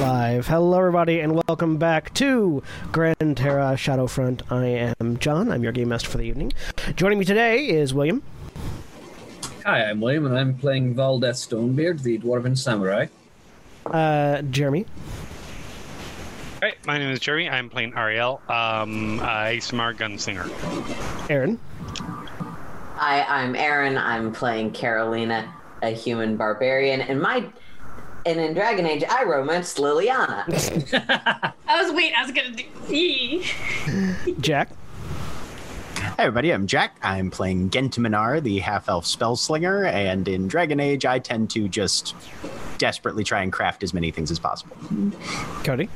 Live. Hello, everybody, and welcome back to Gran Terra Shadowfront. I am John. I'm your game master for the evening. Joining me today is William. Hi, I'm William, and I'm playing Valdeth Stonebeard, the Dwarven Samurai. Uh, Jeremy. Hi, my name is Jeremy. I'm playing Ariel, um, Aasimar Gunslinger. Erin. Hi, I'm Erin. I'm playing Carolina, a human barbarian, and my and in Dragon Age, I romanced Leliana. I was wait. I was gonna do. Jack. Hi, everybody, I'm Jack. I'm playing Gentiminar, the half-elf spell slinger, and in Dragon Age, I tend to just desperately try and craft as many things as possible. Koty.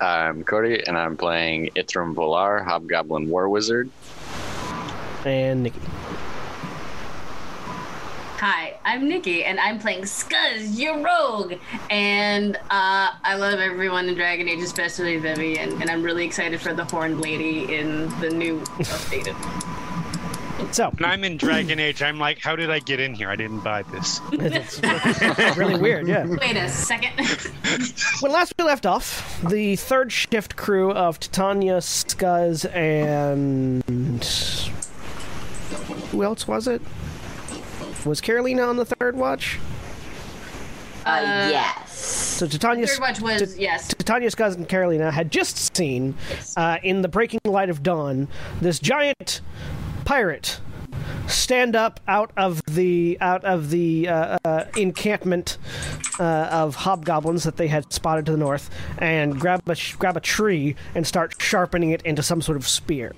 Hi, I'm Koty, and I'm playing Ithrim Volar, Hobgoblin War Wizard. And Nikki. Hi, I'm Nikki, and I'm playing Skuzz, your rogue. And uh, I love everyone in Dragon Age, especially Vivienne, and I'm really excited for the Horned Lady in the new updated. So, When I'm in Dragon Age, I'm like, how did I get in here? I didn't buy this. it's really weird, yeah. Wait a second. When last we left off, the third shift crew of Titania, Skuzz, and. Who else was it? Was Carolina on the third watch? Uh, yes. So Titania, Third watch was yes. Titania's cousin Carolina had just seen, uh, in the breaking light of dawn, this giant pirate stand up out of the out of the uh, uh, encampment uh, of hobgoblins that they had spotted to the north, and grab a grab a tree and start sharpening it into some sort of spear.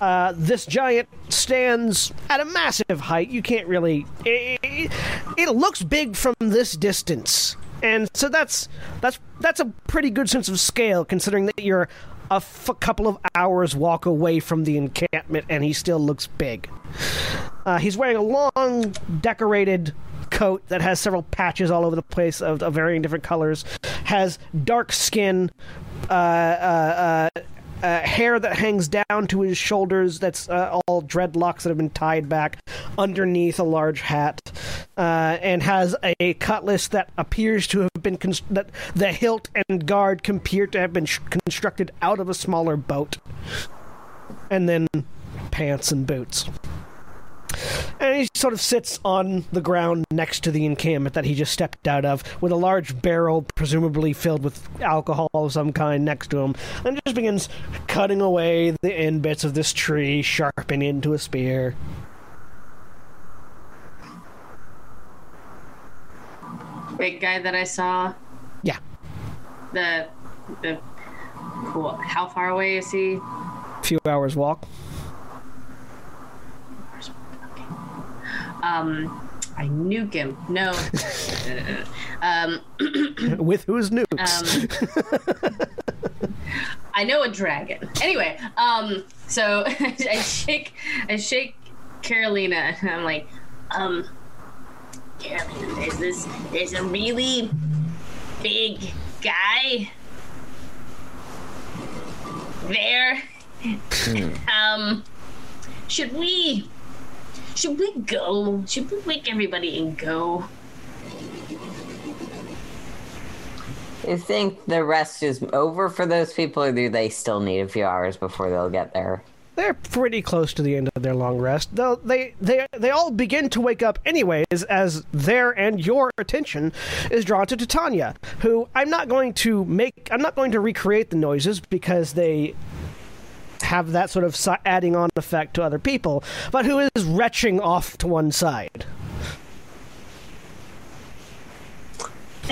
Uh, this giant stands at a massive height. You can't really. It, it looks big from this distance and so that's that's that's a pretty good sense of scale considering that you're a f- couple of hours walk away from the encampment and he still looks big. Uh, he's wearing a long decorated coat that has several patches all over the place of, of varying different colors has dark skin uh, uh, uh, hair that hangs down to his shoulders that's uh, all dreadlocks that have been tied back underneath a large hat uh, and has a cutlass that appears to have been const- that the hilt and guard appear to have been sh- constructed out of a smaller boat and then pants and boots and he sort of sits on the ground next to the encampment that he just stepped out of, with a large barrel, presumably filled with alcohol of some kind, next to him, and just begins cutting away the end bits of this tree, sharpening into a spear. Big guy that I saw. Yeah. The the cool. How far away is he? A few hours walk. Um, I nuke him. No. um, with whose nukes? Um, I know a dragon. Anyway, um, so I shake, I shake Carolina, and I'm like, um, Carolina, there's this, there's a really big guy there. um, should we, should we go? Should we wake everybody and go? You think the rest is over for those people, or do they still need a few hours before they'll get there? They're pretty close to the end of their long rest. Though they they they all begin to wake up anyways as their and your attention is drawn to Titania, who I'm not going to make I'm not going to recreate the noises because they have that sort of adding on effect to other people, but who is retching off to one side.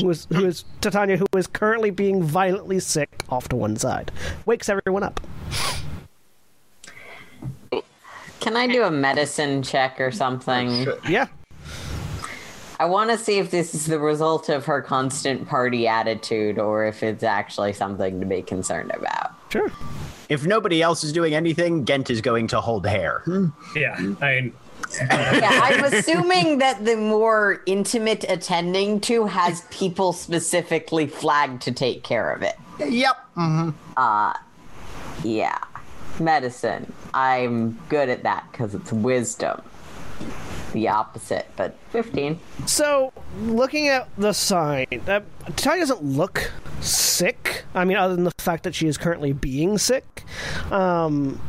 Who is, who is Titania, who is currently being violently sick off to one side. Wakes everyone up. Can I do a medicine check or something? Yeah. I want to see if this is the result of her constant party attitude or if it's actually something to be concerned about. Sure. If nobody else is doing anything, Gent is going to hold hair. Yeah, I mean, Yeah, I'm assuming that the more intimate attending to has people specifically flagged to take care of it. Yep. Uh. Yeah. Medicine. I'm good at that because it's wisdom. The opposite, but 15. So, looking at the sign, uh, doesn't look sick. I mean, other than the fact that she is currently being sick. Um,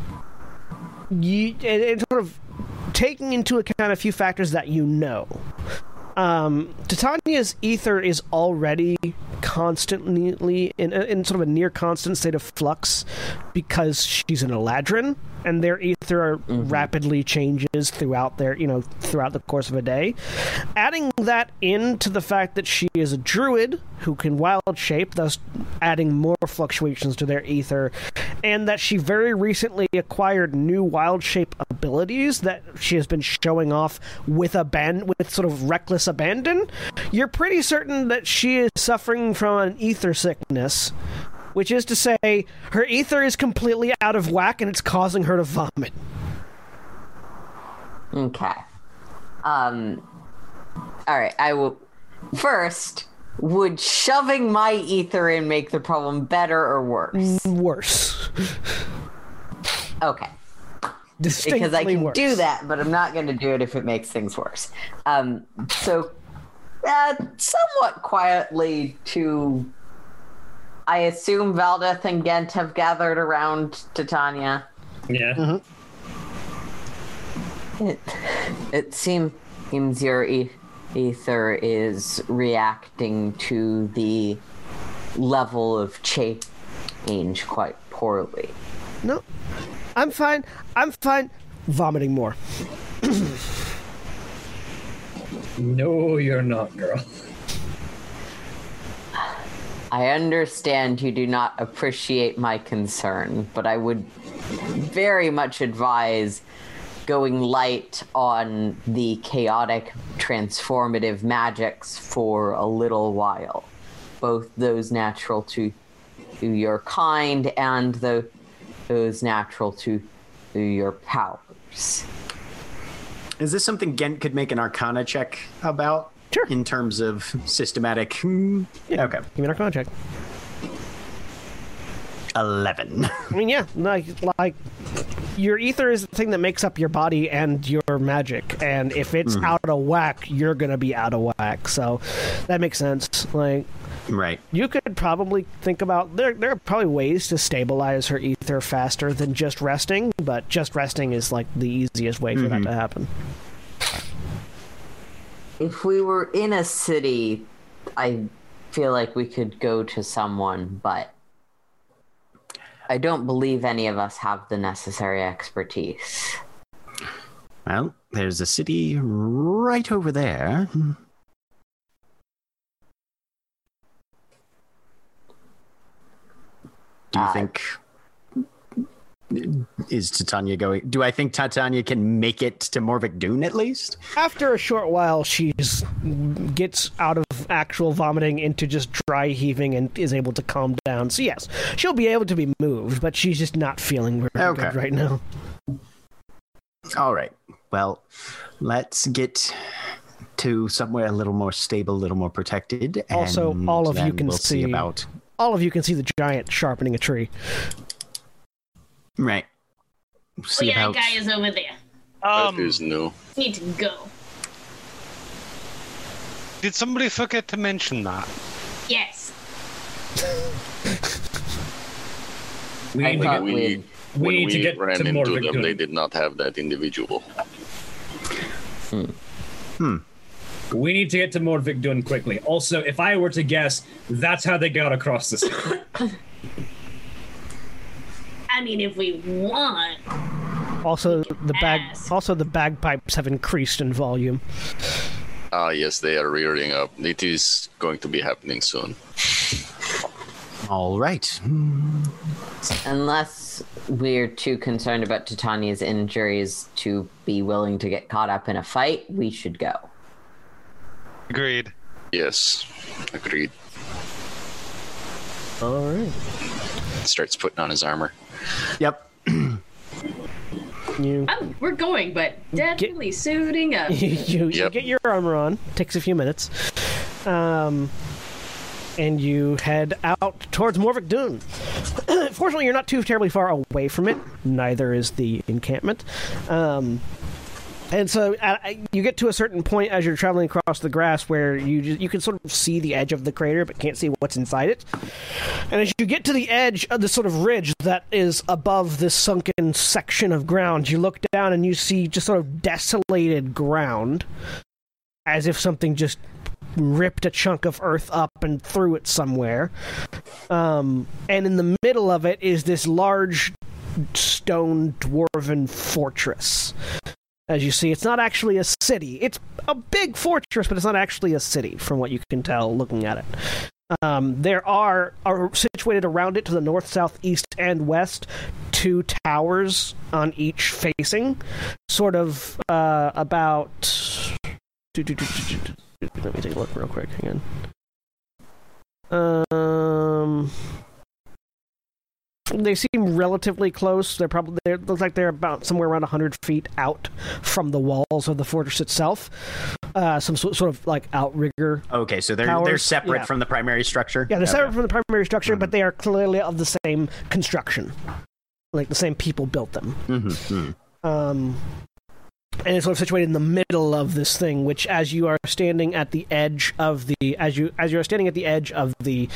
you, and sort of taking into account a few factors that you know. Um, Titania's ether is already constantly in, in sort of a near constant state of flux because she's an Eladrin, and their ether mm-hmm. rapidly changes throughout their you know throughout the course of a day. Adding that into the fact that she is a druid who can wild shape, thus adding more fluctuations to their ether, and that she very recently acquired new wild shape abilities that she has been showing off with aban- with sort of reckless abandon. You're pretty certain that she is suffering from an ether sickness, which is to say, her ether is completely out of whack and it's causing her to vomit. Okay. Um. All right. I will. First, would shoving my ether in make the problem better or worse? Worse. Okay. Distinctly Because I can worse. do that, but I'm not going to do it if it makes things worse. Um. So, uh, somewhat quietly to. I assume Valdeth and Gent have gathered around Titania. yeah. Mm-hmm. It, it seem, seems your e- ether is reacting to the level of change quite poorly. No. I'm fine. I'm fine. Vomiting more. No, you're not, girl. I understand you do not appreciate my concern, but I would very much advise going light on the chaotic transformative magics for a little while. Both those natural to, your kind and the, those natural to your powers. Is this something Gent could make an Arcana check about? Sure. In terms of systematic. Hmm, Okay. Give me an arcana check. 11. I mean, yeah, like, like your ether is the thing that makes up your body and your magic, and if it's out of whack, you're gonna be out of whack. So that makes sense. Like, right. you could probably think about there. There are probably ways to stabilize her ether faster than just resting, but just resting is like the easiest way for that to happen. If we were in a city, I feel like we could go to someone, but I don't believe any of us have the necessary expertise. Well, there's a city right over there. Do you Uh, think is Titania going? Do I think Titania can make it to Morvic Dune at least? After a short while, she gets out of actual vomiting into just dry heaving and is able to calm down. So yes, she'll be able to be moved, but she's just not feeling very Okay. good right now. All right. Well, let's get to somewhere a little more stable, a little more protected. Also, all of you can we'll see see- about All of you can see the giant sharpening a tree. Right. Oh See yeah, about that guy is over there. Um, Who's new? Need to go. did somebody forget to mention that? Yes. We I need to thought get, we, we'd- we need to get ran to into them, Gun. they did not have that individual. Hmm. We need to get to Mordvik Dun quickly. Also, if I were to guess, that's how they got across the sea. I mean, if we want. Also, the bag. ask. Also, the bagpipes have increased in volume. Ah, yes, they are rearing up. It is going to be happening soon. All right. Unless we're too concerned about Titania's injuries to be willing to get caught up in a fight, we should go. Agreed. Yes, agreed. All right. Starts putting on his armor. Yep. You I'm, we're going, but definitely suiting up. you, you, you Yep. get your armor on. Takes a few minutes. Um, and you head out towards Morvick Dune. Fortunately, you're not too terribly far away from it. Neither is the encampment. Um, and so you get to a certain point as you're traveling across the grass where you just, you can sort of see the edge of the crater but can't see what's inside it. And as you get to the edge of this sort of ridge that is above this sunken section of ground, you look down and you see just sort of desolated ground as if something just ripped a chunk of earth up and threw it somewhere. Um, and in the middle of it is this large stone dwarven fortress. As you see, it's not actually a city. It's a big fortress, but it's not actually a city, from what you can tell looking at it. Um, there are, are situated around it to the north, south, east, and west two towers on each facing, sort of uh, about. Let me take a look real quick again. Um, they seem relatively close. They're probably they look like they're about somewhere around hundred feet out from the walls of the fortress itself. Uh, some sort sort of like outrigger Okay, so they're they're separate yeah. from the primary structure. yeah, they're Okay. separate from the primary structure, but they are clearly of the same construction. Like the same people built them. Mhm, mhm. Um, and it's sort of situated in the middle of this thing, which, as you are standing at the edge of the, as you as you are standing at the edge of the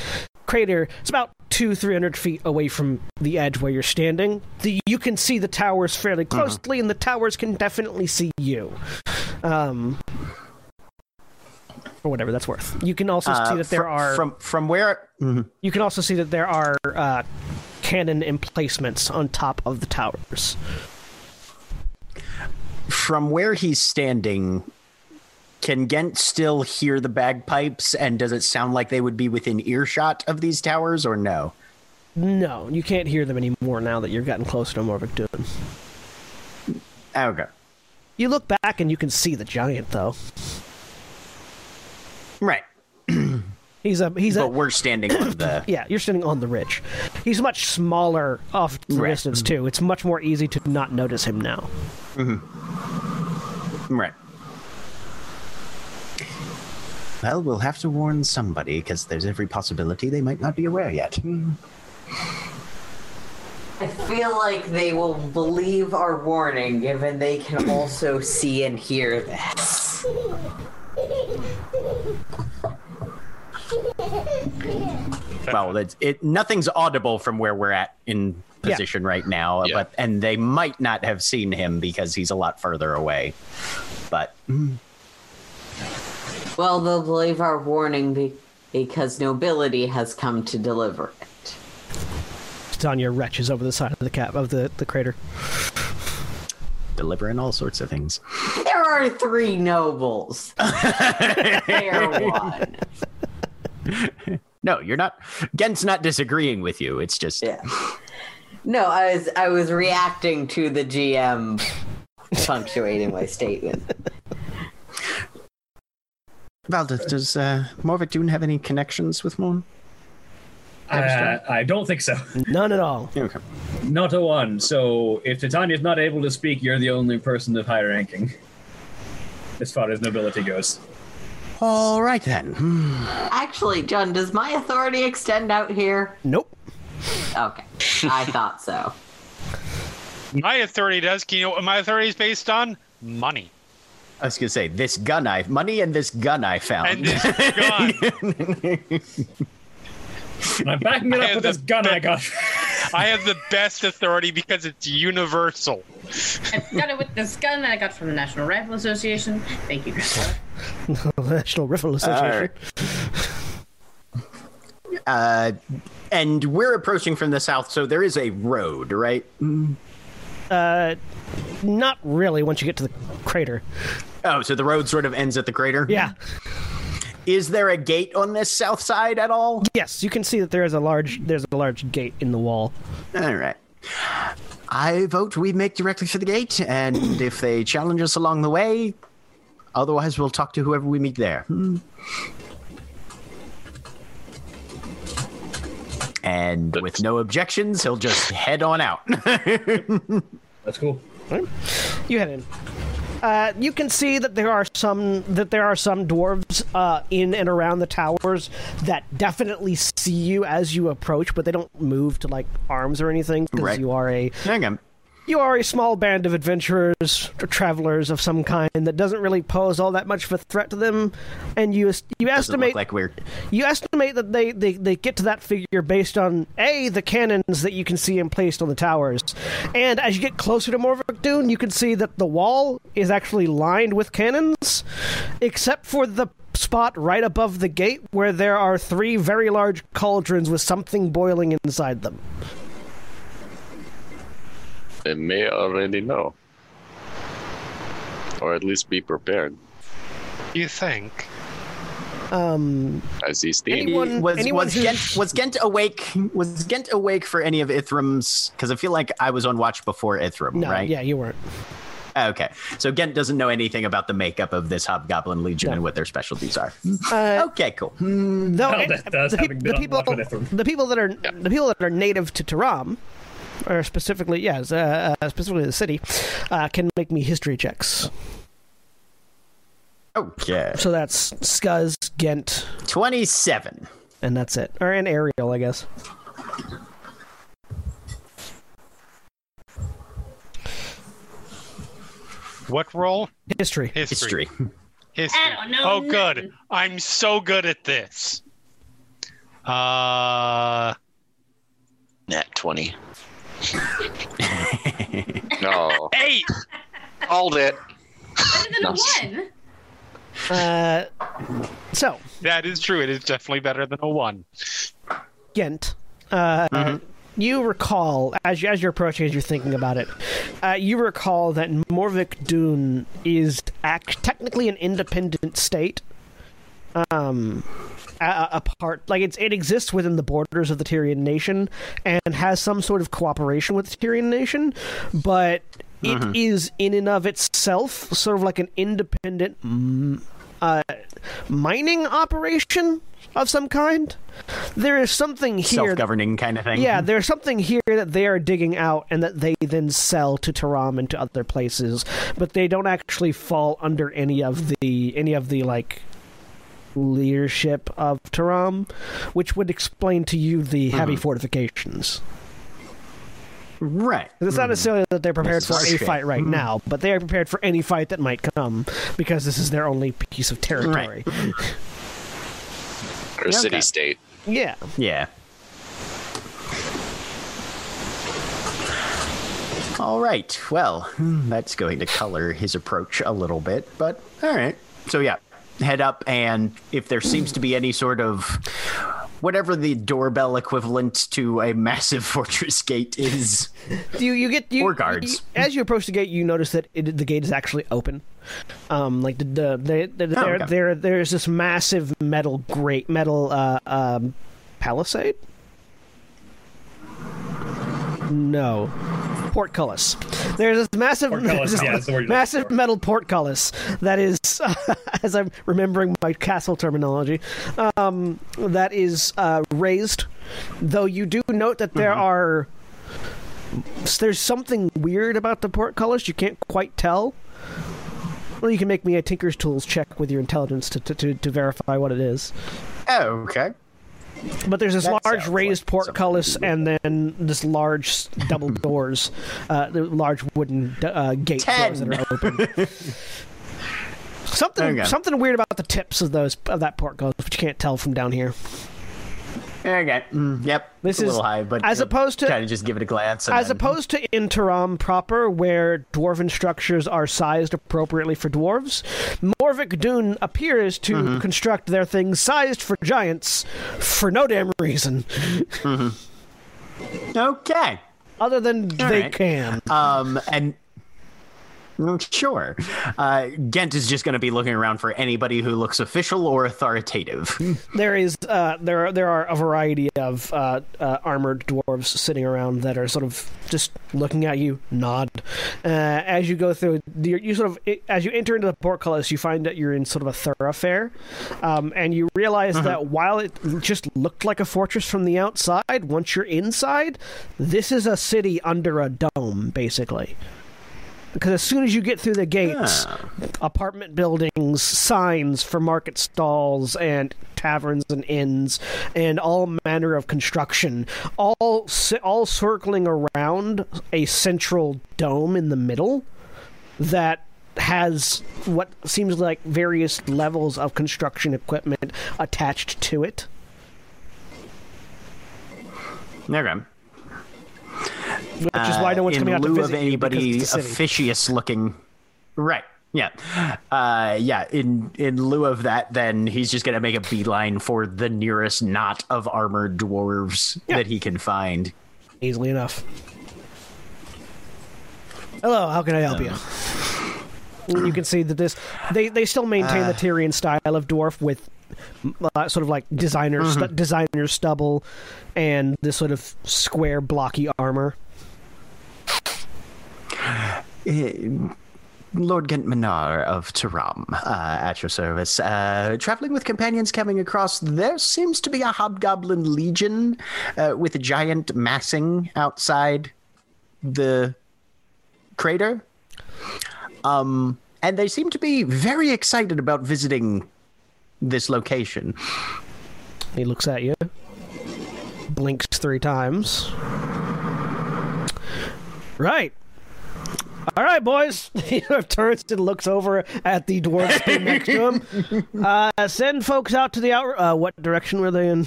crater, it's about two three hundred feet away from the edge where you're standing. The, you can see the towers fairly closely, and the towers can definitely see you. Um, for whatever that's worth. You can also Uh, see that there fr- are from from where mhm. you can also see that there are uh, cannon emplacements on top of the towers. from where he's standing. Can Gent still hear the bagpipes? And does it sound like they would be within earshot of these towers, or no? No, you can't hear them anymore now that you've gotten closer to Morvick Dune. Okay, You look back and you can see the giant, though. right. He's a he's But a we're standing on the. yeah. You're standing on the ridge. He's much smaller off the Right. distance too. It's much more easy to not notice him now. Hmm. Right. Well, we'll have to warn somebody because there's every possibility they might not be aware yet. I feel like they will believe our warning given they can also see and hear this. Well, it's, it nothing's audible from where we're at in position right now, Yeah. but and they might not have seen him because he's a lot further away. But mm. Well, they'll believe our warning be- because nobility has come to deliver it. Tanya retches over the side of the cap of the, the crater. delivering all sorts of things. There are three nobles. they are one. No, you're not. Gent's not disagreeing with you. It's just Yeah. No, I was I was reacting to the GM punctuating my statement. Valda, does uh, Morvick Dune have any connections with Moon? Uh, I don't think so. None at all. Okay. Not a one. So if Titania's not able to speak, you're the only person of high ranking. As far as nobility goes. All right then. Actually, John, does my authority extend out here? Nope. Okay. I thought so. My authority does. Can You know what my authority is based on? Money. I was gonna say this gun I money and this gun I found. And this gun. I'm backing it up with this gun I got. I have the best authority because it's universal. I've got it with this gun that I got from the National Rifle Association. Thank you, Chris. National Rifle Association. Uh, and we're approaching from the south, so there is a road, right? Not really. Once you get to the crater. Oh, so the road sort of ends at the crater? Yeah. Is there a gate on this south side at all? Yes, you can see that there is a large there's a large gate in the wall. All right. I vote we make directly for the gate, and if they challenge us along the way, otherwise we'll talk to whoever we meet there. Hmm. And with no objections, he'll just head on out. That's cool. You head in. Uh, you can see that there are some that there are some dwarves uh, in and around the towers that definitely see you as you approach, but they don't move to like arms or anything because Right. you are a Hang on. You are a small band of adventurers or travelers of some kind that doesn't really pose all that much of a threat to them, and you you estimate look like we're you estimate that they, they, they get to that figure based on a the cannons that you can see in placed on the towers, and as you get closer to Morvick Dune, you can see that the wall is actually lined with cannons, except for the spot right above the gate where there are three very large cauldrons with something boiling inside them. They may already know. Or at least be prepared. You think? Um, I see Steve. Anyone- was anyone was who- Gent was Gent awake? Was Gent awake for any of Ithrim's? Because I feel like I was on watch before Ithrim, No, right? yeah, you weren't. Ah, okay, so Gent doesn't know anything about the makeup of this Hobgoblin Legion No. and what their specialties are. Uh, okay, cool. Hmm. Though Well, it- that does, the, peop- the people, watch with Ithrim. the people that are the people that are native to Taram, or specifically, yes, uh, uh, specifically the city, uh, can make me history checks. Okay, So that's Skuzz, Gent, twenty-seven. and that's it, or an Ariel, I guess. What role? History. History. History. History. I don't know Oh, good. I'm so good at this. Uh, Nat 20. no. eight. Called it. Better than No. a one. Uh, so That is true. It is definitely better than a one. Gent, uh, you recall as you, as you're approaching, as you're thinking about it, uh, you recall that Morvik Dune is act- technically an independent state. Um, a- a- apart, like it's it exists within the borders of the Tyrian nation and has some sort of cooperation with the Tyrian nation, but it is in and of itself sort of like an independent uh, mining operation of some kind. There is something here. Self-governing kind of thing. Yeah, there's something here that they are digging out and that they then sell to Taram and to other places, but they don't actually fall under any of the any of the like leadership of Taram, which would explain to you the heavy mm-hmm. fortifications. Right. It's not mm-hmm. necessarily that they're prepared for a fight right mm-hmm. now, but they are prepared for any fight that might come because this is their only piece of territory. Or city state. Yeah. Yeah. All right. Well, hmm, that's going to color his approach a little bit, but all right. So yeah, head up, and if there seems to be any sort of whatever the doorbell equivalent to a massive fortress gate is, You you get you, Or guards. you- as you approach the gate, you notice that it, the gate is actually open. Um, like the the, the, the there, okay. there there's this massive metal grate metal uh, um, palisade. No, portcullis. There's this massive, Portcullis, this yeah, that's the word massive for. metal portcullis that is, as I'm remembering my castle terminology, um, that is uh, raised. Though you do note that there are there's something weird about the portcullis. You can't quite tell. Well, you can make me a Tinker's Tools check with your intelligence to, to, to, to verify what it is. oh, okay. But there's this That large raised like portcullis and then this large double doors, uh, the large wooden uh, gate doors that are open. something something weird about the tips of those of that portcullis, which you can't tell from down here. Okay. Mm, yep. This it's a is- little high, but as opposed to- kind of just give it a glance. As then- opposed to Interam proper, where dwarven structures are sized appropriately for dwarves, Morvik Dune appears to Mm-hmm. construct their things sized for giants for no damn reason, Okay. other than they right. can. Um, and sure, uh, Gent is just going to be looking around for anybody who looks official or authoritative. There is uh, there are, there are a variety of uh, uh, armored dwarves sitting around that are sort of just looking at you, nod. Uh, as you go through, you you sort of as you enter into the portcullis, you find that you're in sort of a thoroughfare, um, and you realize that while it just looked like a fortress from the outside, once you're inside, this is a city under a dome, basically. Because as soon as you get through the gates, apartment buildings, signs for market stalls and taverns and inns, and all manner of construction, all all circling around a central dome in the middle that has what seems like various levels of construction equipment attached to it. Okay. Which is why no one's Uh, in coming out to lieu visit of you because anybody it's a city. officious looking. Right. Yeah. Uh, yeah. In in lieu of that, then he's just gonna make a beeline for the nearest knot of armored dwarves Yeah. that he can find. easily enough. Hello, how can I help you? You can see that this they they still maintain the Tyrian style of dwarf with uh, sort of like designer stu- designer stubble and this sort of square blocky armor. Eh, Lord Gent Minar of Taram, uh, at your service. Uh, traveling with companions coming across, there seems to be a hobgoblin legion uh, with a giant massing outside the crater. Um, and they seem to be very excited about visiting this location. He looks at you, blinks three times. Right. All right, boys. He sort turns and looks over at the dwarves standing next to him. Uh, send folks out to the out. Uh, what direction were they in?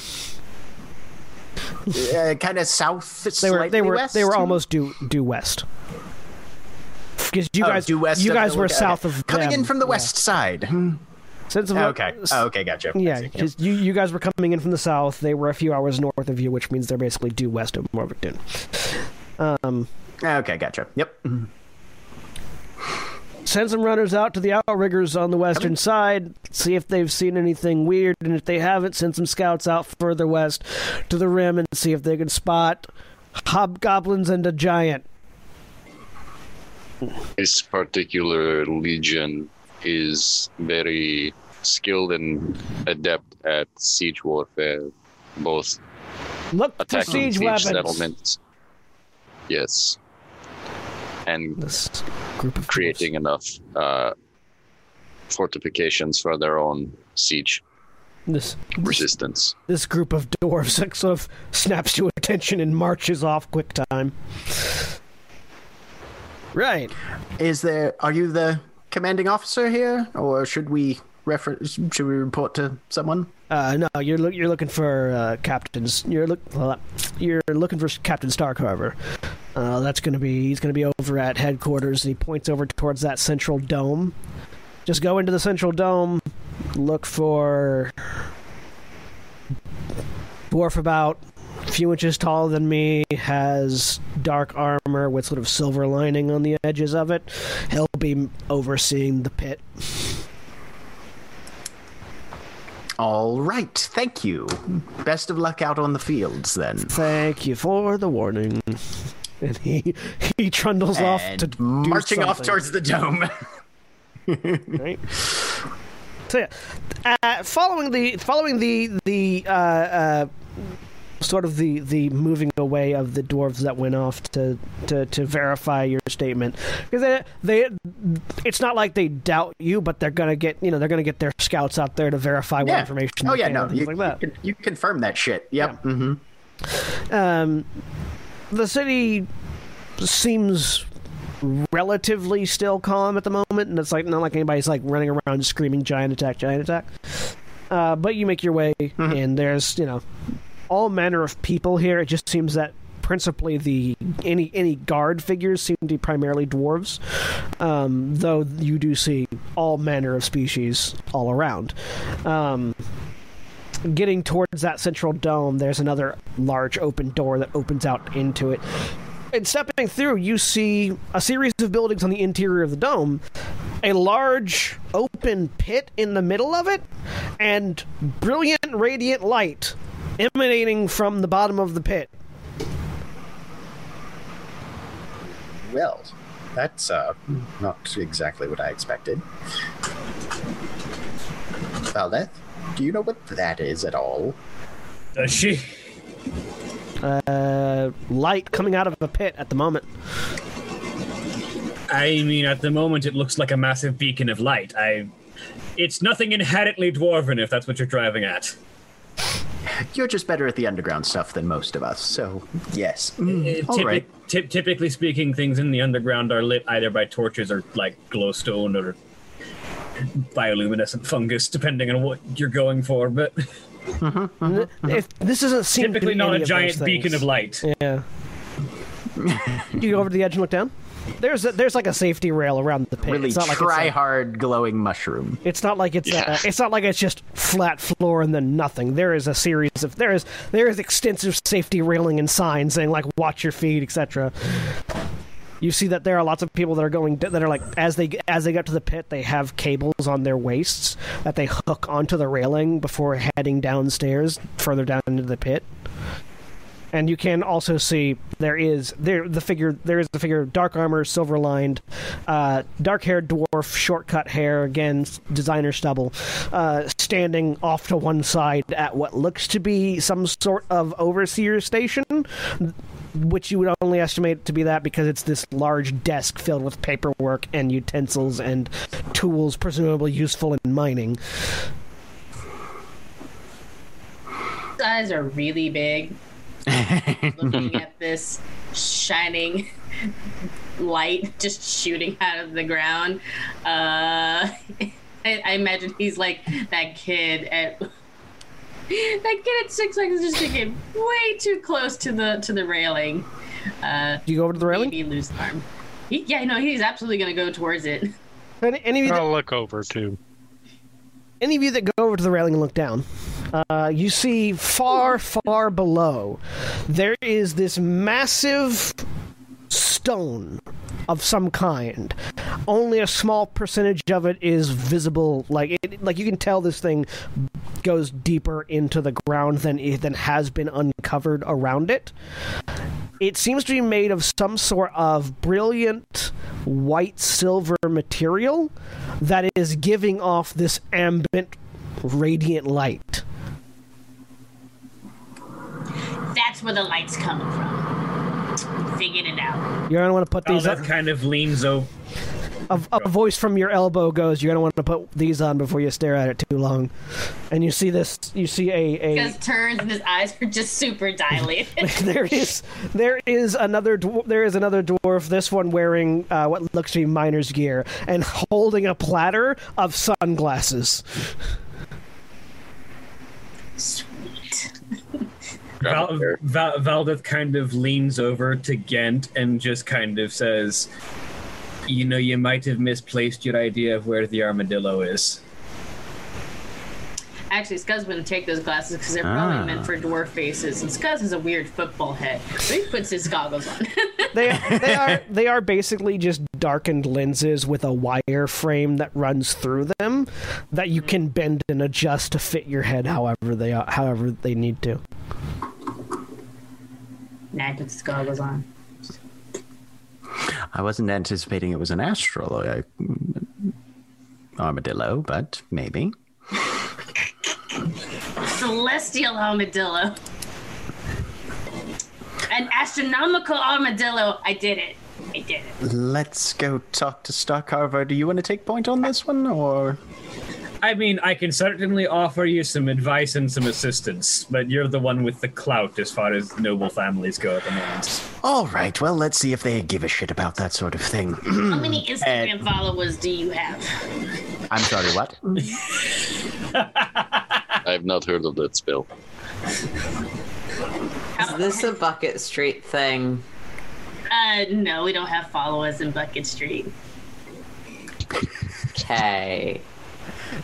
Uh, kind of south, They were. They were. west? They were almost due due west. Because you Oh, guys, due west you guys the- were okay. south of coming them. in from the Yeah. west side. Hmm. Sense of Okay. Oh, okay, gotcha. Yeah, see. Yep. because you, you guys were coming in from the south. They were a few hours north of you, which means they're basically due west of Morvicton. Um, Okay, gotcha. Yep. Send some runners out to the outriggers on the western side, see if they've seen anything weird, and if they haven't, send some scouts out further west to the rim and see if they can spot hobgoblins and a giant. This particular legion is very skilled and adept at siege warfare, both Look for attacking siege siege weapons. settlements. Yes. And This group of creating enough uh, fortifications for their own siege this resistance. this group of dwarves like, sort of snaps to attention and marches off quick time. Right. Is there? Are you the commanding officer here, or should we reference? Should we report to someone? Uh, no, you're look, you're looking for uh, captains. You're look well, you're looking for Captain Stark. However, uh, that's to be he's going to be over at headquarters, and he points over towards that central dome. Just go into the central dome. Look for dwarf about a few inches taller than me, has dark armor with sort of silver lining on the edges of it. He'll be overseeing the pit. All right. Thank you. Best of luck out on the fields, then. Thank you for the warning. And he he trundles off And to do marching off towards the dome. right. So yeah, uh, following the following the the uh, uh, sort of the the moving away of the dwarves that went off to to, to verify your statement because they, they it's not like they doubt you, but they're gonna get you know they're gonna get their scouts out there to verify what information. Oh yeah, no, you, like that. you, you confirm that shit. Yep. Yeah. hmm um, the city seems relatively still calm at the moment, and it's like not like anybody's like running around screaming "giant attack, giant attack." Uh, but you make your way, and there's you know all manner of people here. It just seems that principally the any any guard figures seem to be primarily dwarves, um, though you do see all manner of species all around. Um, getting towards that central dome, there's another large open door that opens out into it. And stepping through, you see a series of buildings on the interior of the dome, a large open pit in the middle of it, and brilliant radiant light emanating from the bottom of the pit. Well, that's uh, not exactly what I expected. Valdeth, do you know what that is at all? Does she? Uh, light coming out of a pit at the moment. I mean, at the moment, it looks like a massive beacon of light. I. It's nothing inherently dwarven, if that's what you're driving at. You're just better at the underground stuff than most of us, so yes. Uh, Mm, all typi- right. typ- typically speaking, things in the underground are lit either by torches or like glowstone or bioluminescent fungus, depending on what you're going for. But If this doesn't seem to typically be not any a giant beacon of light. Yeah. Do you go over to the edge and look down. There's a, there's like a safety rail around the pit. Really it's not like try it's, a- hard glowing mushroom. it's not like it's Yeah. uh, it's not like it's just flat floor and then nothing. There is a series of there is there is extensive safety railing and signs saying like watch your feet, etc. You see that there are lots of people that are going that are like as they as they get to the pit, they have cables on their waists that they hook onto the railing before heading downstairs further down into the pit. And you can also see there is there the figure there is the figure dark armor, silver lined, uh, dark haired dwarf, shortcut hair, again designer stubble, uh, standing off to one side at what looks to be some sort of overseer station, which you would only estimate to be that because it's this large desk filled with paperwork and utensils and tools presumably useful in mining. Eyes are really big. Looking at this shining light just shooting out of the ground. Uh, I, I imagine he's like that kid at that kid at Six Flags is just getting way too close to the to the railing. Uh, Do you go over to the railing? maybe lose an arm. He, yeah, no, he's absolutely gonna go towards it. Any, any of you that I'll look over too. any of you that go over to the railing and look down, uh, you see far, far below, there is this massive stone of some kind. Only a small percentage of it is visible. Like it, like you can tell this thing goes deeper into the ground than it, than has been uncovered around it. It seems to be made of some sort of brilliant white silver material that is giving off this ambient radiant light. That's where the light's coming from. Figured it out. You're gonna want to put Oh, these. that up. kind of leans over. A, a voice from your elbow goes. You're gonna want to put these on before you stare at it too long. And you see this. You see a a. His turns and his eyes are just super dilated. there is there is another there is another dwarf. This one wearing uh, what looks to be miner's gear and holding a platter of sunglasses. Sweet. Val- Val- Valdeth kind of leans over to Gent and just kind of says, "You know, you might have misplaced your idea of where the armadillo is." Actually, Skuzz wouldn't take those glasses because they're probably Ah. meant for dwarf faces, and Skuzz has a weird football head, so he puts his goggles on. They they are they are basically just darkened lenses with a wire frame that runs through them that you can bend and adjust to fit your head however they are, however they need to. Puts his goggles on. I wasn't anticipating it was an astral uh, armadillo, but maybe. Celestial armadillo. An astronomical armadillo. I did it. I did it. Let's go talk to Starcarver. Do you want to take point on this one, or I mean, I can certainly offer you some advice and some assistance, but you're the one with the clout as far as noble families go at the moment. all right? Well, let's see if they give a shit about that sort of thing. How many Instagram followers do you have? I'm sorry, what? I've not heard of that spell. Is this a Bucket Street thing? Uh, no, we don't have followers in Bucket Street. Okay.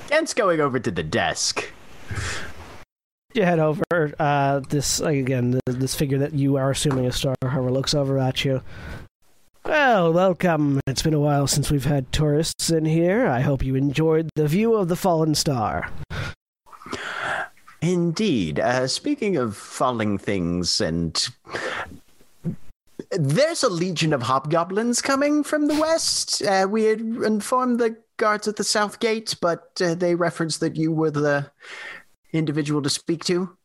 Kent's going over to the desk. You head over. Uh, this again, this figure that you are assuming is Star Harbor looks over at you. Well, welcome. It's been a while since we've had tourists in here. I hope you enjoyed the view of the fallen star. Indeed. Uh, speaking of falling things, and there's a legion of hobgoblins coming from the west. Uh, we had informed the guards at the south gate, but uh, they referenced that you were the individual to speak to.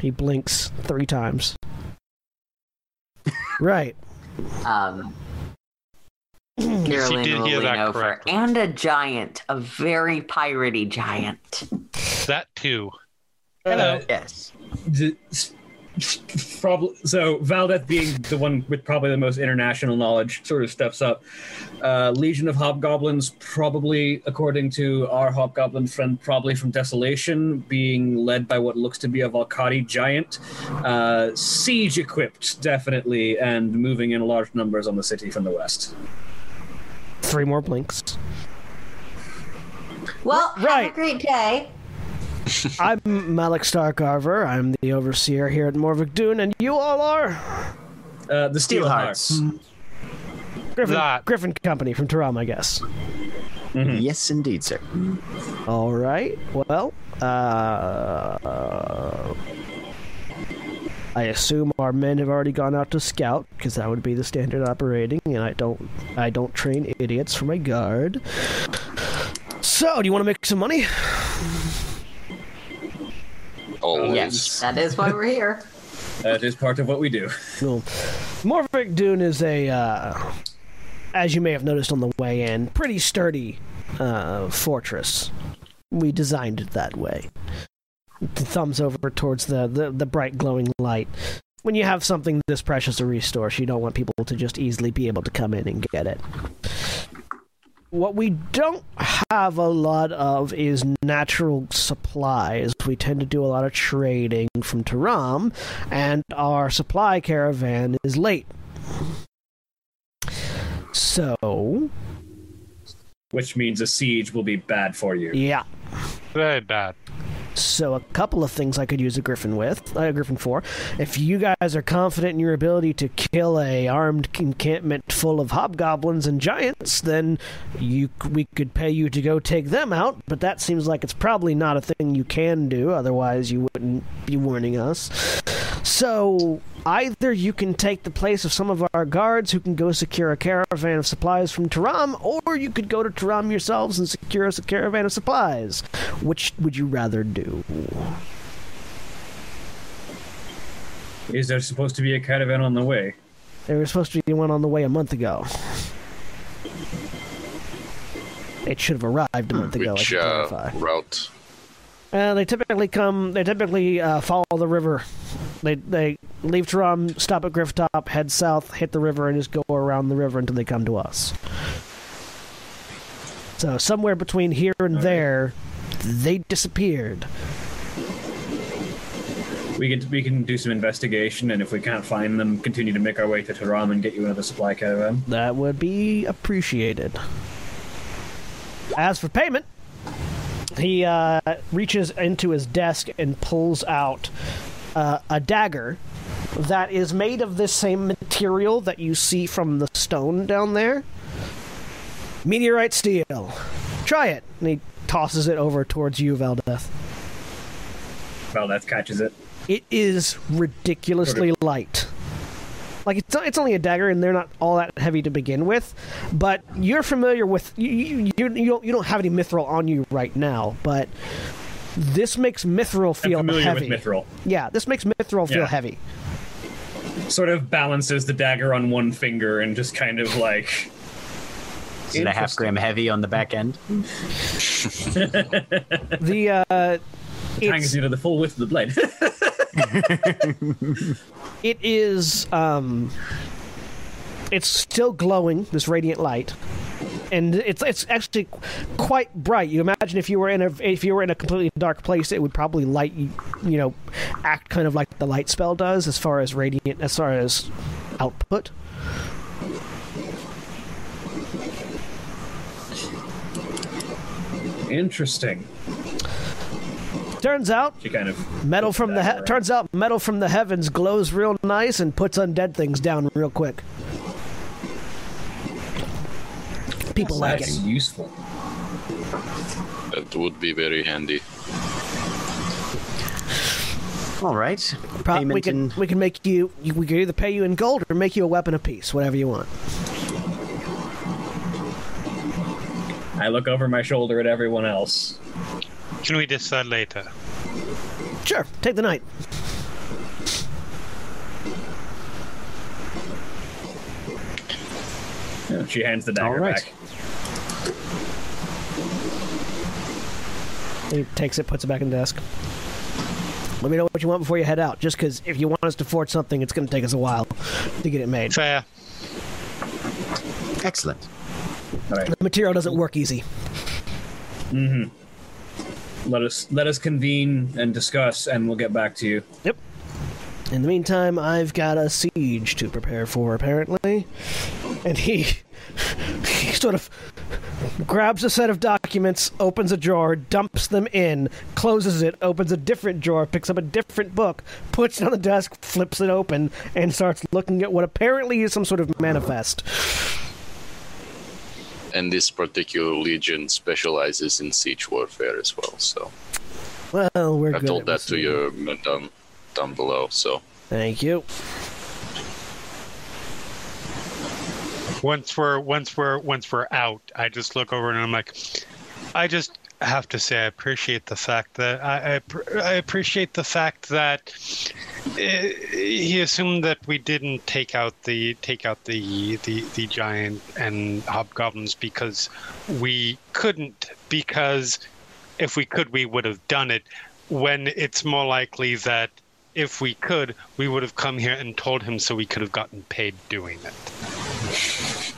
He blinks three times. right. Um, Yes, you Carolina did will hear lean that over. correctly. And a giant, a very piratey giant. That too. Hello. Yes. Probably so. Valdeth, being the one with probably the most international knowledge, sort of steps up. Uh, Legion of Hobgoblins, probably according to our Hobgoblin friend, probably from Desolation, being led by what looks to be a Volcati giant. Uh, siege equipped, definitely, and moving in large numbers on the city from the west. Three more blinks. Well, have a great day. I'm Malik Starkarver. I'm the overseer here at Morvick Dune, and you all are Uh, the Steelhearts. Steelhearts. Griffin, That. Griffin Company from Taram, I guess. Yes, indeed, sir. All right. Well, uh, I assume our men have already gone out to scout because that would be the standard operating, and I don't, I don't train idiots for my guard. So, do you want to make some money? Always. Yes, that is why we're here. That is part of what we do. Well, Morvick Dune is a, uh, as you may have noticed on the way in, pretty sturdy uh, fortress. We designed it that way. The thumbs over towards the, the, the bright glowing light. When you have something this precious a resource, you don't want people to just easily be able to come in and get it. What we don't have a lot of is natural supplies. We tend to do a lot of trading from Taram, and our supply caravan is late. So, Which means a siege will be bad for you. yeah. Very bad. So, a couple of things I could use a griffin with, a griffin for. If you guys are confident in your ability to kill a armed encampment full of hobgoblins and giants, then you we could pay you to go take them out. But that seems like it's probably not a thing you can do. Otherwise, you wouldn't be warning us. So either you can take the place of some of our guards who can go secure a caravan of supplies from Taram, or you could go to Taram yourselves and secure us a caravan of supplies. Which would you rather do? Is there supposed to be a caravan on the way? There was supposed to be one on the way a month ago. It should have arrived a month ago. I Which should uh, clarify. route? Uh, they typically come. They typically uh, follow the river. They they leave Taram, stop at Grifftop, head south, hit the river, and just go around the river until they come to us. So somewhere between here and there, they disappeared. We can we can do some investigation, and if we can't find them, continue to make our way to Taram and get you another supply caravan. That would be appreciated. As for payment, he uh, reaches into his desk and pulls out uh, a dagger that is made of this same material that you see from the stone down there. Meteorite steel. Try it. And he tosses it over towards you, Valdeth. Valdeth catches it. It is ridiculously light. Like it's it's only a dagger, and they're not all that heavy to begin with. But you're familiar with you you, you, you don't you don't have any mithril on you right now, but this makes mithril feel I'm feel familiar heavy. with mithril. Yeah, this makes mithril feel Yeah. heavy. Sort of balances the dagger on one finger and just kind of like Is it a half gram heavy on the back end? The uh, hangs it's, you to the full width of the blade. it is um, it's still glowing this radiant light, and it's it's actually quite bright. You imagine if you were in a if you were in a completely dark place, it would probably light you, you know, act kind of like the light spell does as far as radiant as far as output. Interesting. Turns out kind of metal from the he- turns out metal from the heavens glows real nice and puts undead things down real quick. People like that's it. useful. That would be very handy. All right. Pro- we Payment can in- we can make you you- we can either pay you in gold or make you a weapon of peace, whatever you want. I look over my shoulder at everyone else. Can we decide later? Sure, take the night. She hands the dagger All right. back. He takes it, puts it back in the desk. Let me know what you want before you head out. Just because if you want us to forge something, it's going to take us a while to get it made. Fair. Excellent. All right. The material doesn't work easy. Mm-hmm. Let us let us convene and discuss, and we'll get back to you. Yep. In the meantime, I've got a siege to prepare for, apparently. And he, he sort of grabs a set of documents, opens a drawer, dumps them in, closes it, opens a different drawer, picks up a different book, puts it on the desk, flips it open, and starts looking at what apparently is some sort of manifest. And this particular legion specializes in siege warfare as well. So Well, we're I told that to your men down down below. So Thank you. Once we're once we're once we're out, I just look over and I'm like, I just have to say I appreciate the fact that I I, I appreciate the fact that uh, he assumed that we didn't take out the take out the the the giant and hobgoblins because we couldn't because if we could we would have done it when it's more likely that if we could we would have come here and told him so we could have gotten paid doing it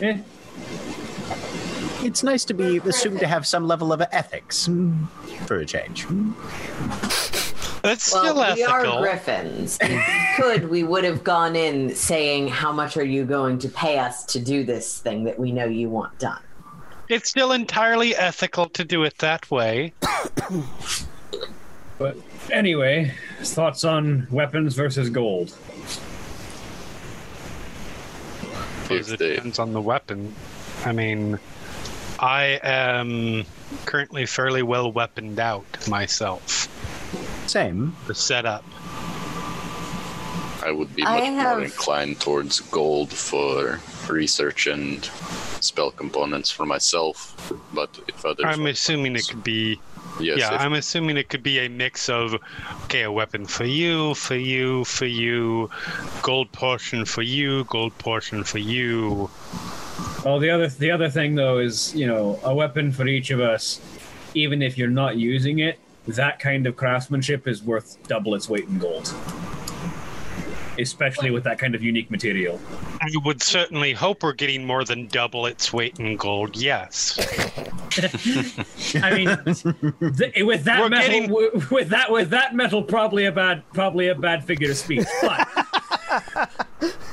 Eh, It's nice to be assumed to have some level of ethics mm, for a change. That's Well, still we are griffins. If we could, we would have gone in saying, How much are you going to pay us to do this thing that we know you want done? It's still entirely ethical to do it that way. but anyway, thoughts on weapons versus gold. Because it they depends on the weapon. I mean, I am currently fairly well weaponed out myself. Same. The setup. I would be much have- more inclined towards gold for research and spell components for myself. But if others, I'm want assuming it could be. Yes, yeah, if- I'm assuming it could be a mix of, okay, a weapon for you, for you, for you, gold portion for you, gold portion for you. Well, the other the other thing though is you know a weapon for each of us, even if you're not using it, that kind of craftsmanship is worth double its weight in gold. Especially with that kind of unique material. I would certainly hope we're getting more than double its weight in gold. Yes. I mean, th- with that We're metal, getting- w- with that with that metal, probably a bad probably a bad figure of speech. But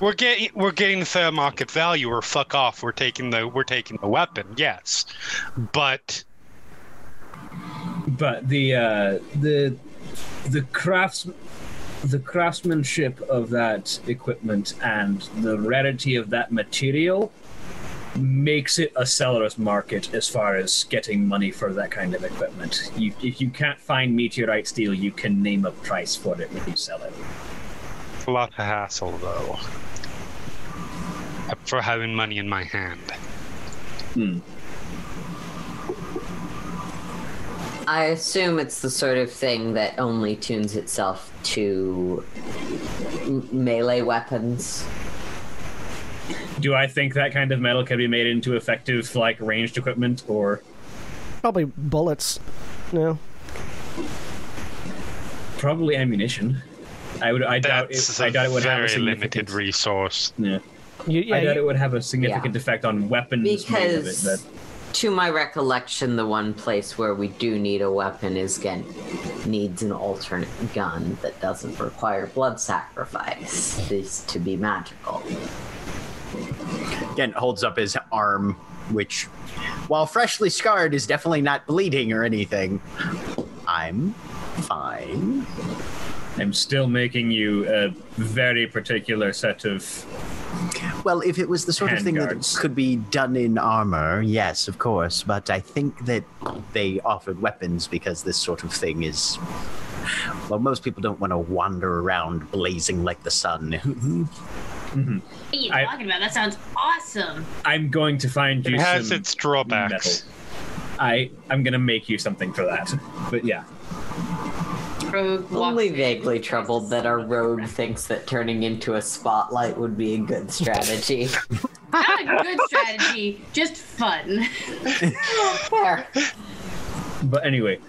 We're getting we're getting fair market value or fuck off. We're taking the we're taking the weapon, yes. But but the uh, the the crafts the craftsmanship of that equipment and the rarity of that material makes it a seller's market as far as getting money for that kind of equipment. You, if you can't find meteorite steel, you can name a price for it when you sell it. a lot of hassle though. For having money in my hand. Hmm. I assume it's the sort of thing that only tunes itself to m- melee weapons. Do I think that kind of metal can be made into effective, like ranged equipment, or Probably bullets. No. probably ammunition? I would. I doubt. That's It, I doubt it would a have a very limited resource. yeah. You, yeah, I doubt you- it would have a significant effect on weapons made of it. Because, But to my recollection, the one place where we do need a weapon is Gent needs an alternate gun that doesn't require blood sacrifice is to be magical. Gent holds up his arm, which, while freshly scarred, is definitely not bleeding or anything. I'm fine. I'm still making you a very particular set of. Well, if it was the sort of thing that could be done in armor, yes, of course. But I think that they offered weapons because this sort of thing is. Well, most people don't want to wander around blazing like the sun. Mm-hmm. What are you I- talking about? That sounds awesome. I'm going to find you It has some its drawbacks. metal. I I'm gonna make you something for that. But yeah, Rogue walks Only vaguely troubled that our rogue thinks that turning into a spotlight would be a good strategy. Not a good strategy, just fun. Fair. but anyway,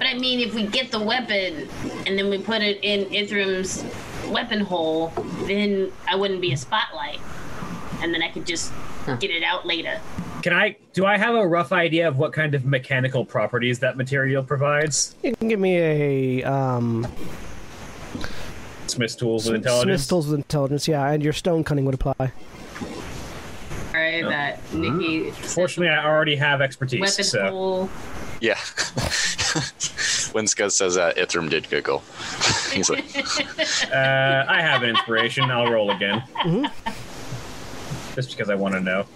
But I mean, if we get the weapon and then we put it in Ithrim's weapon hole, then I wouldn't be a spotlight. And then I could just get it out later. Can I? Do I have a rough idea of what kind of mechanical properties that material provides? you can give me a um, Smith's tools with intelligence. Smith's tools with intelligence, yeah, and your stone cunning would apply. Alright, that Nikki Fortunately, I already have expertise. weapon so hole. Yeah. when Skuzz says that, Ithrim did giggle. He's like, uh, I have an inspiration. I'll roll again. Mm-hmm. Just because I want to know.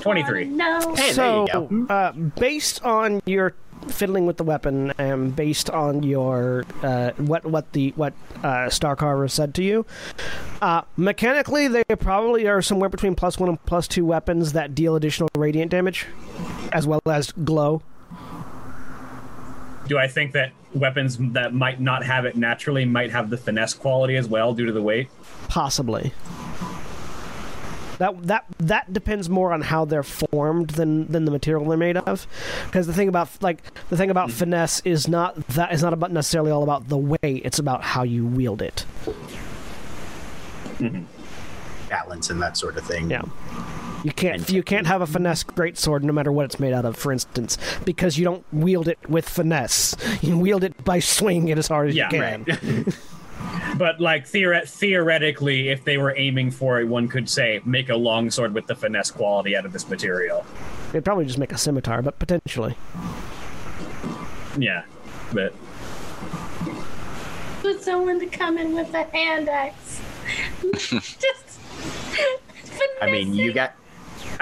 23. No. Hey, so, there you go. uh, based on your fiddling with the weapon and based on your uh, what what the what uh, Star Carver said to you, uh, mechanically they probably are somewhere between plus one and plus two weapons that deal additional radiant damage, as well as glow. Do I think that weapons that might not have it naturally might have the finesse quality as well due to the weight? Possibly. That that that depends more on how they're formed than than the material they're made of. Because the thing about like the thing about mm-hmm. finesse is not that is not about necessarily all about the way; It's about how you wield it. Mm-hmm. Balance and that sort of thing. Yeah. You can't you can't have a finesse greatsword no matter what it's made out of, for instance, because you don't wield it with finesse. You wield it by swinging it as hard as Yeah, you can. But like theoret- theoretically, if they were aiming for it, one could say make a longsword with the finesse quality out of this material. They'd probably just make a scimitar, but potentially. Yeah, but Put someone to come in with a hand axe. just. I mean, you got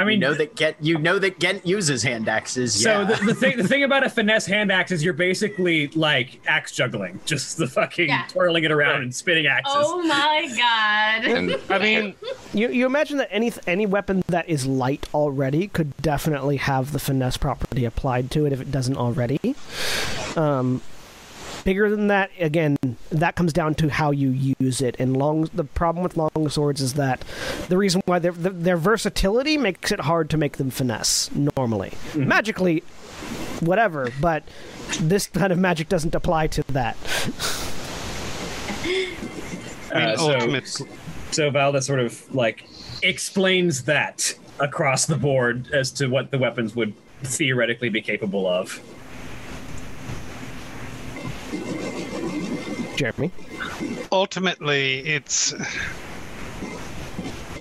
I mean, you mean, know that Gent you know that Gent uses hand axes. So yeah. the, the thing, the thing about a finesse hand axe is you're basically like axe juggling, just the fucking Yeah. twirling it around and spinning axes. Oh my god. and I mean, You you imagine that any any weapon that is light already could definitely have the finesse property applied to it if it doesn't already. Um, bigger than that, again, that comes down to how you use it. And long the problem with long swords is that the reason why their their, their versatility makes it hard to make them finesse normally. Magically, whatever, but this kind of magic doesn't apply to that. I Uh, so- ultimate. So Valdeth sort of like explains that across the board as to what the weapons would theoretically be capable of. Jeremy. ultimately it's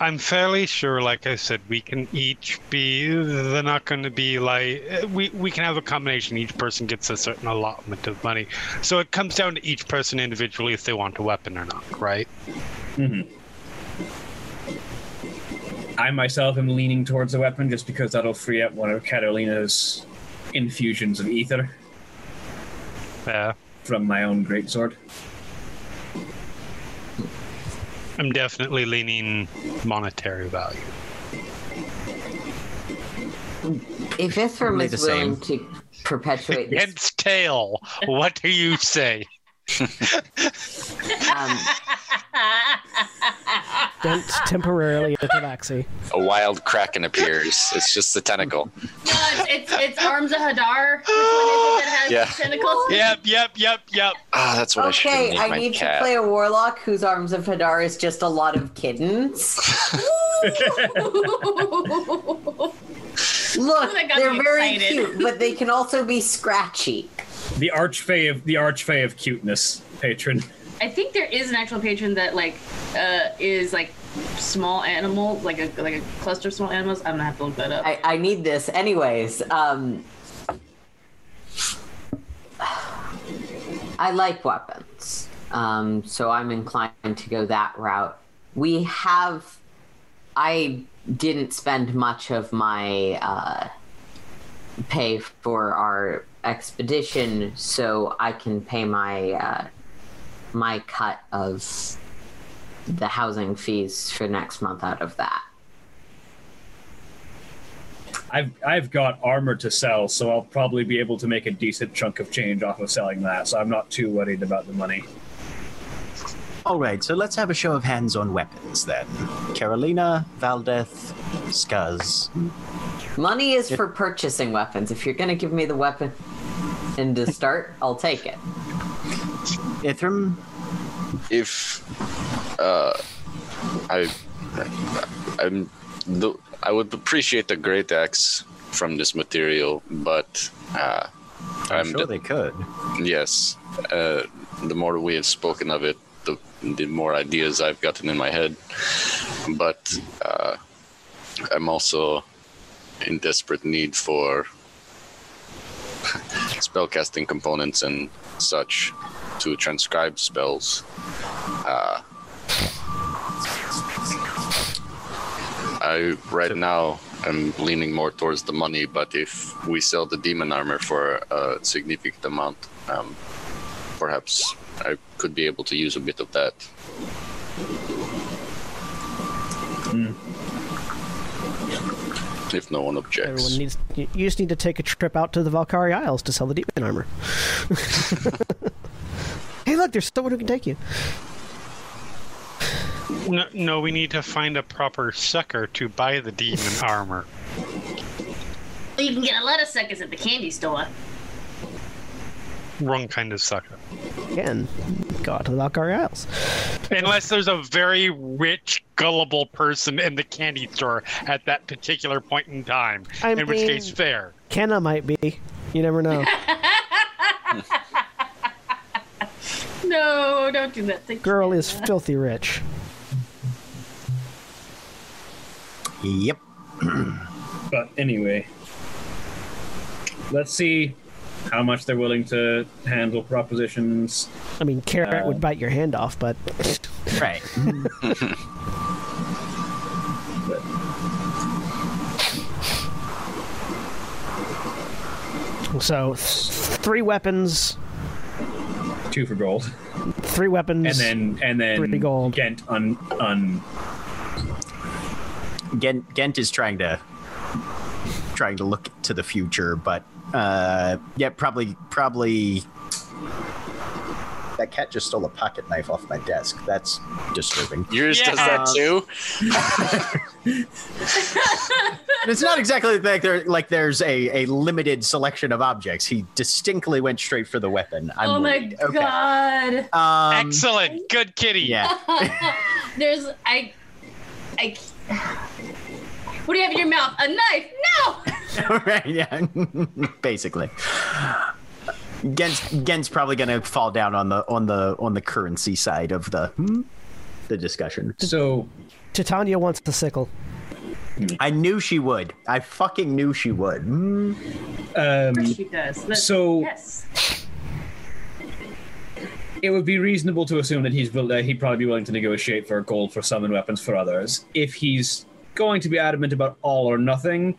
i'm fairly sure like i said we can each be they're not going to be like we, we can have a combination. Each person gets a certain allotment of money. So it comes down to each person individually if they want a weapon or not right? Mm-hmm. I myself am leaning towards a weapon just because that'll free up one of Catalina's infusions of ether. Yeah. From my own greatsword. I'm definitely leaning monetary value If Ithrim Probably is the willing same. to perpetuate this against tail what do you say Um, Gent temporarily at Tabaxi. A wild kraken appears. It's just the tentacle. No, it's, it's it's arms of Hadar. Which one is it that has Yeah. tentacles? Yep, yep, yep, yep. Ah, that's what I should okay, I need cat. to play a warlock whose arms of Hadar is just a lot of kittens. Look, That they're very excited. cute, but they can also be scratchy. The archfey of the archfey of cuteness patron. I think there is an actual patron that like uh, is like small animal, like a like a cluster of small animals. I'm gonna have to look that up. I, I need this. Anyways, um, I like weapons, um, so I'm inclined to go that route. We have. I didn't spend much of my uh, pay for our expedition, so I can pay my uh, my cut of the housing fees for next month out of that. I've I've got armor to sell, so I'll probably be able to make a decent chunk of change off of selling that. So I'm not too worried about the money. All right, so let's have a show of hands on weapons then. Carolina, Valdeth, Skuzz. Money is for purchasing weapons. If you're gonna give me the weapon and to start, I'll take it. Ithrim, if uh, I, I'm, the, I would appreciate the great axe from this material, but uh, I'm I'm sure the- they could. yes. Uh, the more we have spoken of it, the, more ideas I've gotten in my head. But uh, I'm also in desperate need for spellcasting components and such to transcribe spells. Uh, I right now I'm leaning more towards the money, but if we sell the demon armor for a significant amount, um, perhaps I could be able to use a bit of that. If no one objects. Everyone needs. You you just need to take a trip out to the Valkyrie Isles to sell the demon armor. hey, look! There's someone who can take you. No, no, we need to find a proper sucker to buy the demon armor. You can get a lot of suckers at the candy store. Wrong kind of sucker. Again, go out to the Valkyrie Isles. Unless there's a very rich, gullible person in the candy store at that particular point in time. I in which case, fair. Kenna might be. You never know. No, don't do that. Thank Girl you. is filthy rich. Yep. But anyway, let's see how much they're willing to handle propositions. I mean, Carrot would um, bite your hand off, but Right. so th- three weapons, Two for gold, three weapons, and then and then Three gold. Gent un un. Gent, Gent is trying to trying to look to the future, but uh, yeah, probably probably. That cat just stole a pocket knife off my desk. That's disturbing. Yours does that too? And it's not exactly like there like there's a, a limited selection of objects. He distinctly went straight for the weapon. I'm oh my worried. Okay. god. Um, Excellent. Good kitty. Yeah. There's I I What do you have in your mouth? A knife? No! right. Yeah. Basically. Gent's, Gent's probably gonna fall down on the on the on the currency side of the hmm, the discussion. So Titania wants the sickle. I knew she would. I fucking knew she would. Hmm. um, she does. That's- So- yes. it would be reasonable to assume that he's will- uh, he'd probably be willing to negotiate for gold for some and weapons for others. If he's going to be adamant about all or nothing,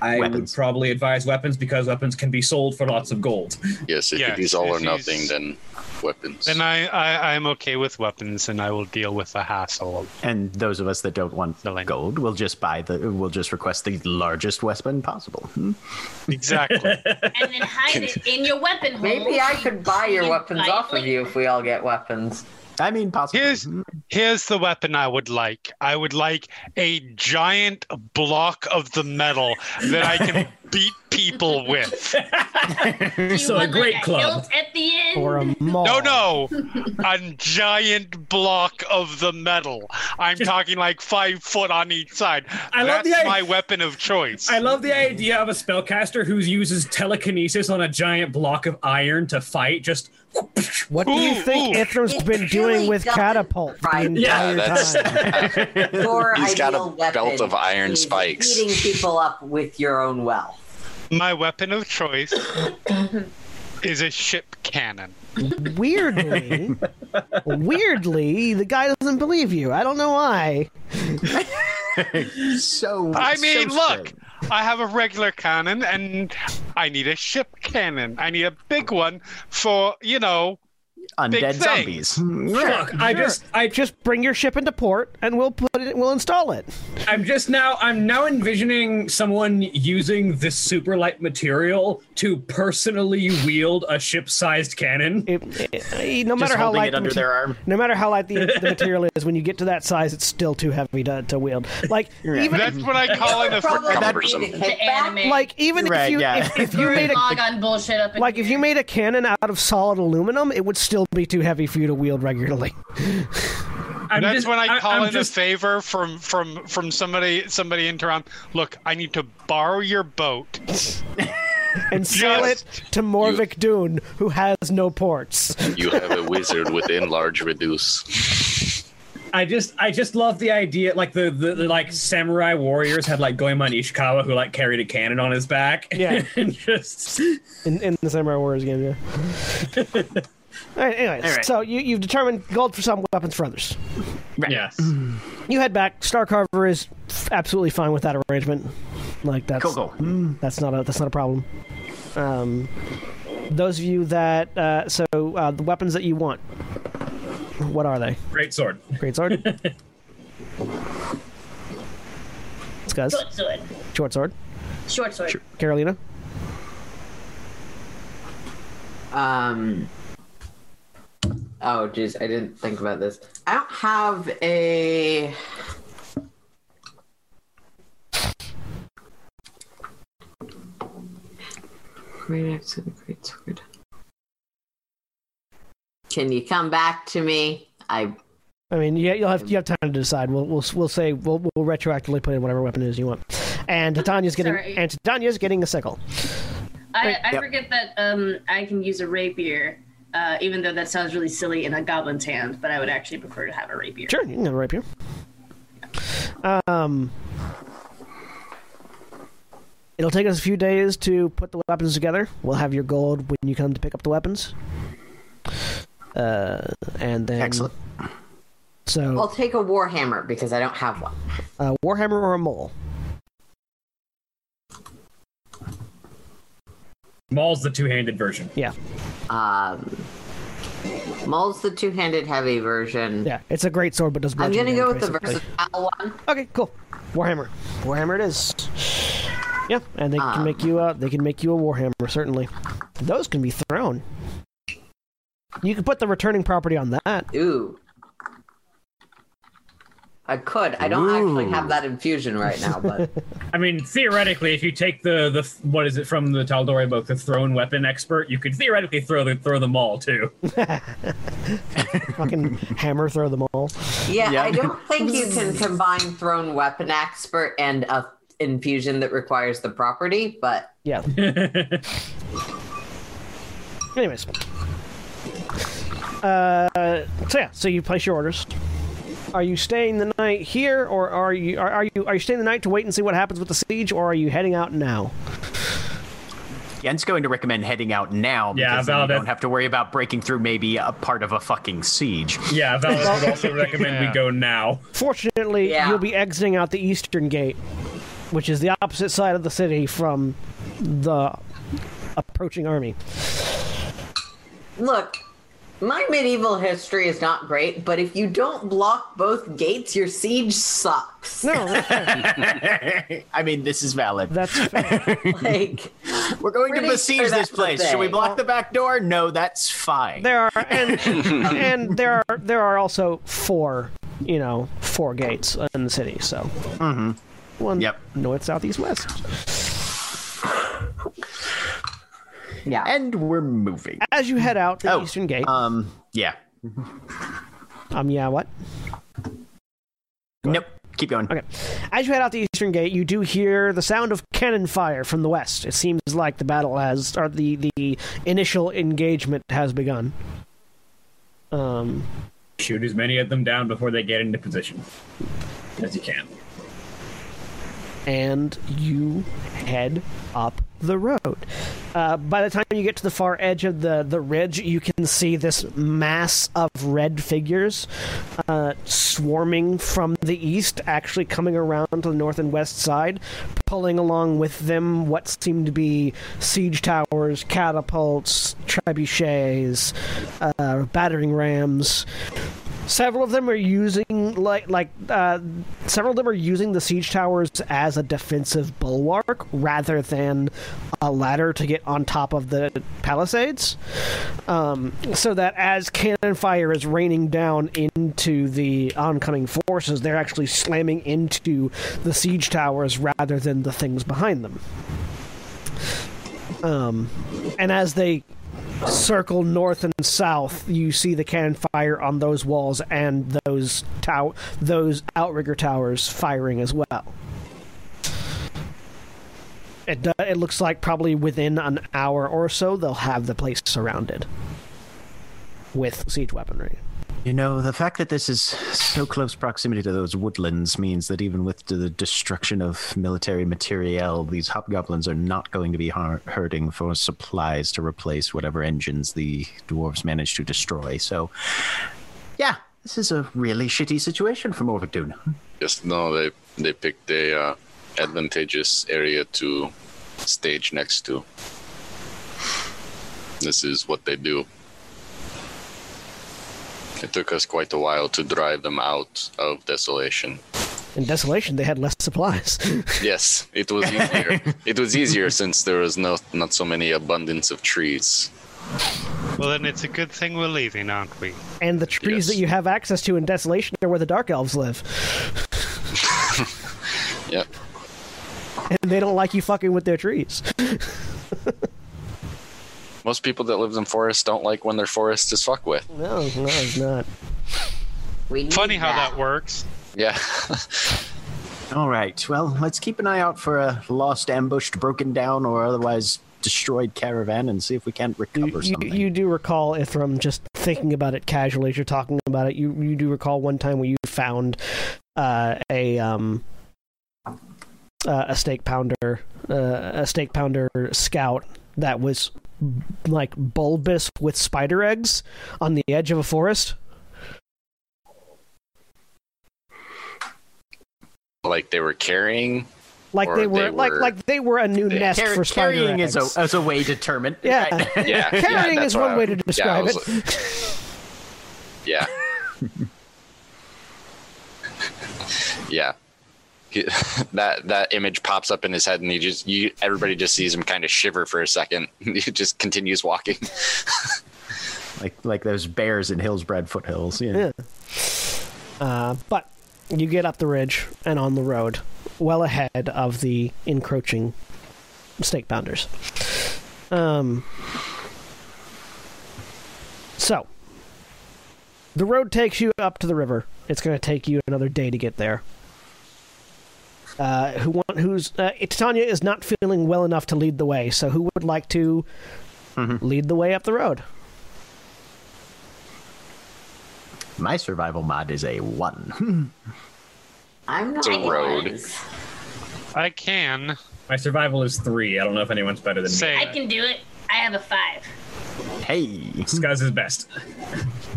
I would probably advise weapons because weapons can be sold for lots of gold. Yes, if Yes, it is all or if nothing, then weapons. Then I, I I'm okay with weapons, and I will deal with the hassle. And those of us that don't want Selling. gold will just buy the. We'll just request the largest weapon possible. Hmm? exactly. and then hide it in your weapon hole. Maybe I could buy your weapons off of you if we all get weapons. I mean, possibly. Here's mm-hmm. here's the weapon I would like. I would like a giant block of the metal that I can beat people with. So a great like, a club. at the end. Or a mall. No, no, a giant block of the metal. I'm talking like five foot on each side. I love That's the my idea- weapon of choice. I love the idea of a spellcaster who uses telekinesis on a giant block of iron to fight. Just What do you Ooh, think ooh. Ithrim's It been doing with doesn't- catapult the Right. entire Yeah, that's- time? Your He's got a weapon belt of iron is spikes. Beating people up with your own wealth. My weapon of choice is a ship cannon. weirdly, weirdly, the guy doesn't believe you. I don't know why. so. I so mean, look, strange. I have a regular cannon and I need a ship cannon. I need a big one for, you know, undead zombies. Yeah. look, I just, I Just bring your ship into port, and we'll put it. We'll install it. I'm just now I'm now envisioning someone using this super light material to personally wield a ship-sized cannon. It- it- no Just matter how light it the under mate- their arm. no matter how light the, the material is, when you get to that size, it's still too heavy to, to wield. Like even that's what I call it a Probably cumbersome. need a The kickback. anime. like even if you yeah. if, if you made a log on bullshit up in like if you made a cannon out of solid aluminum, it would still be too heavy for you to wield regularly. I'm That's just- when I call I'm in just- a favor from from from somebody somebody in Toronto. Look, I need to borrow your boat. and sail it Just- to Morvik Dune, who has no ports. you have a wizard with enlarge reduce. I just I just love the idea like the, the, the like samurai warriors had like Goemon Ishikawa who like carried a cannon on his back. Yeah. and just in, in the Samurai Warriors game. Yeah. All right. Anyways, All right. so you, you've determined gold for some, weapons for others. yes. You head back. Star Carver is f- absolutely fine with that arrangement. Like that's Cool, cool. that's not a that's not a problem. Um, those of you that uh, so uh, the weapons that you want, what are they? Great sword. Great sword. Skuzz, Short sword. short sword. Short sword. Carolina, Um. Oh, jeez, I didn't think about this. I don't have a. Great axe and a great sword. Can you come back to me? I I mean, yeah, you'll have you have time to decide. We'll we'll we'll say we'll we'll retroactively put in whatever weapon it is you want. And Titania's getting Sorry. and Titania's getting a sickle. I, I Yep. forget that um, I can use a rapier, uh, even though that sounds really silly in a goblin's hand, but I would actually prefer to have a rapier. Sure, you can have a rapier. Um, it'll take us a few days to put the weapons together. We'll have your gold when you come to pick up the weapons. Uh, and then Excellent. So, I'll take a warhammer because I don't have one. a warhammer or a mole? Maul's the two-handed version. Yeah, Um, Maul's the two-handed heavy version. yeah. It's a great sword, but does. I'm gonna go damage, with the basically. versatile one. Okay, cool. Warhammer. Warhammer it is. Yeah, and they can Um, make you a they can make you a warhammer certainly. Those can be thrown. You can put the returning property on that. Ooh. I could. I don't actually have that infusion right now, but I mean, theoretically, if you take the the what is it from the Tal'Dorei book, the thrown weapon expert, you could theoretically throw the throw the maul too. Fucking hammer throw them all. yeah, Yeah. I don't think you can combine thrown weapon expert and a infusion that requires the property, but Yeah. Anyways. Uh, so yeah, so you place your orders. Are you staying the night here, or are you are, are you are you staying the night to wait and see what happens with the siege, or are you heading out now? Yen's going to recommend heading out now because Yeah, then you don't have to worry about breaking through maybe a part of a fucking siege. yeah, Valis would also recommend Yeah. we go now. Fortunately, Yeah. you'll be exiting out the eastern gate. which is the opposite side of the city from the approaching army. Look, my medieval history is not great, but if you don't block both gates, your siege sucks. No. I mean, this is valid. That's fair. like, We're going to besiege this place. Should we thing. block the back door? No, that's fine. there are and and there are there are also four, you know, four gates in the city. So, mm-hmm. one Yep. north, south, east, west. Yeah. And we're moving. As you head out the Oh, eastern gate, Um, yeah. um, yeah, what? Nope. Keep going. Okay. As you head out the eastern gate, you do hear the sound of cannon fire from the west. It seems like the battle has, or the the initial engagement has begun. Um, Shoot as many of them down before they get into position as you can. and you head up the road. Uh, by the time you get to the far edge of the, the ridge, you can see this mass of red figures uh, swarming from the east, actually coming around to the north and west side, pulling along with them what seem to be siege towers, catapults, trebuchets, uh, battering rams. Several of them are using like like uh, several of them are using the siege towers as a defensive bulwark rather than a ladder to get on top of the palisades. Um, so that as cannon fire is raining down into the oncoming forces, they're actually slamming into the siege towers rather than the things behind them. Um, and as they circle north and south, you see the cannon fire on those walls and those tow- those outrigger towers firing as well. It, do- it looks like probably within an hour or so they'll have the place surrounded with siege weaponry. You know, the fact that this is so close proximity to those woodlands means that even with the destruction of military materiel, these hobgoblins are not going to be hurting for supplies to replace whatever engines the dwarves managed to destroy. So, yeah, this is a really shitty situation for Morvigdoon. Just no, they they picked a uh, advantageous area to stage next to. This is what they do. It took us quite a while to drive them out of desolation. In Desolation, they had less supplies. Yes, it was easier. it was easier since there was no not so many abundance of trees. Well, then it's a good thing we're leaving, aren't we? and the trees Yes. that you have access to in Desolation are where the Dark Elves live. Yep. And they don't like you fucking with their trees. Most people that live in forests don't like when their forest is fucked with. No, no, it's not. We need Funny how that works. Yeah. All right, well, let's keep an eye out for a lost, ambushed, broken down, or otherwise destroyed caravan and see if we can't recover You, something. you do recall, Ithrim, just thinking about it casually as you're talking about it, you, you do recall one time where you found uh, a um, uh, a steak pounder, uh, a steak pounder scout that was like bulbous with spider eggs on the edge of a forest. like they were carrying. Like they were, they like were- like they were a new Yeah. nest Car- for spider carrying eggs. is a, as a way to term it. yeah, Yeah. yeah, carrying that's is one I- way to describe was it. like- Yeah. yeah. He- that that image pops up in his head, and he just you everybody just sees him kind of shiver for a second. he just continues walking. like like those bears in Hillsbrad foothills. Yeah. Yeah. Uh, but you get up the ridge and on the road, well ahead of the encroaching stake pounders. Um, so, the road takes you up to the river. It's going to take you another day to get there. Uh, who want? Who's? Uh, Titania is not feeling well enough to lead the way. So, who would like to lead the way up the road? My survival mod is a one. I'm not. a road. I can My survival is three. I don't know if anyone's better than say I can do it. I have a five. hey. me. Skuzz is best.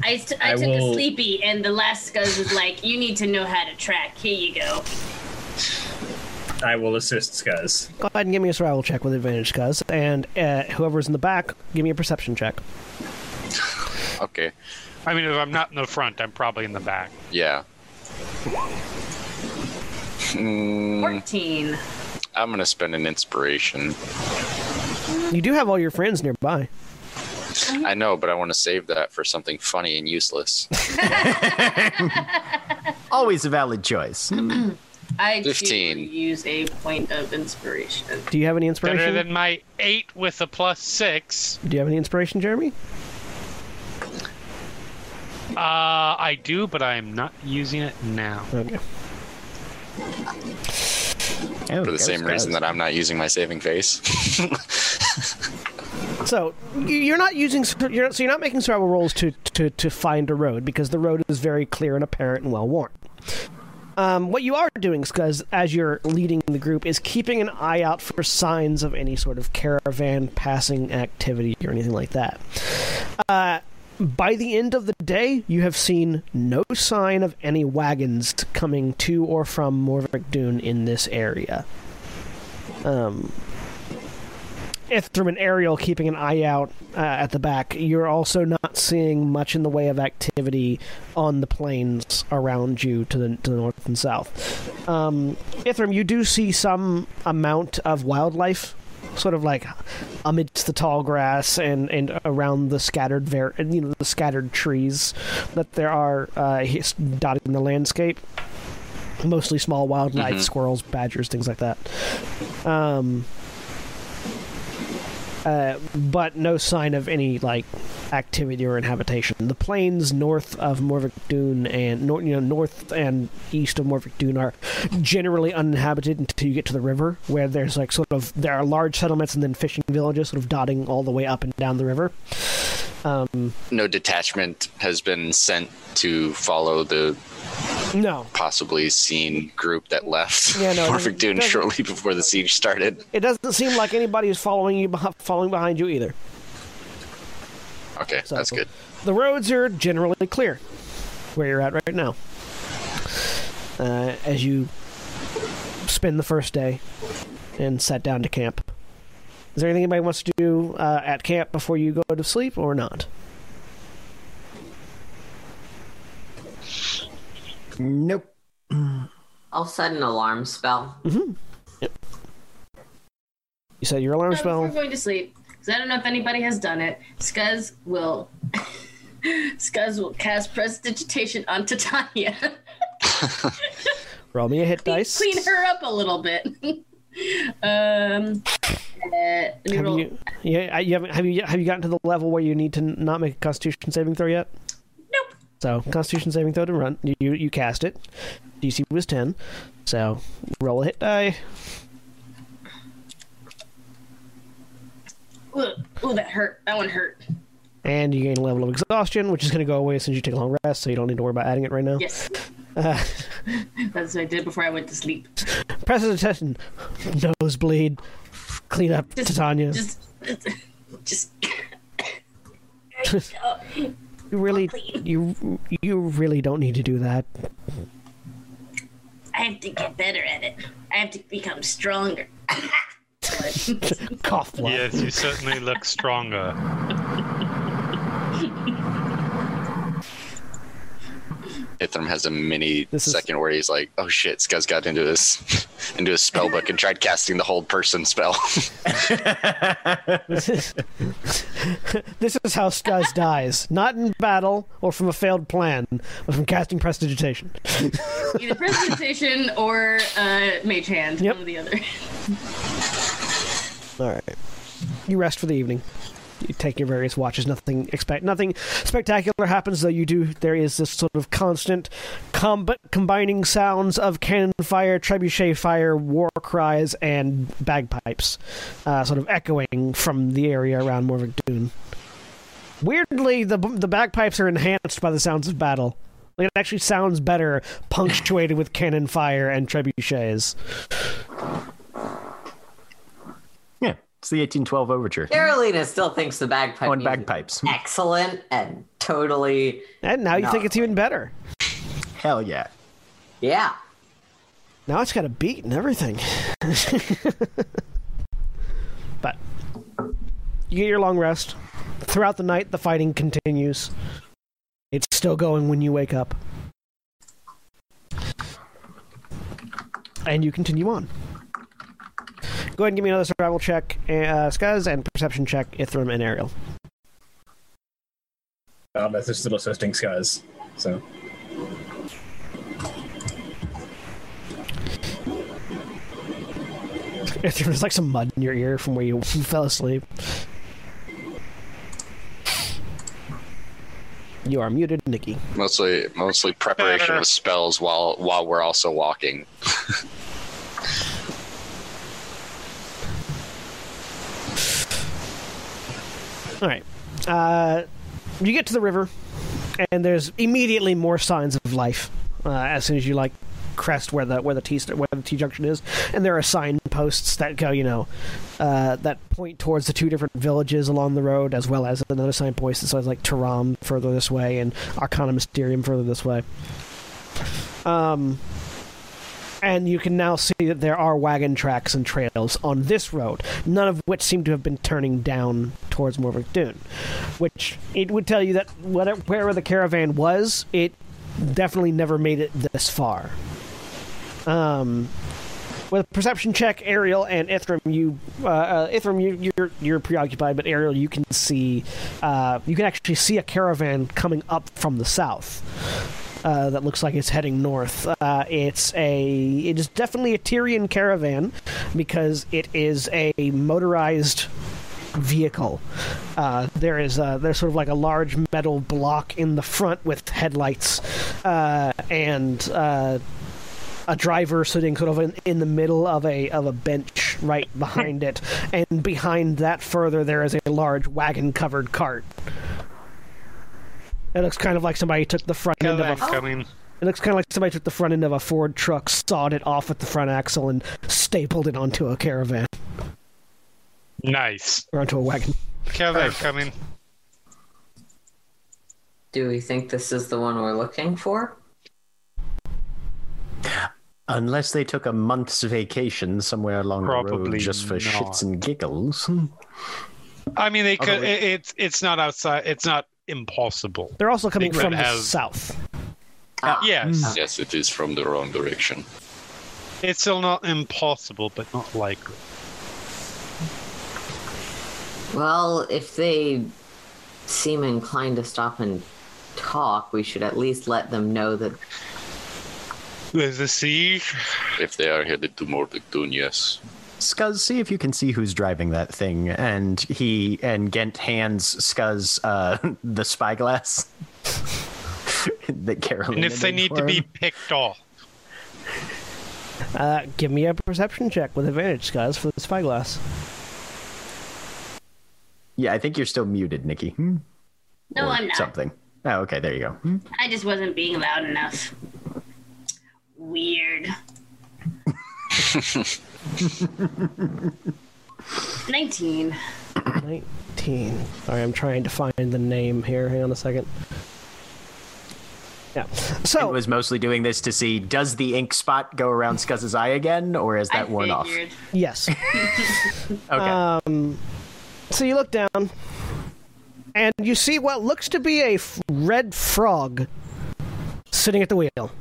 I, t- I, I took will- a sleepy, and the last scuzz was like, "You need to know how to track. Here you go." I will assist Skuzz. Go ahead and give me a survival check with advantage, cuz. And uh, whoever's in the back, give me a perception check. Okay. I mean, if I'm not in the front, I'm probably in the back. Yeah. Mm, 14. I'm gonna spend an inspiration. You do have all your friends nearby. I know, but I want to save that for something funny and useless. Always a valid choice. I 15. do use a point of inspiration. Do you have any inspiration? Better than my eight with a plus six. Do you have any inspiration, Jeremy? Uh, I do, but I am not using it now. Okay. Oh, For the same reason that I'm not using my saving face. So you- you're not using you're not, so you're not making survival rolls to, to to find a road because the road is very clear and apparent and well worn. Um, what you are doing, because as you're leading the group, is keeping an eye out for signs of any sort of caravan passing activity or anything like that. Uh, by the end of the day, you have seen no sign of any wagons coming to or from Morvick Dune in this area. Um, Ithrim and Ariel keeping an eye out uh, at the back. You're also not seeing much in the way of activity on the plains around you to the to the north and south. Um, Ithrim, you do see some amount of wildlife, sort of like amidst the tall grass and, and around the scattered ver- you know the scattered trees that there are uh, his- dotting the landscape. Mostly small wildlife, squirrels, badgers, things like that. Um, uh, but no sign of any like activity or inhabitation. The plains north of Morvick Dune and nor- you know north and east of Morvick Dune are generally uninhabited until you get to the river, where there's like sort of there are large settlements and then fishing villages sort of dotting all the way up and down the river. Um, no detachment has been sent to follow the no, possibly seen group that left Yeah, no, Morphic Dune shortly before the siege started. it doesn't seem like anybody is following you following behind you either. Okay, So- that's good. The roads are generally clear where you're at right now. Uh, as you spend the first day and sat down to camp. Is there anything anybody wants to do uh, at camp before you go to sleep or not? Nope. I'll set an alarm spell. You said your alarm No, before spell. going to sleep, because I don't know if anybody has done it. Skuzz will, Skuzz will cast prestidigitation on Titania. Roll me a hit dice. Clean her up a little bit. um, uh, Have roll- you, yeah, you haven't, have you have you gotten to the level where you need to not make a Constitution saving throw yet? Nope. So Constitution saving throw to run. You you, you cast it. DC was ten. So roll a hit die. Ooh, that hurt. That one hurt. And you gain a level of exhaustion, which is going to go away as soon as you take a long rest, so you don't need to worry about adding it right now. Yes. Uh, That's what I did before I went to sleep. prestidigitation. Nosebleed. Clean up Just- Titania. Just, just. you really, you you really don't need to do that. I have to get better at it. I have to become stronger. Cough blood. Yes, you certainly look stronger. Ithrim has a mini This is- second where he's like, "Oh shit, this guy's got into this into his spell book and tried casting the hold person spell." This is, this is how Skuzz dies. Not in battle or from a failed plan, but from casting prestidigitation. Either prestidigitation or uh, mage hand. Yep. One or the other. All right. You rest for the evening. You take your various watches. Nothing expect nothing spectacular happens, though. You do. There is this sort of constant combat combining sounds of cannon fire, trebuchet fire, war cries, and bagpipes, uh, sort of echoing from the area around Morvick Dune. Weirdly, the the bagpipes are enhanced by the sounds of battle. Like, It actually sounds better, punctuated with cannon fire and trebuchets. Yeah, it's the 1812 overture. Carolina still thinks the bagpipe On bagpipes. is excellent and totally And now you No. think it's even better. Hell yeah. yeah. Now it's got a beat and everything. but you get your long rest. Throughout the night, the fighting continues. It's still going when you wake up. And you continue on. Go ahead and give me another survival check, uh, Skuzz, and perception check, Ithrim and Ariel. Um, that's just still assisting skies. So If there's like some mud in your ear from where you fell asleep. You are muted, Nikki. Mostly, mostly preparation of spells while while we're also walking. All right. Uh, you get to the river, and there's immediately more signs of life uh, as soon as you like crest where the where the T where the T junction is, and there are signposts that go, you know, uh, that point towards the two different villages along the road, as well as another signpost that says like Taram further this way and Arcana Mysterium further this way. Um, and you can now see that there are wagon tracks and trails on this road, none of which seem to have been turning down towards Morvick Dune, which it would tell you that whatever, wherever the caravan was, it definitely never made it this far. Um, with perception check, Ariel and Ithrim, you, uh, uh, Ithrim, you, you're you're preoccupied, but Ariel, you can see, uh, you can actually see a caravan coming up from the south. Uh, that looks like it's heading north. Uh, it's a, it is definitely a Tyrian caravan because it is a motorized vehicle. Uh, there is uh, there's sort of like a large metal block in the front with headlights uh, and uh, a driver sitting sort of in, in the middle of a of a bench right behind it, and behind that further there is a large wagon covered cart. It looks kind of like somebody took the front end of a coming. it looks kind of like somebody took the front end of a Ford truck, sawed it off at the front axle, and stapled it onto a caravan Nice. or onto a wagon. Kevin coming. Do we think this is the one we're looking for? Unless they took a month's vacation somewhere along the Probably road just for not. shits and giggles. I mean, they could. Although It, it's it's not outside. It's not impossible. They're also coming They could from the have- south. Ah, Yes, Yes, it is from the wrong direction. it's still not impossible, but not likely. Well, if they seem inclined to stop and talk, we should at least let them know that There's a siege. If they are headed to Mordectun, yes. Skuzz, see if you can see who's driving that thing. And he and Gent hands Skuzz uh, the spyglass that Carolyn. And if they need to be picked off, Uh, give me a perception check with advantage, guys, for the spyglass. yeah, I think you're still muted, Nikki. Hmm? No, Or I'm not. Something. Oh, okay, there you go. Hmm. I just wasn't being loud enough. Weird. 19. 19. Sorry, I'm trying to find the name here. Hang on a second. Yeah. So it was mostly doing this to see does the ink spot go around Skuzz's eye again, or is that I worn off? yes. Okay. Um, so you look down, and you see what looks to be a f- red frog sitting at the wheel.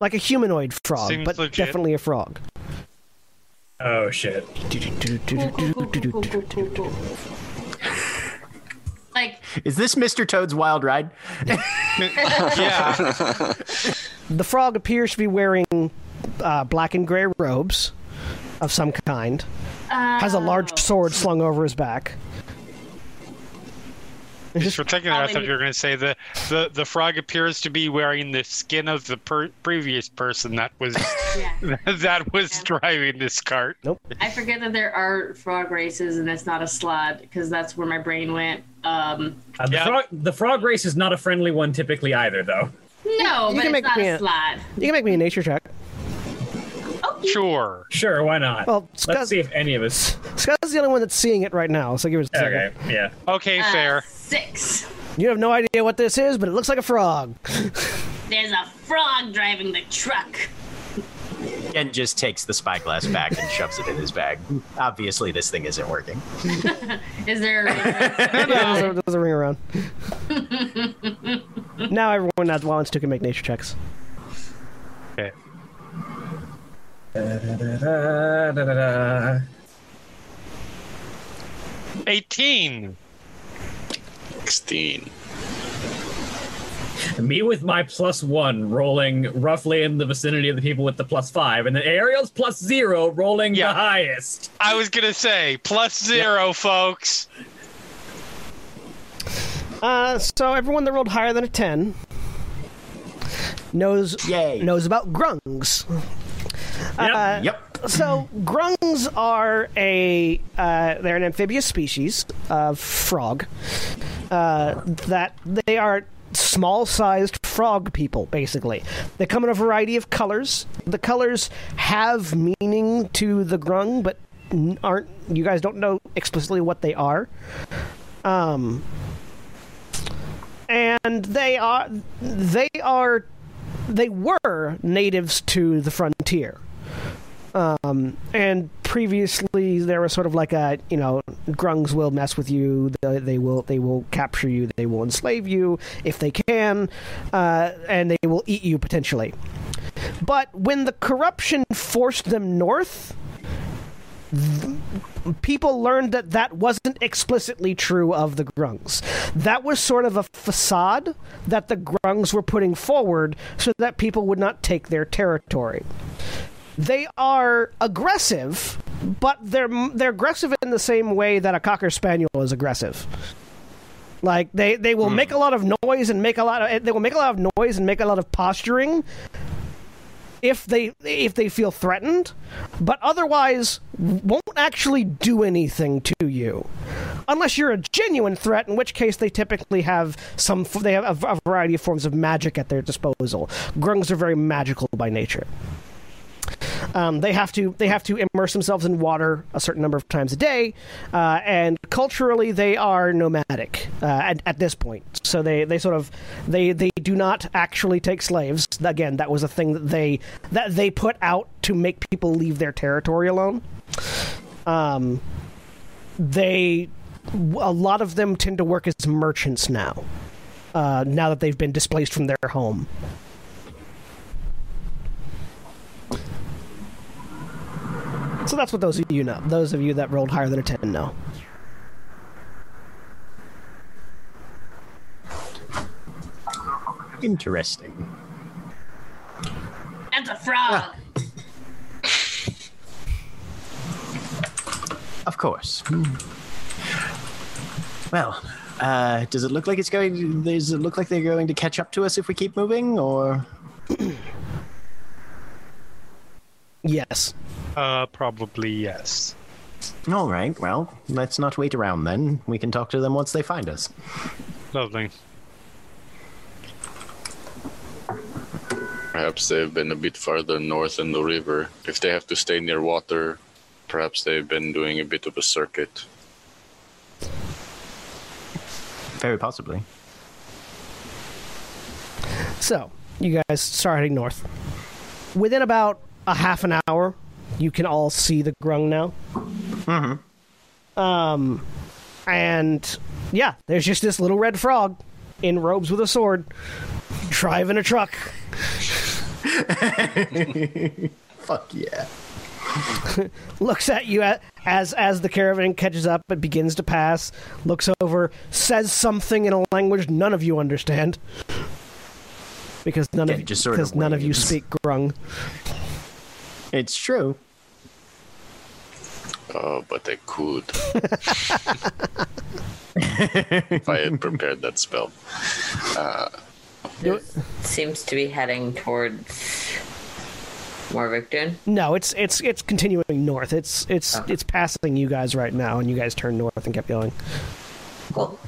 Like a humanoid frog, Seems but legit. definitely a frog. oh shit. Like, is this Mr. Toad's Wild Ride? yeah, The frog appears to be wearing uh, black and gray robes of some kind. Has a large sword slung over his back. just for a second, I thought you were going to say the, the the frog appears to be wearing the skin of the per- previous person that was yeah. that was Yeah. driving this cart. Nope. I forget that there are frog races and it's not a slaad because that's where my brain went. Um, Uh, the, Yeah. frog, the frog race is not a friendly one typically either, though. no, You but can it's make not a a- slaad. You can make me a nature check. Okay. Sure. Sure, why not? Well, Skuzz- Let's see if any of us. Scott's the only one that's seeing it right now, so give it a second. Okay, yeah. Okay, Uh, fair. Six. You have no idea what this is, but it looks like a frog. There's a frog driving the truck. And just takes the spyglass back and shoves it in his bag. Obviously, this thing isn't working. Is there? No, doesn't, doesn't ring around. now everyone at once two can make nature checks. Okay. Da-da-da-da-da-da. 18. 16. Me with my plus one rolling roughly in the vicinity of the people with the plus five, and then Ariel's plus zero rolling Yeah. the highest. I was going to say, plus zero, folks. Uh, so everyone that rolled higher than a ten knows Yay. knows about grungs. Yep. Uh, Yep. So grungs are a uh, they're an amphibious species of frog. Uh, that they are small-sized frog people, basically. They come in a variety of colors. The colors have meaning to the grung, but aren't you guys don't know explicitly what they are. Um, and they are they are they were natives to the frontier. Um, and previously there was sort of like a you know grungs will mess with you they, they will they will capture you they will enslave you if they can uh, and they will eat you potentially but when the corruption forced them north people learned that that wasn't explicitly true of the grungs. That was sort of a facade that the grungs were putting forward so that people would not take their territory. They are aggressive, but they're they're aggressive in the same way that a cocker spaniel is aggressive. Like they, they will hmm. make a lot of noise and make a lot of eh, they will make a lot of noise and make a lot of posturing if they if they feel threatened, but otherwise won't actually do anything to you, unless you're a genuine threat. In which case, they typically have some they have a, a variety of forms of magic at their disposal. Grungs are very magical by nature. Um, they have to they have to immerse themselves in water a certain number of times a day, uh, and culturally they are nomadic uh, at, at this point. So they, they sort of they they do not actually take slaves. Again, that was a thing that they that they put out to make people leave their territory alone. Um, they a lot of them tend to work as merchants now. Uh, now that they've been displaced from their home. So that's what those of you know. Those of you that rolled higher than a 10 know. Interesting. That's a frog. Of course. Well, uh, does it look like it's going? Does it look like they're going to catch up to us if we keep moving, or? Yes. Uh, probably yes. All right. Well, let's not wait around then. We can talk to them once they find us. Lovely. Perhaps they've been a bit farther north in the river. If they have to stay near water, perhaps they've been doing a bit of a circuit. Very possibly. So, you guys start heading north. Within about a half an hour, you can all see the grung now. Mm-hmm. Um, and yeah, there's just this little red frog in robes with a sword driving a truck. Fuck yeah. looks at you a- as as the caravan catches up and begins to pass looks over says something in a language none of you understand because none Yeah, of just sort of because none of you speak grung It's true. Oh, but I could. if I had prepared that spell. It seems to be heading towards Morvicton. no it's it's it's continuing north it's it's it's passing you guys right now and you guys turned north and kept going Well,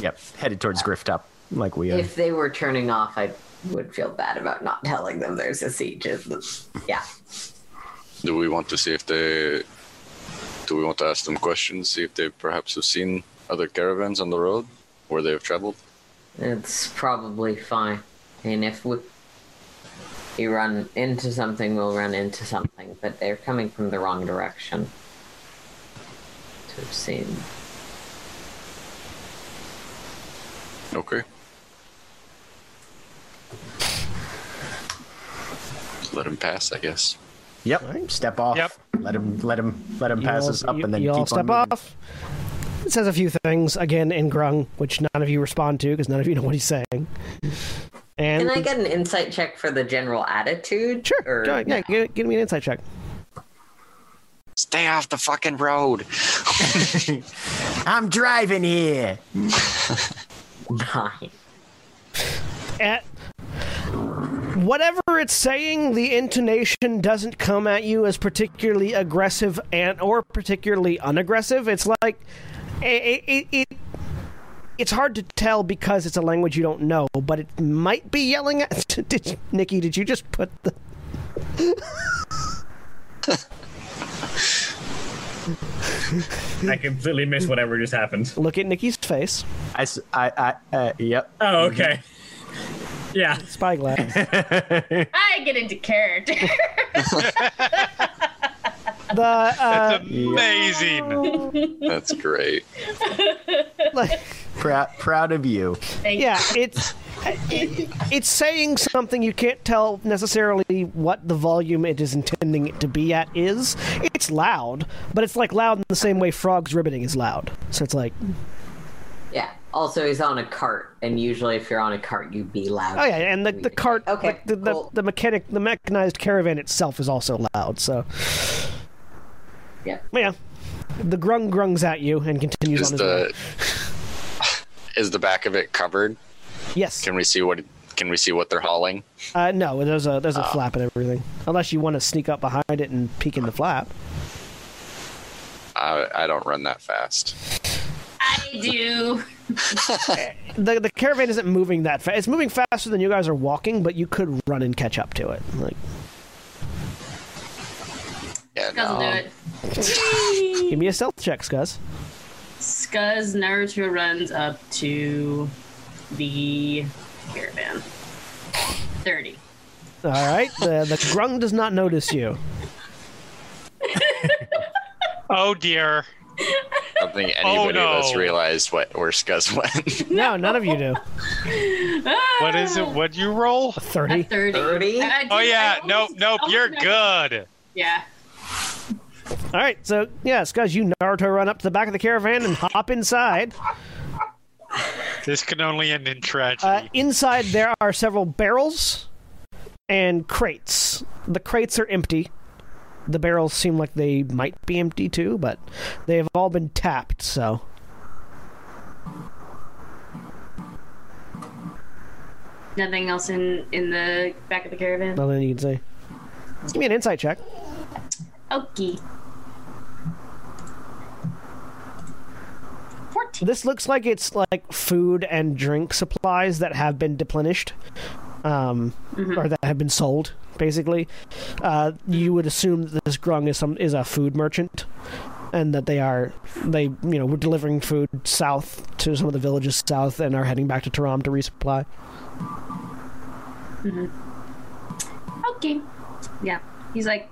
Yep. Headed towards Grift Up, like we are. if they were turning off, I would feel bad about not telling them there's a siege. Yeah. Do we want to see if they. Do we want to ask them questions, see if they perhaps have seen other caravans on the road where they have traveled? It's probably fine. And if we, we run into something, we'll run into something. But they're coming from the wrong direction. To have seen. Okay. Let him pass, I guess. Yep. Alright. Step off. Yep. Let him. Let him. Let him You pass all- us up, you- and then you keep all step moving. off. It says a few things again in Grung, which none of you respond to because none of you know what he's saying. And Can I get an insight check for the general attitude? sure, Or go ahead, yeah, give, give me an insight check. Stay off the fucking road. I'm driving here. Nine. At whatever it's saying, the intonation doesn't come at you as particularly aggressive and or particularly unaggressive. It's like it, it, it it's hard to tell because it's a language you don't know, but it might be yelling at. Did, Nikki, did you just put the? I completely missed whatever just happened. Look at Nikki's face. I I uh, yep. Oh, okay. Yeah. Spyglass. I get into character. the uh, Amazing. That's great. like, Proud. Proud of you. Thank yeah, it's it, it's saying something you can't tell necessarily what the volume it is intending it to be at is. It's loud, but it's like loud in the same way frogs ribbiting is loud. So it's like, Yeah. Also, he's on a cart, and usually, if you're on a cart, you be loud. oh yeah, and the the cart, Okay, like the, cool. the the mechanic, the mechanized caravan itself is also loud. So Yeah. yeah, the grung grungs at you and continues Is on his way. the is the back of it covered? Yes. Can we see what can we see what they're hauling? Uh, no, there's a there's a flap and everything. Unless you want to sneak up behind it and peek in the flap. I I don't run that fast. I do. the the caravan isn't moving that fast. It's moving faster than you guys are walking, but you could run and catch up to it. Like, Yeah, Doesn't no. do it. give me a stealth check, Skuzz. Skuzz Naruto runs up to the caravan. 30. All right, the the grung does not notice you. Oh dear. I don't think anybody of us realized what where Skuzz went. No, none of you do. What is it? What'd you roll? Thirty. 30. 30? I- I Oh yeah, nope, nope, you're messed- good. Yeah. All right, so yeah, Skuzz, you Naruto run up to the back of the caravan and hop inside. This can only end in Uh, tragedy. inside there are several barrels and crates. The crates are empty. The barrels seem like they might be empty too, but they have all been tapped. So Nothing else in in the back of the caravan. nothing you can say. Give me an insight check. Okay. 14. This looks like it's like food and drink supplies that have been deplenished, um, or that have been sold. Basically, uh, you would assume that this grung is some is a food merchant, and that they are they you know were delivering food south to some of the villages south and are heading back to Taram to resupply. Okay. Yeah. He's like,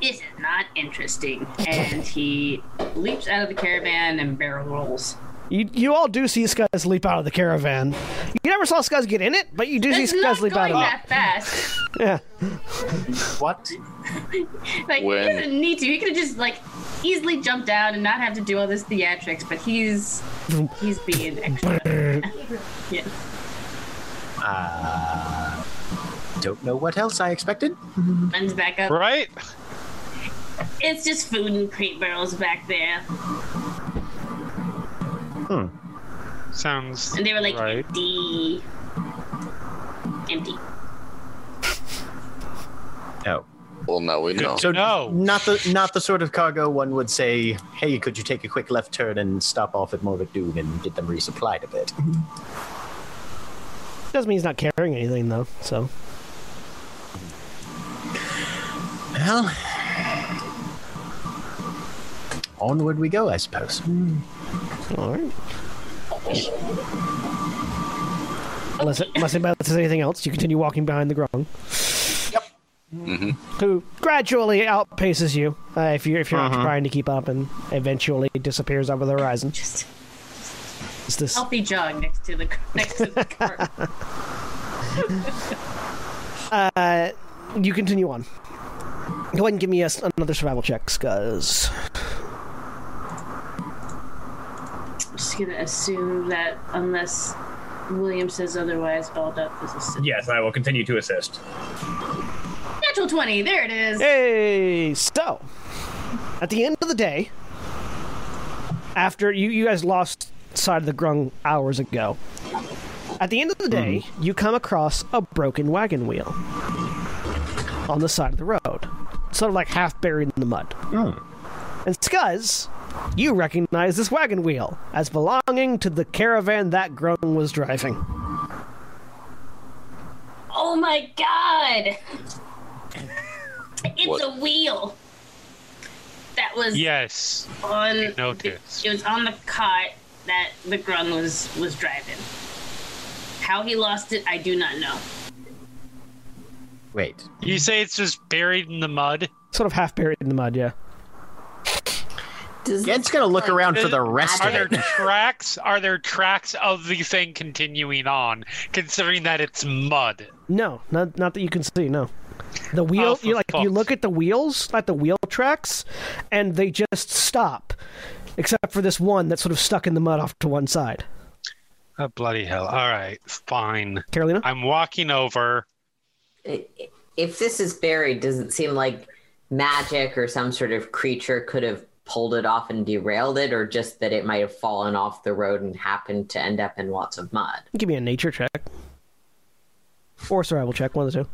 is not interesting. And he leaps out of the caravan and barrel rolls. You you all do see Skuzz leap out of the caravan. You never saw Skuzz get in it, but you do see It's Skuzz leap out of it. that fast. Yeah. What? Like, When- he doesn't need to. He could have just, like, easily jumped down and not have to do all this theatrics, but he's he's being extra. yeah. Uh, don't know what else I expected. Runs back up. right? It's just food and crate barrels back there. Hmm. Sounds And they were like right. empty. Empty. Oh. well, now we know. So No. not the not the sort of cargo one would say, "Hey, could you take a quick left turn and stop off at Morvick Doom and get them resupplied a bit?" Mm-hmm. Doesn't mean he's not carrying anything though. So Well, onward we go, I suppose. all right. Unless, unless anybody says anything else, you continue walking behind the grung. Mhm. Who gradually outpaces you uh, if you're if you're not trying to keep up, and eventually disappears over the horizon. Just It's this healthy jog next to the next to the cart. you continue on. Go ahead and give me a s another survival check, cause I'm just gonna assume that unless William says otherwise, Valdeth is a Yes, I will continue to assist. natural twenty. There it is. Hey, so at the end of the day, after you, you guys lost sight of the grung hours ago, at the end of the mm-hmm. day, you come across a broken wagon wheel on the side of the road, sort of like half buried in the mud. Oh. And Skuzz, you recognize this wagon wheel as belonging to the caravan that grung was driving. Oh my god! It's What? a wheel that was Yes. on. noticed. It was on the cart that the grung was was driving. How he lost it, I do not know. Wait. You say it's just buried in the mud? Sort of half buried in the mud, yeah. Does Ged's gonna look like, around for uh, the rest Are of there it. tracks? Are there tracks of the thing continuing on, considering that it's mud? No, not not that you can see. No, the wheel. Oh, you like you look at the wheels, at the wheel tracks, and they just stop, except for this one that's sort of stuck in the mud off to one side. Oh bloody hell! All right, fine. Carolina, I'm walking over. if this is buried, does it seem like magic or some sort of creature could have pulled it off and derailed it, or just that it might have fallen off the road and happened to end up in lots of mud? give me a nature check or survival check, one of the two.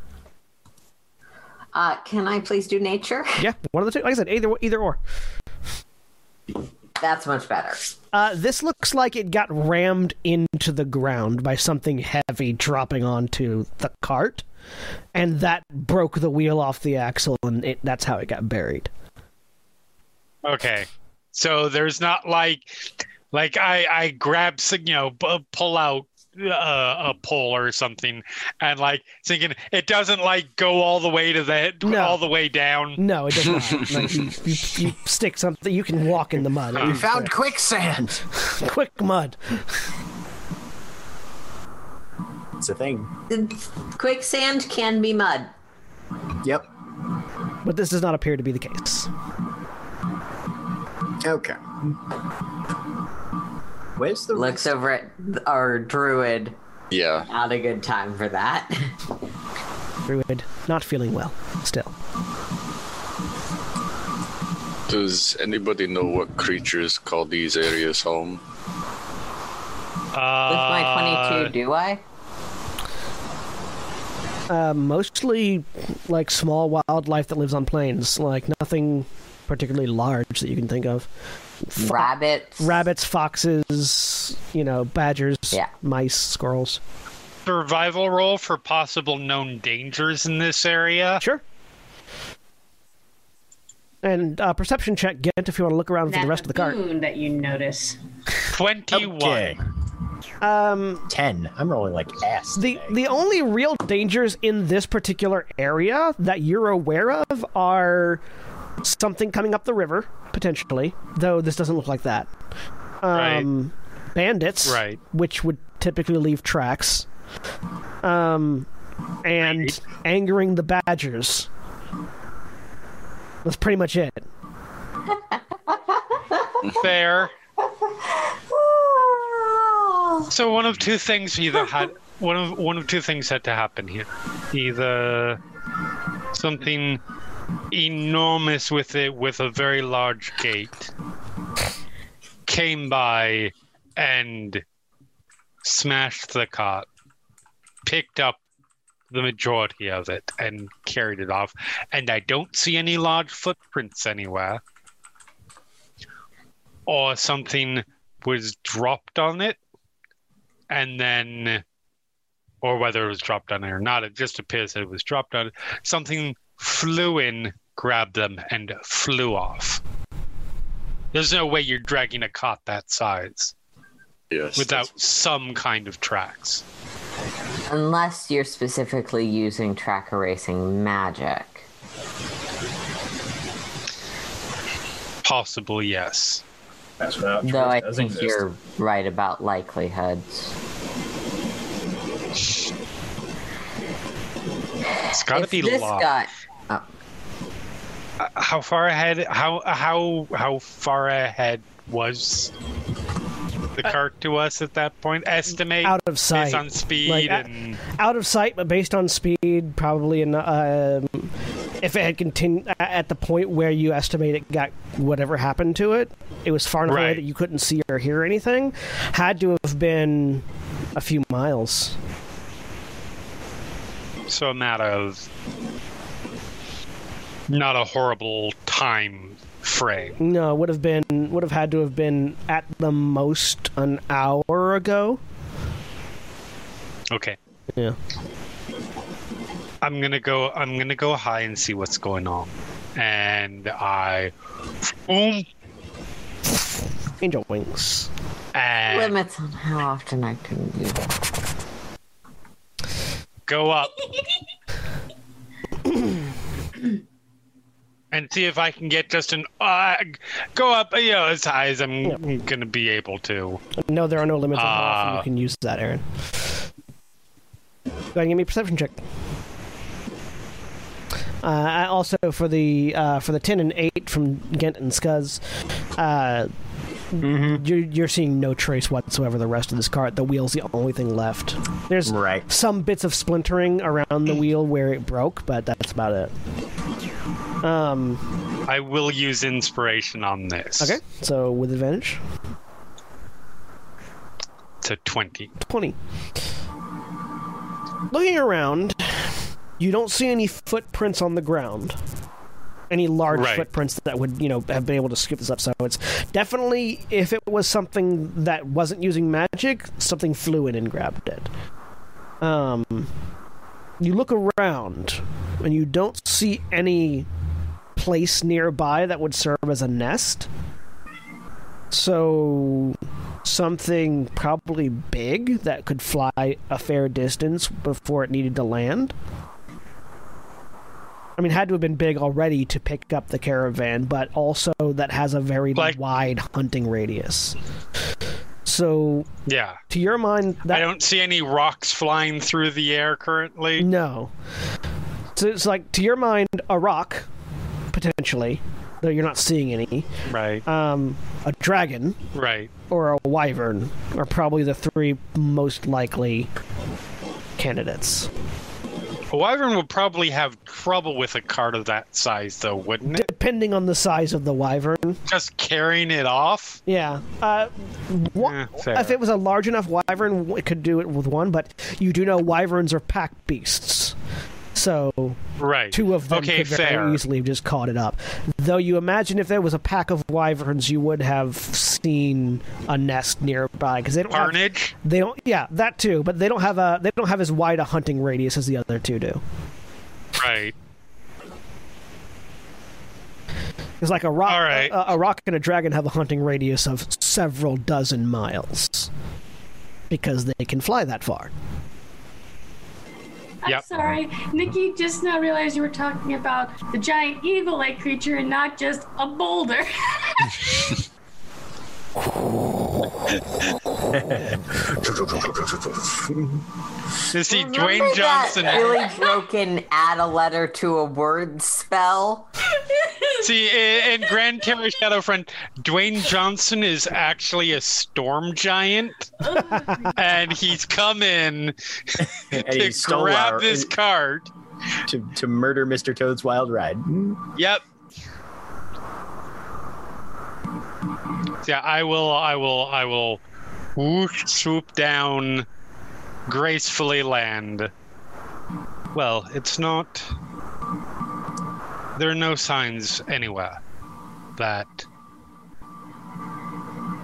Uh, can I please do nature? Yeah, one of the two. Like I said, either either or. That's much better. Uh, this looks like it got rammed into the ground by something heavy dropping onto the cart, and that broke the wheel off the axle, and it, that's how it got buried. Okay, so there's not like, like I I grab some, you know, b- pull out uh, a pole or something, and like thinking it doesn't like go all the way to the No. all the way down. No, it does not. like you, you, you stick something, you can walk in the mud. We found quicksand. quick mud. It's a thing. Quicksand can be mud. Yep. But this does not appear to be the case. Okay. Where's the Looks over at our druid. Yeah. Not a good time for that. Druid, not feeling well. Still. Does anybody know what creatures call these areas home? With my Uh, 22, do I? Uh, mostly like small wildlife that lives on plains. Like nothing particularly large that you can think of. Rabbits. Rabbits, foxes, you know, badgers, Yeah. mice, squirrels. survival roll for possible known dangers in this area. Sure. And uh, perception check, Gent, if you want to look around for the rest of the cart. that you notice. Twenty-one. Okay. Um, Ten. I'm rolling like ass. the today. the only real dangers in this particular area that you're aware of are something coming up the river potentially, though this doesn't look like that. Um, Bandits, Right. which would typically leave tracks, um, and angering the badgers. That's pretty much it. Fair. So one of two things either had one of one of two things had to happen here. Either something enormous with it with a very large gait came by and smashed the cart, picked up the majority of it and carried it off. And I don't see any large footprints anywhere. Or something was dropped on it and then or whether it was dropped on it or not, it just appears that it was dropped on it. Something flew in, grabbed them, and flew off. There's no way you're dragging a cot that size Yes. without some kind of tracks. Unless you're specifically using track erasing magic. Possible, yes. That's what Though I think exist. you're right about likelihoods. It's got to if be this locked. guy. How far ahead? How how how far ahead was the cart to us at that point? Estimate Out of sight. based on speed Like, uh, and out of sight, but based on speed, probably in, um, if it had continued at the point where you estimate it got whatever happened to it, it was far enough away that you couldn't see or hear anything. Had to have been a few miles. so a matter of not a horrible time frame. No, would have been would have had to have been at the most an hour ago. Okay. Yeah. I'm gonna go. I'm gonna go high and see what's going on, and I, boom, Angel wings. and limits on how often I can use it. go up, and see if I can get just an uh, go up, you know, as high as I'm gonna be able to. No, there are no limits on how often you can use that, Aaron. Go ahead and give me a perception check. Uh, also for the uh, for the ten and eight from Gent and Skuzz, uh, you're, you're seeing no trace whatsoever. The rest of this cart, the wheel's the only thing left. There's Right. some bits of splintering around the wheel where it broke, but that's about it. Um. I will use inspiration on this. Okay. So with advantage, To twenty. 20. Looking around, you don't see any footprints on the ground. Any large Right. footprints that would, you know, have been able to scoop this up. So it's definitely, if it was something that wasn't using magic, something flew in and grabbed it. Um, you look around, and you don't see any place nearby that would serve as a nest. So something probably big that could fly a fair distance before it needed to land. I mean, had to have been big already to pick up the caravan, but also that has a very Like- wide hunting radius. So, Yeah. to your mind, that I don't see any rocks flying through the air currently. no. So it's like to your mind, a roc potentially, though you're not seeing any. Right. Um, a dragon, Right. or a wyvern are probably the three most likely candidates. A wyvern would probably have trouble with a cart of that size, though, wouldn't it? Depending on the size of the wyvern. Just carrying it off. Yeah. Uh, fair. if it was a large enough wyvern, it could do it with one, but you do know wyverns are pack beasts. So Right. two of them Okay, could very fair. easily have just caught it up. Though you imagine if there was a pack of wyverns, you would have seen a nest nearby because they don't have Carnage. They don't. Yeah, that too. But they don't have a. They don't have as wide a hunting radius as the other two do. Right. It's like a roc. Right. A, a roc and a dragon have a hunting radius of several dozen miles because they can fly that far. I'm Yep. sorry, Nikki. Just now realized you were talking about the giant eagle-like creature and not just a boulder. You see, Remember Dwayne Johnson. That really broken add a letter to a word spell. See, i- in Gran Terra Shadowfront, Dwayne Johnson is actually a storm giant, and he's come in And to he grab our- this uh, cart. to, to murder Mr. Toad's Wild Ride. Yep. Yeah, I will. I will. I will. Whoosh, swoop down, gracefully land. Well, it's not. There are no signs anywhere that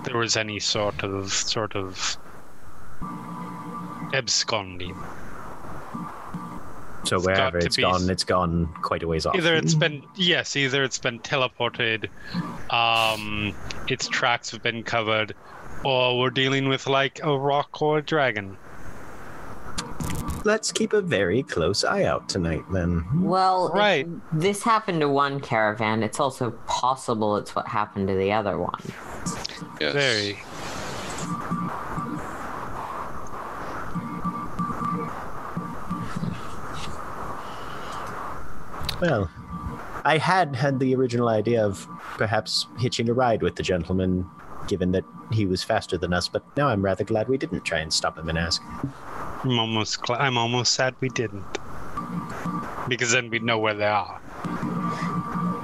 there was any sort of sort of absconding. So It's wherever it's be- gone, it's gone quite a ways off. Either it's been yes, either it's been teleported, um, its tracks have been covered, or we're dealing with like a roc or a dragon. Let's keep a very close eye out tonight then. Well, Right. this happened to one caravan. It's also possible it's what happened to the other one. Yes. Very. Well, I had had the original idea of perhaps hitching a ride with the gentleman, given that he was faster than us, but now I'm rather glad we didn't try and stop him and ask. I'm almost. Cl- I'm almost sad we didn't. Because then we'd know where they are.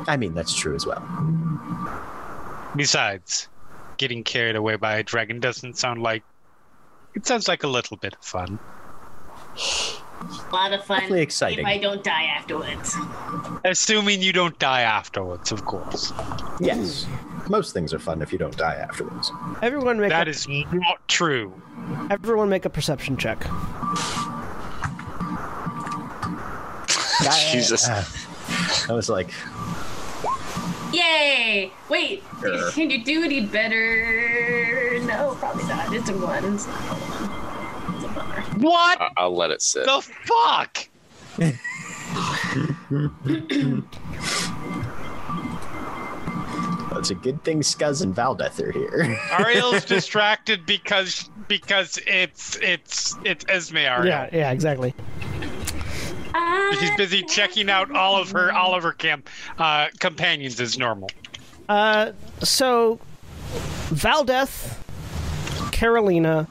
I mean, that's true as well. Besides, getting carried away by a dragon doesn't sound like. It sounds like a little bit of fun. A lot of fun. Definitely exciting. If I don't die afterwards. Assuming you don't die afterwards, of course. Yes. Most things are fun if you don't die afterwards. Everyone make That a, is not true. everyone make a perception check. Jesus. Uh, I was like, Yay! Wait, Sure. can you do any better? No, probably not. It's a one. It's not a one. It's a bummer. What I- I'll let it sit. the fuck? it's a good thing Skuzz and Valdeth are here. Ariel's distracted because because it's it's it's Esme Ariel. Yeah, yeah, exactly. She's busy checking out all of her all of her camp uh, companions as normal. Uh, so Valdeth, Carolina,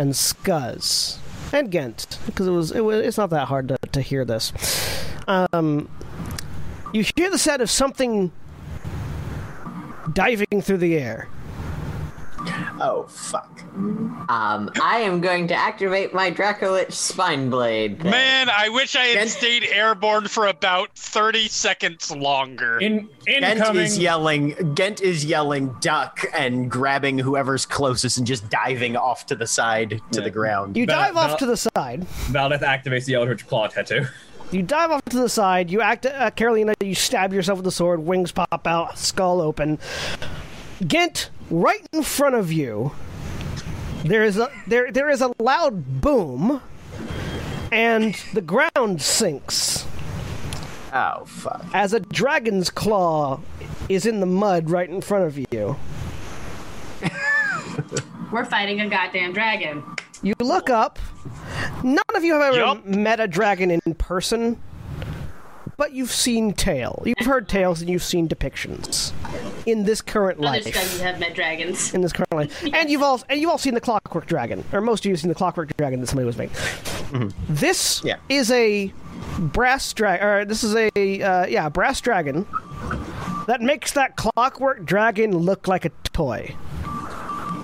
and Skuzz and Gent, because it was, it was it's not that hard to, to hear this. Um, you hear the sound of something diving through the air. Oh, fuck. Um, I am going to activate my Dracolich Spine Blade. thing. Man, I wish I had Gent- stayed airborne for about thirty seconds longer. In Gent incoming. is yelling. Gent is yelling "duck" and grabbing whoever's closest and just diving off to the side to Yeah. the ground. You Val- dive off Val- to the side. Valdeth activates the Eldritch Claw tattoo. You dive off to the side. You act, uh, Carolina. You stab yourself with the sword. Wings pop out. Skull open. Gent, right in front of you. There is a there there is a loud boom, and the ground sinks Oh fuck! as a dragon's claw is in the mud right in front of you. We're fighting a goddamn dragon. You look up. None of you have ever Yup. met a dragon in person, but you've seen tale. You've heard tales and you've seen depictions in this current Other life. studies have met dragons. in this current life. And you've all and you've all seen the Clockwork Dragon, or most of you have seen the Clockwork Dragon that somebody was making. This Yeah. is a brass dragon, or this is a uh, yeah brass dragon that makes that Clockwork Dragon look like a toy,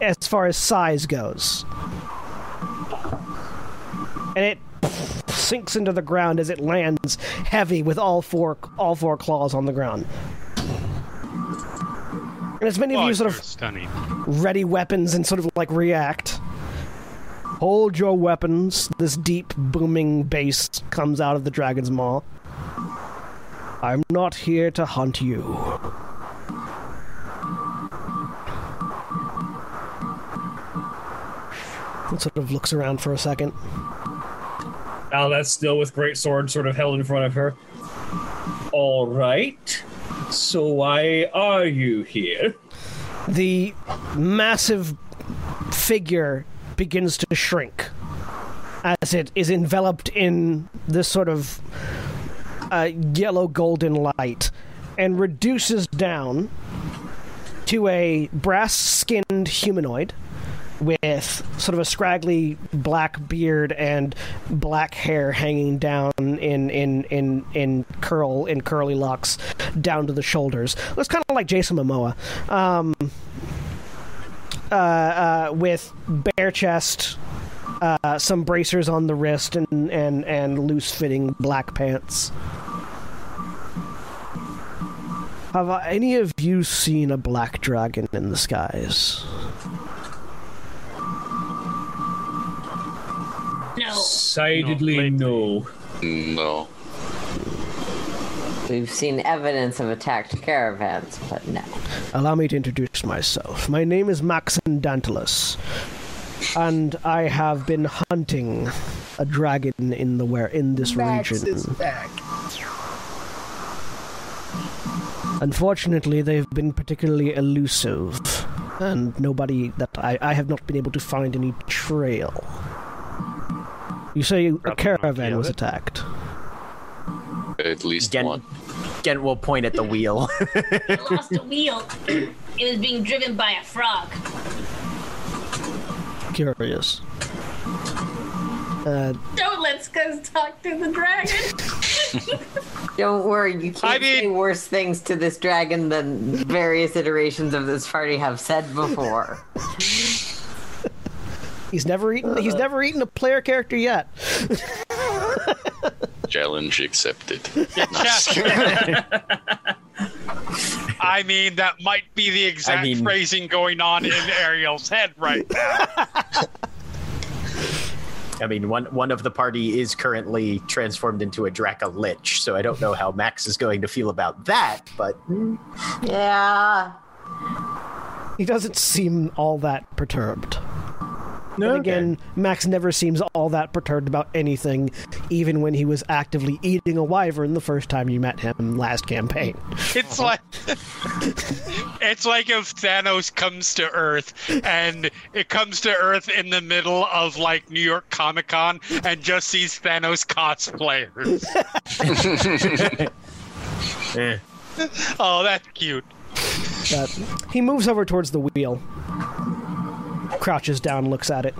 as far as size goes. And it sinks into the ground as it lands heavy with all four all four claws on the ground. And as many of Oh, you sort of stunning. ready weapons and sort of like react. Hold your weapons. This deep booming bass comes out of the dragon's maw. I'm not here to hunt you. It sort of looks around for a second. Valdeth still with great sword sort of held in front of her. All right. So why are you here? the massive figure begins to shrink as it is enveloped in this sort of uh, yellow golden light and reduces down to a brass skinned humanoid with sort of a scraggly black beard and black hair hanging down in in in in curl in curly locks down to the shoulders. Looks kind of like Jason Momoa. Um, uh, uh, with bare chest, uh, some bracers on the wrist, and and and loose fitting black pants. Have any of you seen a black dragon in the skies? Decidedly No, no. No. We've seen evidence of attacked caravans, but no. Allow me to introduce myself. My name is Maxon Dantalus, and I have been hunting a dragon in the where in this region. Unfortunately, they've been particularly elusive, and nobody that I, I have not been able to find any trail. You say a caravan was attacked. At least Gent, one. Gent will point at the wheel. It lost a wheel. it was being driven by a frog. Curious. Uh, Don't let's go talk to the dragon. Don't worry, you can't I mean- say worse things to this dragon than various iterations of this party have said before. he's never eaten. He's uh-huh. never eaten a player character yet. Challenge accepted. I mean, that might be the exact mean- phrasing going on in Ariel's head right now. I mean, one one of the party is currently transformed into a Dracolich, so I don't know how Max is going to feel about that. But mm. Yeah. He doesn't seem all that perturbed. No, And again, Max never seems all that perturbed about anything, even when he was actively eating a wyvern the first time you met him last campaign. It's like it's like if Thanos comes to Earth and it comes to Earth in the middle of like New York Comic Con and just sees Thanos cosplayers. Oh, that's cute. But he moves over towards the wheel, crouches down, looks at it.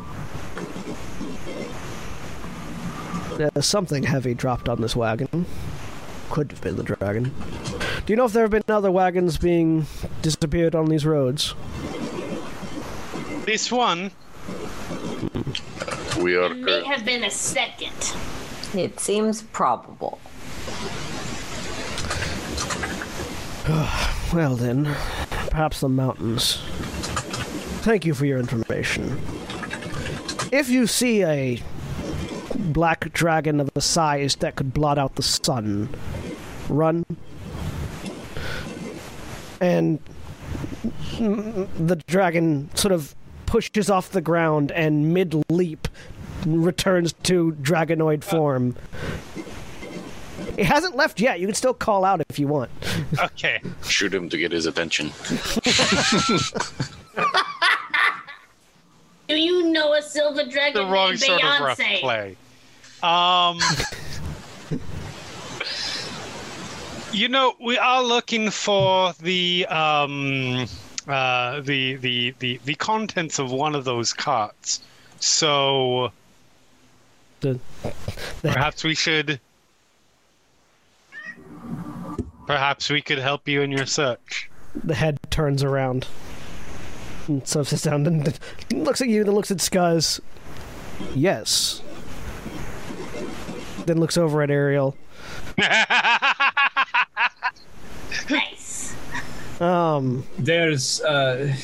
Uh, something heavy dropped on this wagon. Could have been the dragon. Do you know if there have been other wagons being disappeared on these roads? This one, We are It May have been a second. It seems probable. Well then, perhaps the mountains. Thank you for your information. If you see a black dragon of a size that could blot out the sun, run. And the dragon sort of pushes off the ground and mid leap returns to dragonoid uh. form. It hasn't left yet. You can still call out if you want. okay. shoot him to get his attention. Do you know a silver dragon The wrong named sort of rough play. Um, you know, we are looking for the um, uh, the, the the the contents of one of those carts. So The- perhaps we should. Perhaps we could help you in your search. the head turns around. And so sits down and looks at you, then looks at Skuzz. Yes. Then looks over at Ariel. Nice. Um, There's uh,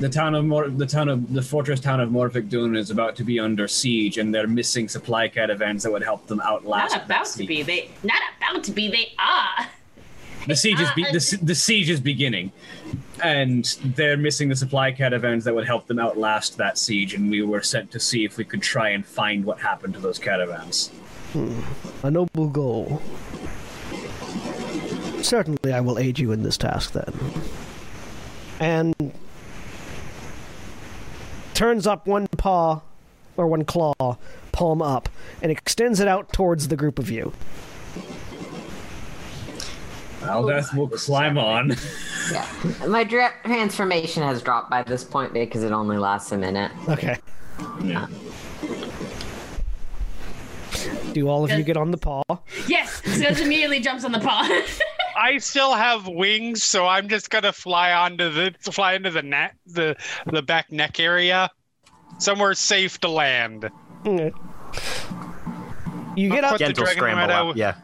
the town of Mor- the town of the fortress town of Morphic Dune is about to be under siege, and they're missing supply caravans that would help them outlast. Not about that to be. They not about to be. They are. The siege is be- the, the siege is beginning, and they're missing the supply caravans that would help them outlast that siege. And we were sent to see if we could try and find what happened to those caravans. Hmm. a noble goal. Certainly, I will aid you in this task then. And turns up one paw, or one claw, palm up, and extends it out towards the group of you. Aldeth will oh climb on. Yeah. My dra- transformation has dropped by this point because it only lasts a minute. Okay. Yeah. Uh, do all of you get on the paw? Yes. Skuzz immediately jumps on the paw. I still have wings, so I'm just gonna fly onto the fly into the net the the back neck area, somewhere safe to land. Okay. You get up. Put the dragon scramble right up. out. Yeah.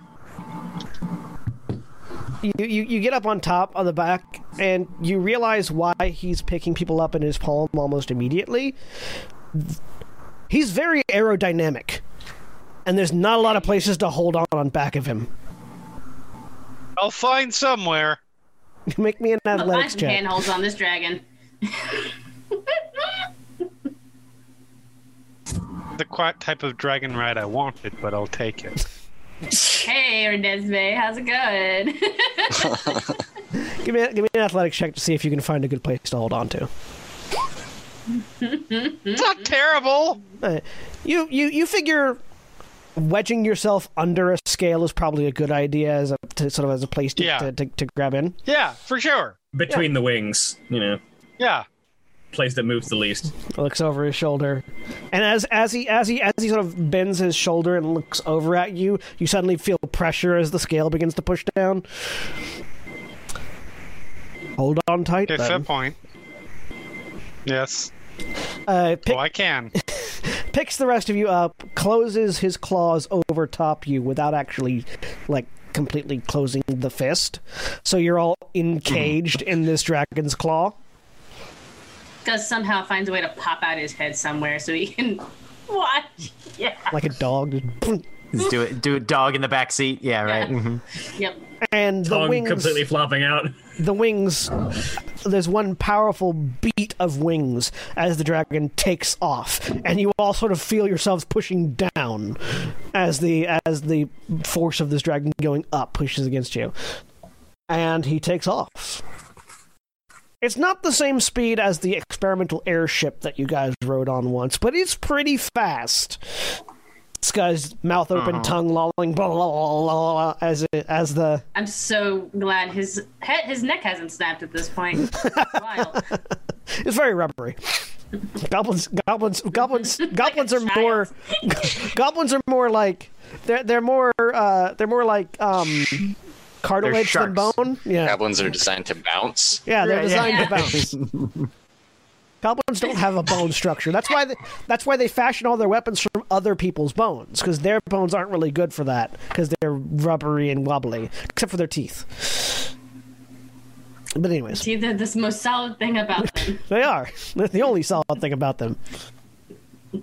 You, you you get up on top of the back, and you realize why he's picking people up in his palm almost immediately. He's very aerodynamic, and there's not a lot of places to hold on on back of him. I'll find somewhere. Make me an I'll find athletics check. handholds on this dragon. the quite type of dragon ride I wanted, but I'll take it. Hey, Renesmee, how's it going? Give me give me an athletics check to see if you can find a good place to hold on to. It's not terrible. Uh, you you you figure wedging yourself under a scale is probably a good idea as a to, sort of as a place to, Yeah. to, to, to grab in. Yeah, for sure. Between the wings, you know, Yeah. Place that moves the least. looks over his shoulder, and as as he as he as he sort of bends his shoulder and looks over at you, you suddenly feel pressure as the scale begins to push down. Hold on tight. Hit then. that point. Yes. Uh, pick, Oh, I can. picks the rest of you up, closes his claws over top you without actually like completely closing the fist. So you're all encaged in this dragon's claw. Gus somehow finds a way to pop out his head somewhere so he can watch. Yeah. like a dog. Just do it. Do it. Dog in the back seat. Yeah, right. Yeah. mhm. Yep. And the Tongue wings, completely flopping out. the wings. There's one powerful beat of wings as the dragon takes off, and you all sort of feel yourselves pushing down as the as the force of this dragon going up pushes against you, and he takes off. It's not the same speed as the experimental airship that you guys rode on once, but it's pretty fast. This guy's mouth open, tongue lolling, blah, blah, blah, blah, blah, as it, as the I'm so glad his head, his neck hasn't snapped at this point. Wild. It's very rubbery. Goblins, goblins, goblins, goblins are child. more. goblins are more like they're they're more uh they're more like um cartilage than bone. Yeah, Goblins are designed to bounce. yeah, they're designed yeah. to bounce. Goblins don't have a bone structure. That's why they, that's why they fashion all their weapons from other people's bones because their bones aren't really good for that because they're rubbery and wobbly, except for their teeth. But anyways, See, the, this most solid thing about them. They are. They're the only solid thing about them. Yeah,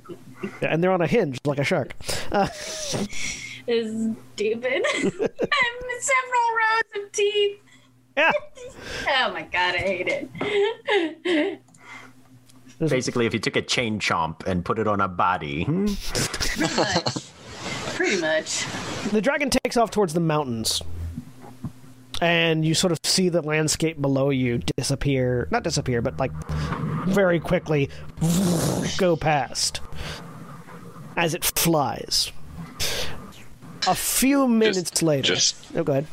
and they're on a hinge like a shark. Uh, is stupid. Several rows of teeth. yeah. Oh my god, I hate it. Basically, if you took a chain chomp and put it on a body, hmm, Pretty much. Pretty much. The dragon takes off towards the mountains. And you sort of see the landscape below you disappear. Not disappear, but like very quickly go past as it flies. A few minutes later. just- oh, go ahead.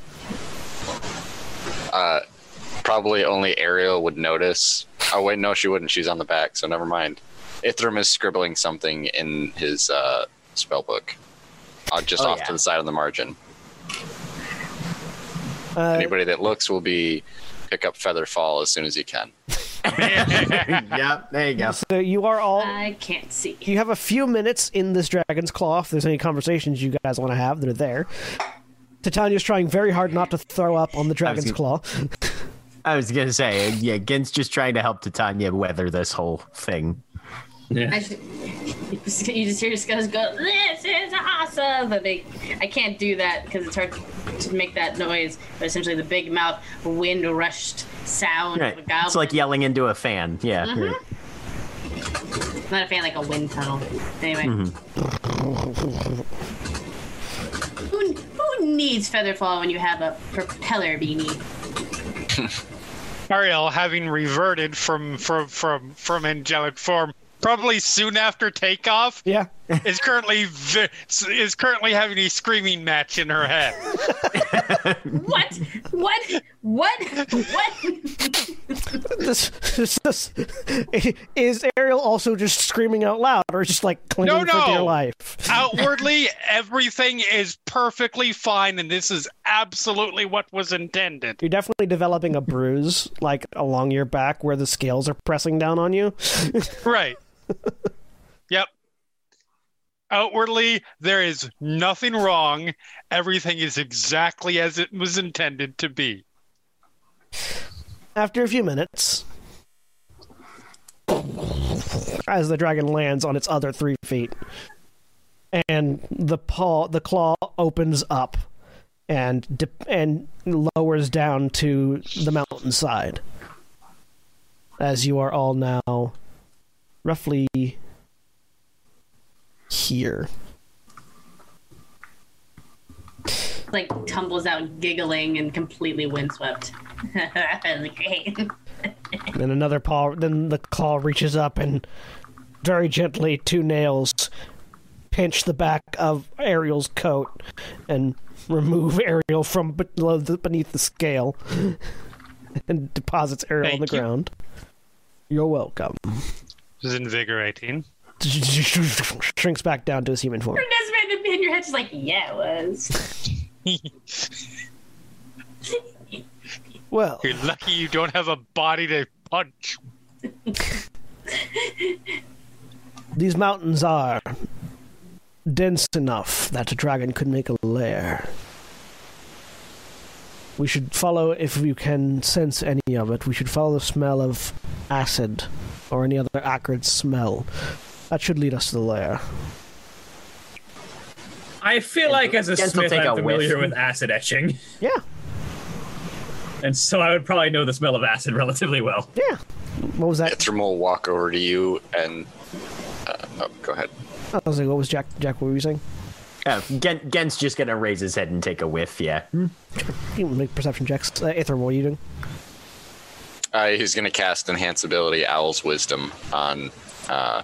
Probably only Ariel would notice. Oh wait, no, she wouldn't. She's on the back, so never mind. Ithrim is scribbling something in his uh, spell book, uh, just Oh, off yeah. to the side of the margin. Uh, Anybody that looks will be pick up Featherfall as soon as you can. yeah, there you go. so you are all I can't see. you have a few minutes in this dragon's claw if there's any conversations you guys want to have that are there. Titania's trying very hard not to throw up on the dragon's gonna- claw. I was gonna say, yeah, Gent's just trying to help Titania weather this whole thing. I just, you just- you just hear Skuzz go, "This is awesome!" But they, I can't do that because it's hard to make that noise. But essentially, the big mouth, wind rushed sound Right. of a goblin. It's like yelling into a fan. Yeah. Mm-hmm. right. not a fan like a wind tunnel. Anyway, who, who needs Featherfall when you have a propeller beanie? Ariel, having reverted from from from from angelic form, probably soon after takeoff, Yeah. is currently vi- is currently having a screaming match in her head. What? What? What? What? This, this, this, is Ariel also just screaming out loud or just like clinging No, for dear no. life? Outwardly, everything is perfectly fine, and this is absolutely what was intended. You're definitely developing a bruise like along your back where the scales are pressing down on you. Right. yep. Outwardly, there is nothing wrong. Everything is exactly as it was intended to be. After a few minutes, as the dragon lands on its other three feet, and the paw, the claw opens up and dip, and lowers down to the mountainside. As you are all now roughly here. Like tumbles out giggling and completely windswept. Great. Then another paw. Then the claw reaches up and very gently, two nails pinch the back of Ariel's coat and remove Ariel from below the, beneath the scale and deposits Ariel on the you. ground. You're welcome. This is invigorating. Shrinks back down to his human form. Desmond in your head's just like, yeah, it was. Well, You're lucky you don't have a body to punch. these mountains are dense enough that a dragon could make a lair. We should follow, if you can sense any of it, we should follow the smell of acid or any other acrid smell. That should lead us to the lair. I feel like as a Gens will smith, take I'm a familiar whiff. with acid etching, Yeah, and so I would probably know the smell of acid relatively well. yeah. What was that? Ithrim will walk over to you and. Uh, oh, go ahead. I was like, what was Jack? Jack, what were you saying? Oh, Gen- Gent's just gonna raise his head and take a whiff. Yeah. You can make perception checks. Uh, Aether, what are you doing? Uh, he's going to cast Enhance Ability Owl's Wisdom on uh,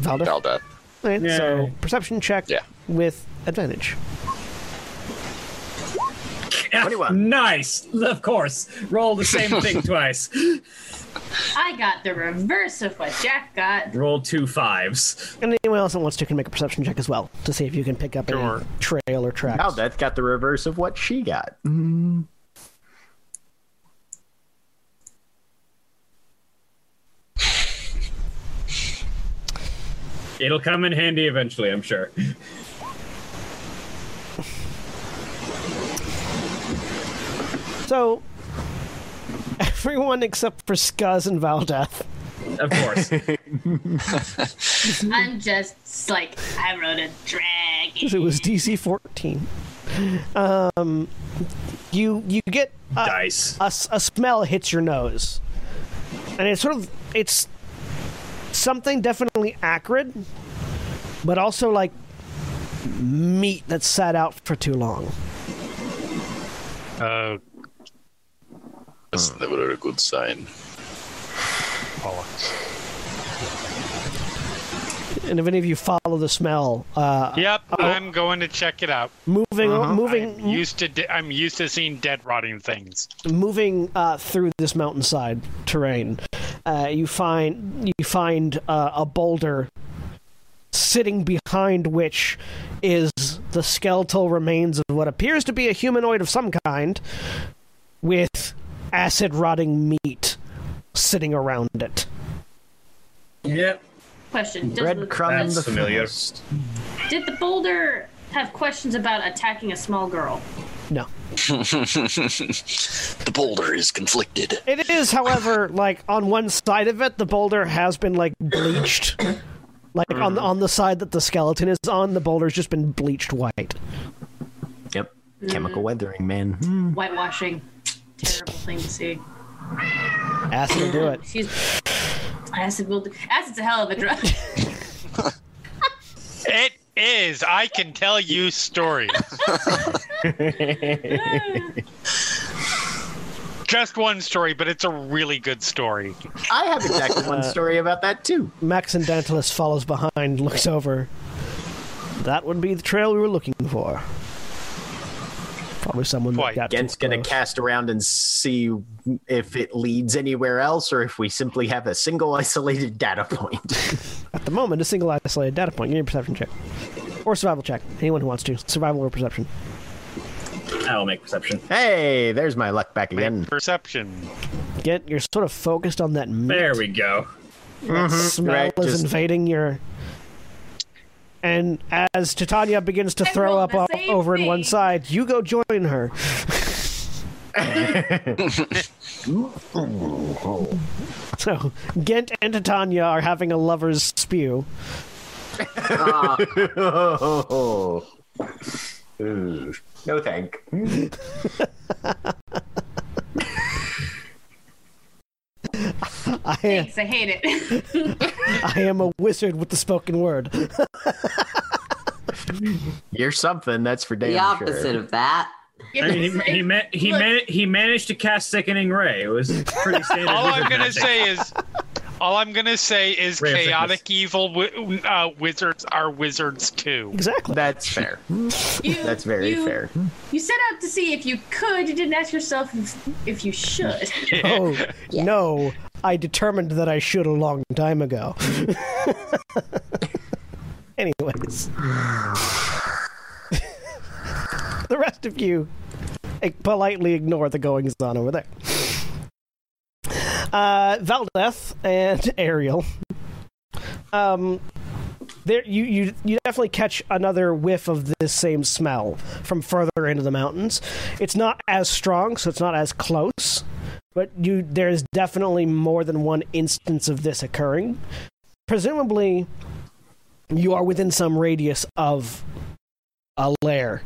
Valda? Valdeth. Alright, so perception check Yeah. with advantage. 21. Nice, of course. Roll the same thing twice. I got the reverse of what Jack got. Roll two fives. And anyone else that wants to can make a perception check as well to see if you can pick up Sure. any trail or tracks. Now that's got the reverse of what she got. It'll come in handy eventually, I'm sure. So, everyone except for Skuzz and Valdeth. Of course. I'm just like, I wrote a dragon. It was DC 14. Um, you you get a, Dice. a, s- a smell hits your nose, and it's sort of it's something definitely acrid, but also like meat that's sat out for too long. Uh, That's never a good sign. bollocks. And if any of you follow the smell, uh, Yep, I'm going to check it out. moving I'm moving used to de- I'm used to seeing dead rotting things. moving uh, through this mountainside terrain, uh, you find you find uh, a boulder sitting behind which is the skeletal remains of what appears to be a humanoid of some kind, with acid rotting meat sitting around it. Yep. Question: Does the, Breadcrumb the familiar. first. Did the boulder have questions about attacking a small girl? No, The boulder is conflicted. it is, however, like on one side of it, the boulder has been like bleached. Like on the, on the side that the skeleton is on, the boulder's just been bleached white. Yep. Chemical weathering, man. Hmm. Whitewashing. Terrible thing to see. Acid to do it. She's acid will. Do, acid's a hell of a drug. It is. I can tell you stories. Just one story, but it's a really good story. I have exactly one uh, story about that too. Max and Dantalus follows behind, looks over. That would be the trail we were looking for. Probably someone that Quite. got Gent's gonna cast around and see if it leads anywhere else, or if we simply have a single isolated data point. At the moment, a single isolated data point. You need a perception check. Or survival check. Anyone who wants to. Survival or perception. I will make perception. hey, there's my luck back again. Perception. Get you're sort of focused on that meat. There we go. That mm-hmm. smell right, is just- invading your. And as Titania begins to throw up the o- same over in one side, you go join her. so Gent and Titania are having a lover's spew. Oh. No thank. I Thanks, I hate it. I am a wizard with the spoken word. You're something, that's for damn The opposite sure. of that. I mean, he he, ma- he, man- he managed to cast Sickening Ray. It was pretty standard. All I'm gonna say is, all I'm gonna say is, Ray of chaotic evil wi- uh, wizards are wizards too. Exactly. That's fair. you- That's very you- fair. You set out to see if you could. You didn't ask yourself if, if you should. Oh, no. I determined that I should a long time ago. Anyways. the rest of you eh, politely ignore the goings on over there. Uh, Valdeth and Ariel. Um, there you, you you definitely catch another whiff of this same smell from further into the mountains. It's not as strong, so it's not as close, but you there's definitely more than one instance of this occurring. Presumably, you are within some radius of a lair.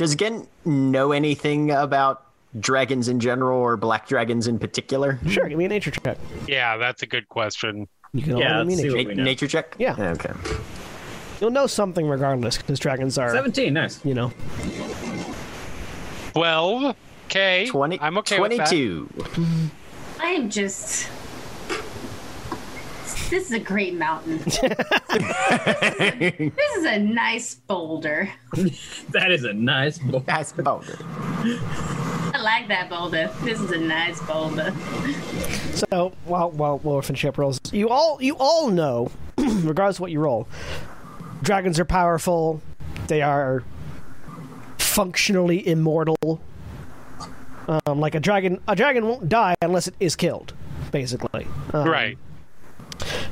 Does Gent know anything about dragons in general or black dragons in particular? Sure, give me a nature check. Yeah, that's a good question. You can Yeah, all me let's see nature. what Na- we know. nature check? Yeah. Okay. You'll know something regardless, because dragons are, 17, nice. you know. Twelve. Okay. 20, I'm okay 22. I am just. This is a great mountain. this is a nice boulder. That is a nice boy. That's boulder. I like that boulder. This is a nice boulder. So while while Wolfenship rolls, you all you all know, regardless of what you roll, dragons are powerful. They are functionally immortal. Um, like a dragon, a dragon won't die unless it is killed. Basically, um. Right.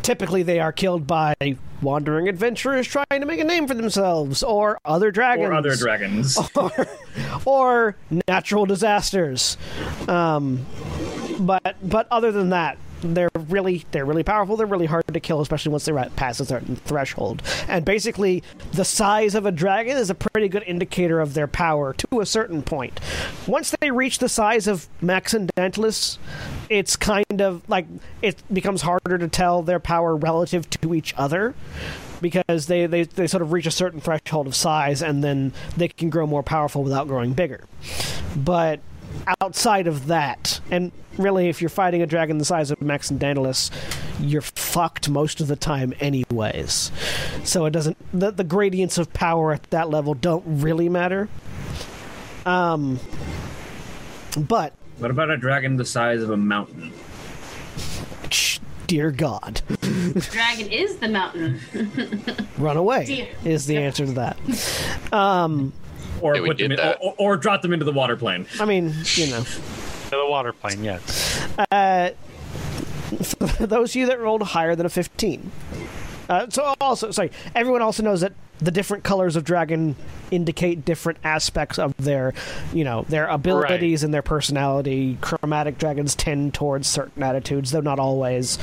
Typically, they are killed by wandering adventurers trying to make a name for themselves, or other dragons, Or other dragons. or, or natural disasters. Um, but but other than that, they're really they're really powerful. They're really hard to kill, especially once they're at past a certain threshold. And basically, the size of a dragon is a pretty good indicator of their power to a certain point. Once they reach the size of Max and Dantalus, it's kind of like it becomes harder to tell their power relative to each other because they, they, they sort of reach a certain threshold of size and then they can grow more powerful without growing bigger. But outside of that, and really, if you're fighting a dragon the size of Max and Daedalus, you're fucked most of the time, anyways. So it doesn't. The, the gradients of power at that level don't really matter. Um, but What about a dragon the size of a mountain? dear God, Dragon is the mountain. run away Dear. is the answer to that. Or Yeah, put them in, that. or, or drop them into the water plane. I mean, you know. To the water plane, yes. those of you that rolled higher than a 15. Uh, so also, sorry, everyone also knows that the different colors of dragon indicate different aspects of their, you know, their abilities and their personality. Chromatic dragons tend towards certain attitudes, though not always.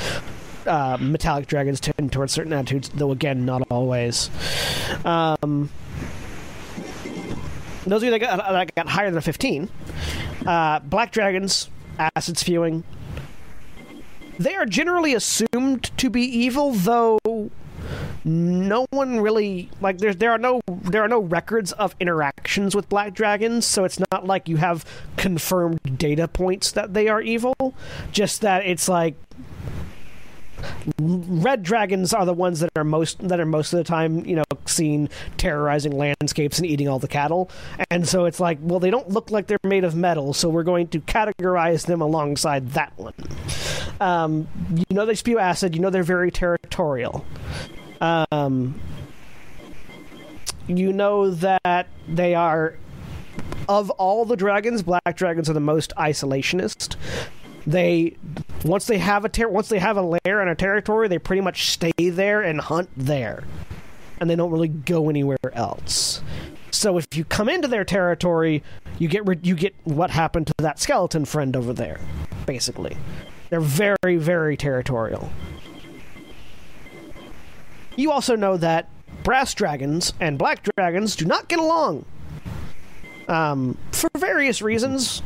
Uh, metallic dragons tend towards certain attitudes, though again, not always. Um, those of you that got, that got higher than a 15, uh, black dragons, acid spewing, they are generally assumed to be evil, though no one really like there's there are no there are no records of interactions with black dragons, so it's not like you have confirmed data points that they are evil. Just that it's like red dragons are the ones that are most that are most of the time you know seen terrorizing landscapes and eating all the cattle. And so it's like well they don't look like they're made of metal so we're going to categorize them alongside that one. Um, you know they spew acid. You know they're very territorial. Um, you know that they are of all the dragons black dragons are the most isolationist they once they have a ter- once they have a lair and a territory, they pretty much stay there and hunt there, and they don't really go anywhere else. So if you come into their territory, you get rid- you get what happened to that skeleton friend over there, basically. They're very very territorial. You also know that brass dragons and black dragons do not get along. Um, for various reasons.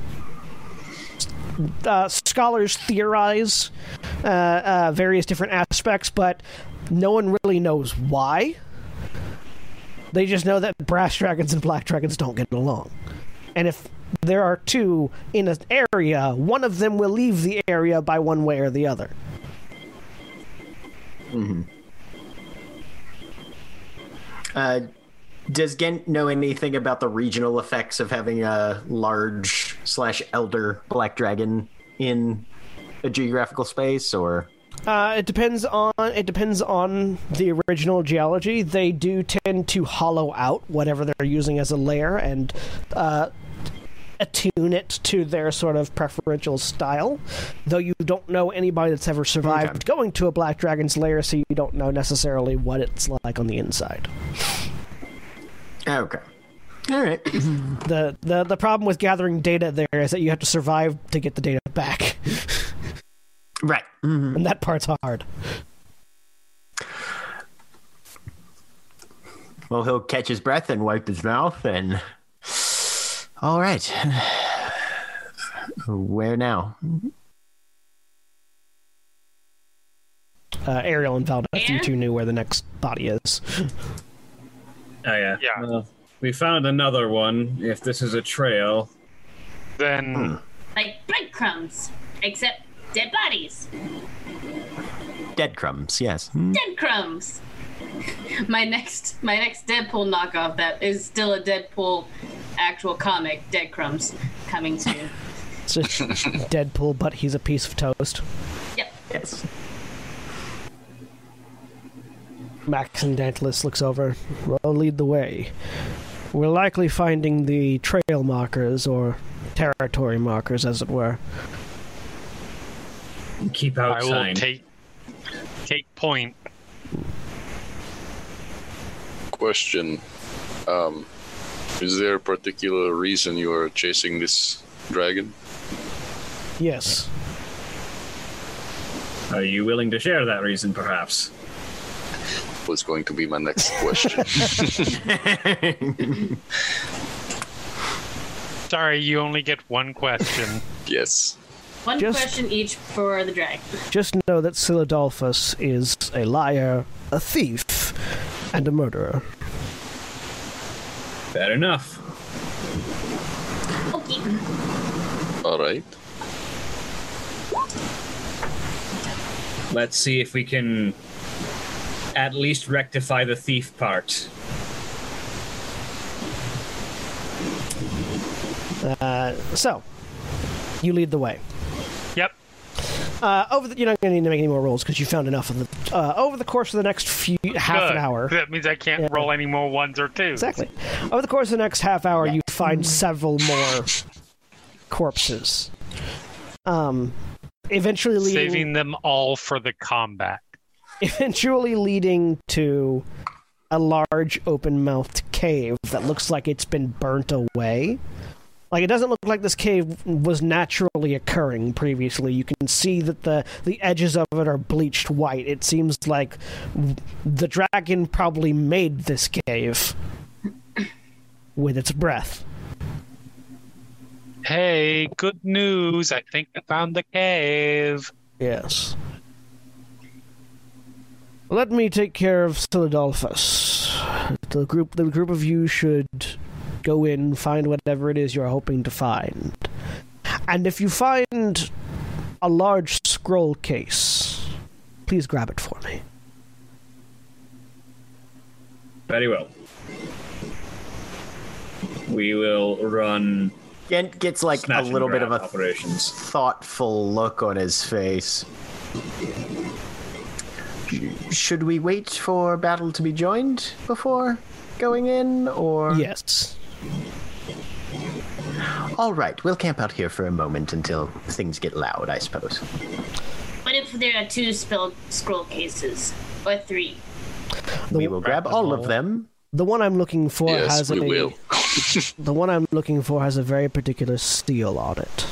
Uh, scholars theorize uh, uh, various different aspects, but no one really knows why. They just know that brass dragons and black dragons don't get along. And if there are two in an area, one of them will leave the area by one way or the other. Hmm. Uh, does Gent know anything about the regional effects of having a large slash elder black dragon in a geographical space, or Uh, it depends on it depends on the original geology. They do tend to hollow out whatever they're using as a layer and uh, attune it to their sort of preferential style. Though you don't know anybody that's ever survived Okay. going to a black dragon's lair, so you don't know necessarily what it's like on the inside. Okay, all right, the the the problem with gathering data there is that you have to survive to get the data back, right. Mhm. and that part's hard. Well, he'll catch his breath and wipe his mouth, and all right. Where now? Uh, Ariel and Valdeth, you two knew where the next body is. Oh yeah. Yeah. Well, we found another one. If this is a trail, Then Like breadcrumbs, except dead bodies. Dead crumbs. Yes. Hmm. Dead crumbs. My next, my next Deadpool knockoff that is still a Deadpool actual comic, Dead Crumbs, coming soon. It's just Deadpool, but he's a piece of toast. Yep. Yes. Max and Dantalus looks over. will lead the way. We're likely finding the trail markers, or territory markers, as it were. keep out I will take take point. Question: um, Is there a particular reason you are chasing this dragon? Yes. Are you willing to share that reason, perhaps? Was going to be my next question. Sorry, you only get one question. yes. One Just- question each for the dragon. Just know that Siladolphus is a liar, a thief, and a murderer. Fair enough. Okay. All right. Let's see if we can at least rectify the thief part. Uh, so, you lead the way. Yep. Uh, over the, you're not going to need to make any more rolls because you found enough of the. Uh, over the course of the next few half Good. an hour, That means I can't Yeah. roll any more ones or twos. exactly. Over the course of the next half hour, you find several more corpses. Um, eventually leading, Saving them all for the combat. Eventually leading to a large open-mouthed cave that looks like it's been burnt away. Like it doesn't look like this cave was naturally occurring previously. You can see that the the edges of it are bleached white. It seems like the dragon probably made this cave with its breath. Hey, good news! I think I found the cave. Yes. Let me take care of Silodolphus. The group, the group of you should go in, find whatever it is you're hoping to find. And if you find a large scroll case, please grab it for me. Very well. We will run Gent gets like a little bit of a operations. thoughtful look on his face. Should we wait for battle to be joined before going in, or Yes. All right, we'll camp out here for a moment until things get loud, I suppose. What if there are two spelled scroll cases? Or three? We will grab all of them. The one I'm looking for yes, has we a will. the one I'm looking for has a very particular seal on it.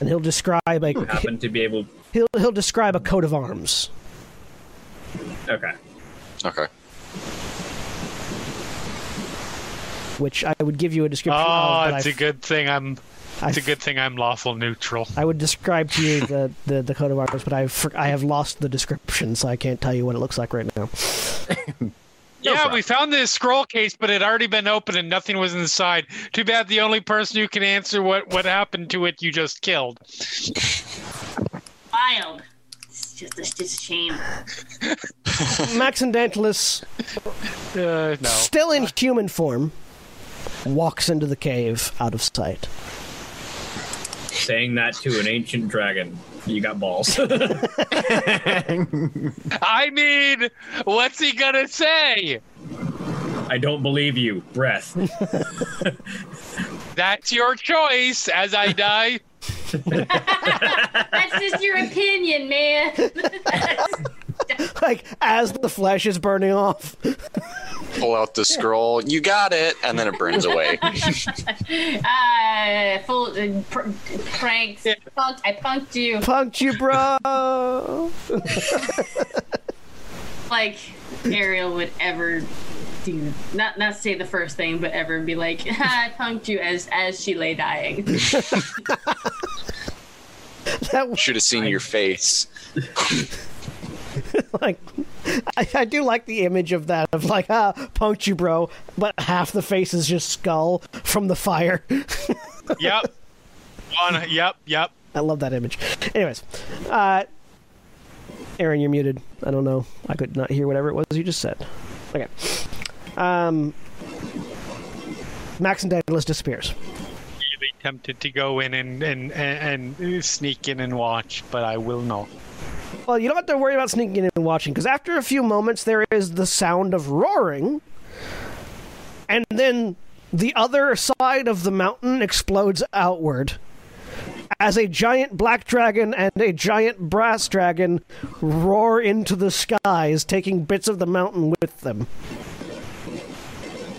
And he'll describe a Happen to be able. He'll he'll describe a coat of arms. Okay. okay. which I would give you a description Oh, of. but it's I a good thing I'm. I It's a f- good thing I'm lawful neutral. I would describe to you the, the, the coat of arms, but I've I have lost the description, so I can't tell you what it looks like right now. yeah, problem. we found this scroll case, but it had already been opened and nothing was inside. Too bad the only person who can answer what what happened to it you just killed. Wild. It's just, it's just a shame. Max and Dantalus, Uh, no. still in human form, walks into the cave out of sight. Saying that to an ancient dragon, you got balls. I mean, what's he gonna say? I don't believe you. Breath. That's your choice. As I die. That's just your opinion, man. Like as the flesh is burning off. Pull out the scroll. You got it, and then it burns away. uh, full uh, pr- pranks. Punked. I punked you. Punked you, bro. Like Ariel would ever do. Not not say the first thing, but ever be like, I punked you as as she lay dying. That was Should have seen your face. like, I, I do like the image of that of like, ah, punked you, bro, but half the face is just skull from the fire. Yep. One. Yep. Yep. I love that image. Anyways, uh, Erin, you're muted. I don't know. I could not hear whatever it was you just said. Okay. Um, Max and Dantalus disappears. Really tempted to go in and, and, and, and sneak in and watch, but I will not. Well, you don't have to worry about sneaking in and watching because after a few moments, there is the sound of roaring, and then the other side of the mountain explodes outward as a giant black dragon and a giant brass dragon roar into the skies, taking bits of the mountain with them.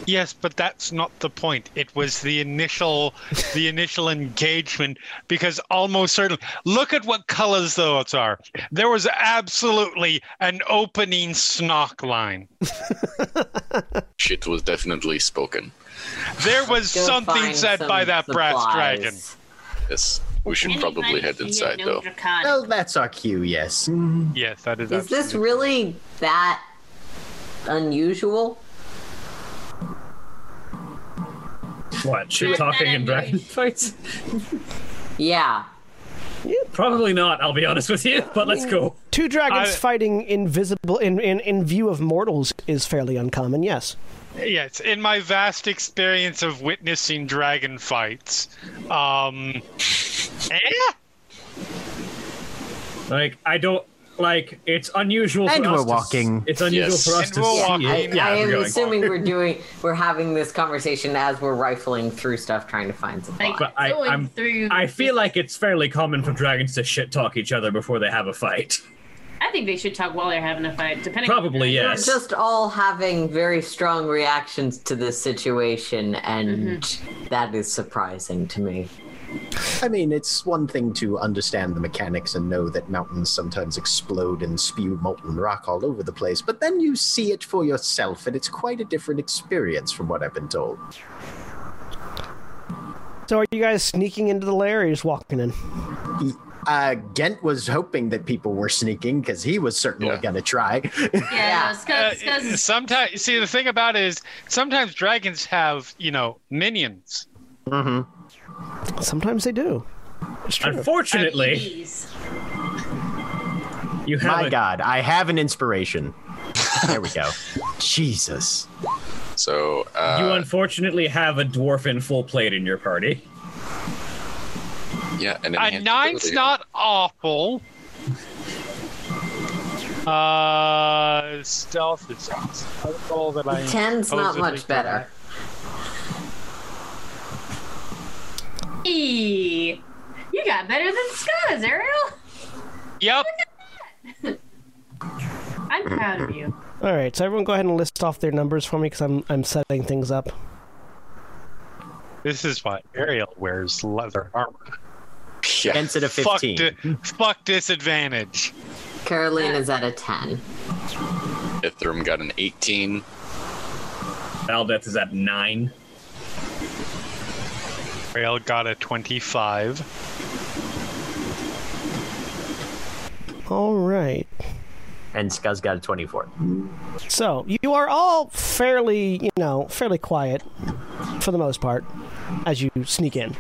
Yes, but that's not the point. It was the initial, the initial engagement because almost certainly. Look at what colors those are. There was absolutely an opening snock line. Shit was definitely spoken. There was Go something find said by some that brass dragon. Yes, we should probably head inside though. draconic? Well, that's our cue, yes. Yes, that is. Is this absolutely- really that unusual? What? Shit talking and dragon fights? Yeah. Probably not, I'll be honest with you, but let's go. Two dragons I- fighting invisible in, in, in view of mortals is fairly uncommon, yes. Yes, in my vast experience of witnessing dragon fights, um, eh? Like, I don't. Like, it's unusual for And us we're to s- walking. it's unusual Yes. for us And to we're see walking. it. Yeah, I we're am assuming we're doing we're having this conversation as we're rifling through stuff trying to find something. Like But I, I'm, through. I feel like it's fairly common for dragons to shit talk each other before they have a fight. I think they should talk while they're having a fight. Depending. Probably, on yes. We're just all having very strong reactions to this situation, and mm-hmm. that is surprising to me. I mean, it's one thing to understand the mechanics and know that mountains sometimes explode and spew molten rock all over the place, but then you see it for yourself, and it's quite a different experience from what I've been told. So are you guys sneaking into the lair or are you just walking in? Uh, Gent was hoping that people were sneaking because he was certainly Yeah. going to try. Yeah, Uh, because sometimes, see, the thing about it is sometimes dragons have, you know, minions. Sometimes they do. It's true. Unfortunately, you have My a, God, I have an inspiration. There we go. Jesus. So, you uh, unfortunately have a dwarf in full plate in your party. yeah, and A nine's ability. not awful. Uh, stealth is a roll that I Ten's not much better. E, you got better than Skuzz, Ariel. Yep. I'm proud of you. All right, so everyone go ahead and list off their numbers for me because I'm I'm setting things up. This is why Ariel wears leather armor. Yeah. Gent's at a Fuck, 15. di- fuck disadvantage. Carolina is at a 10. Ithrim got an 18. Valdeth is at nine. Trail got a 25. All right. And Skuzz got a 24. So you are all fairly, you know, fairly quiet for the most part as you sneak in.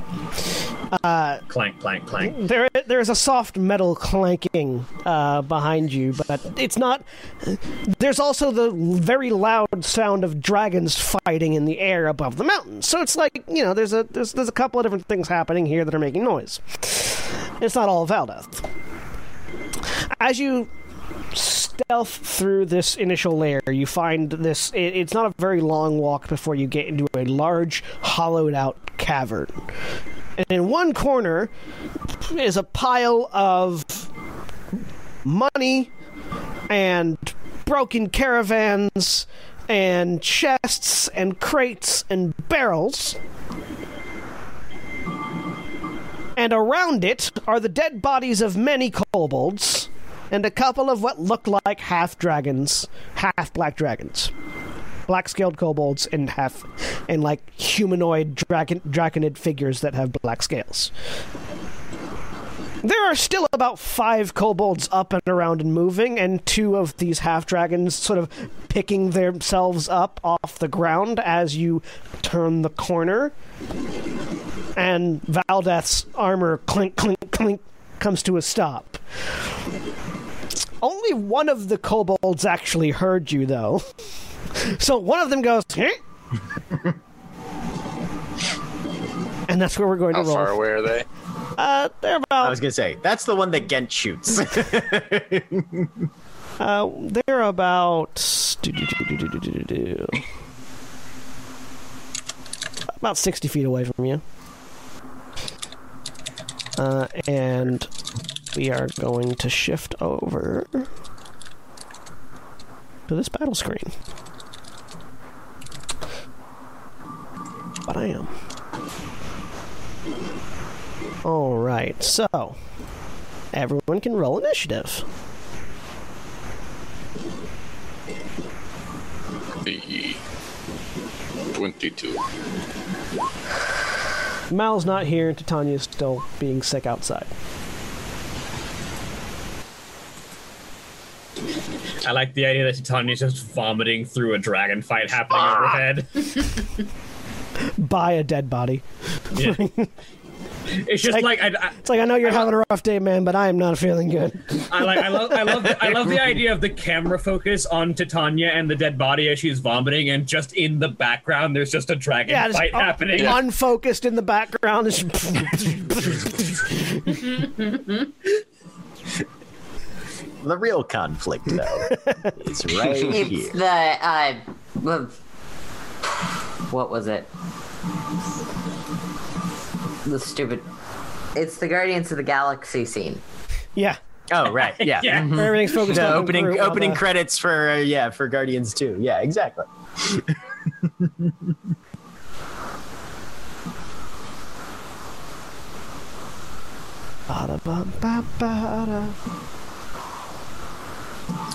Clank, clank, clank. There, there is a soft metal clanking uh, behind you, but it's not. There's also the very loud sound of dragons fighting in the air above the mountains. So it's like you know, there's a there's there's a couple of different things happening here that are making noise. It's not all Valdeth. As you stealth through this initial layer, you find this. It, it's not a very long walk before you get into a large, hollowed out cavern. And in one corner is a pile of money and broken caravans and chests and crates and barrels. And around it are the dead bodies of many kobolds and a couple of what look like half dragons, half black dragons. Black scaled kobolds and half and like humanoid dragon draconid figures that have black scales. There are still about five kobolds up and around and moving, and two of these half dragons sort of picking themselves up off the ground as you turn the corner. And Valdeth's armor clink, clink, clink comes to a stop. Only one of the kobolds actually heard you, though. So one of them goes, and that's where we're going How to roll. far away are they? Uh, they're about. I was going to say, that's the one that Gent shoots. Uh, they're about do, do, do, do, do, do, do, do. about sixty feet away from you, uh, and we are going to shift over to this battle screen. But I am. All right, so everyone can roll initiative. The 22. Mal's not here, and Titania's still being sick outside. I like the idea that Titania's just vomiting through a dragon fight happening ah! overhead. By a dead body. Yeah. It's just like, Like- I, I, It's like I know you're having a rough day, man, but I am not feeling good. I like I love I love the, I love the idea of the camera focus on Titania and the dead body as she's vomiting, and just in the background there's just a dragon Yeah, fight un- happening. unfocused in the background. It's- the real conflict, though, is right It's here. the uh, the- what was it? The stupid. It's the Guardians of the Galaxy scene. yeah, Oh, right. Yeah. Yeah. Mhm. everything's focused The on opening Groot opening the- credits for uh, yeah for Guardians 2. Yeah, exactly.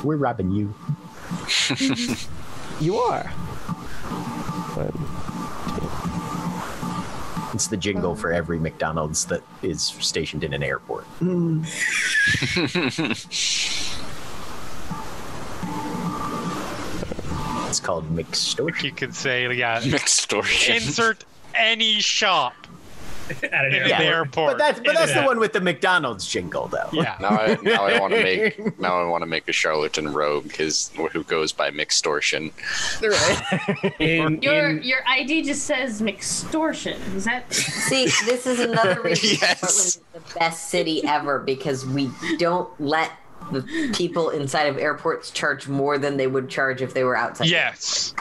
We're robbing you. You are. But- It's the jingle for every McDonald's that is stationed in an airport. It's called McStorch. You could say, yeah, Extortion. insert any shop At an in airport. the airport. But that's but that's the one with the McDonald's jingle, though. yeah. Now I now I want to make now I want to make a charlatan rogue because who goes by Mixtortion. In, Your in, your ID just says McStortion. Is that See, this is another reason Yes. Portland is the best city ever because we don't let the people inside of airports charge more than they would charge if they were outside. Yes.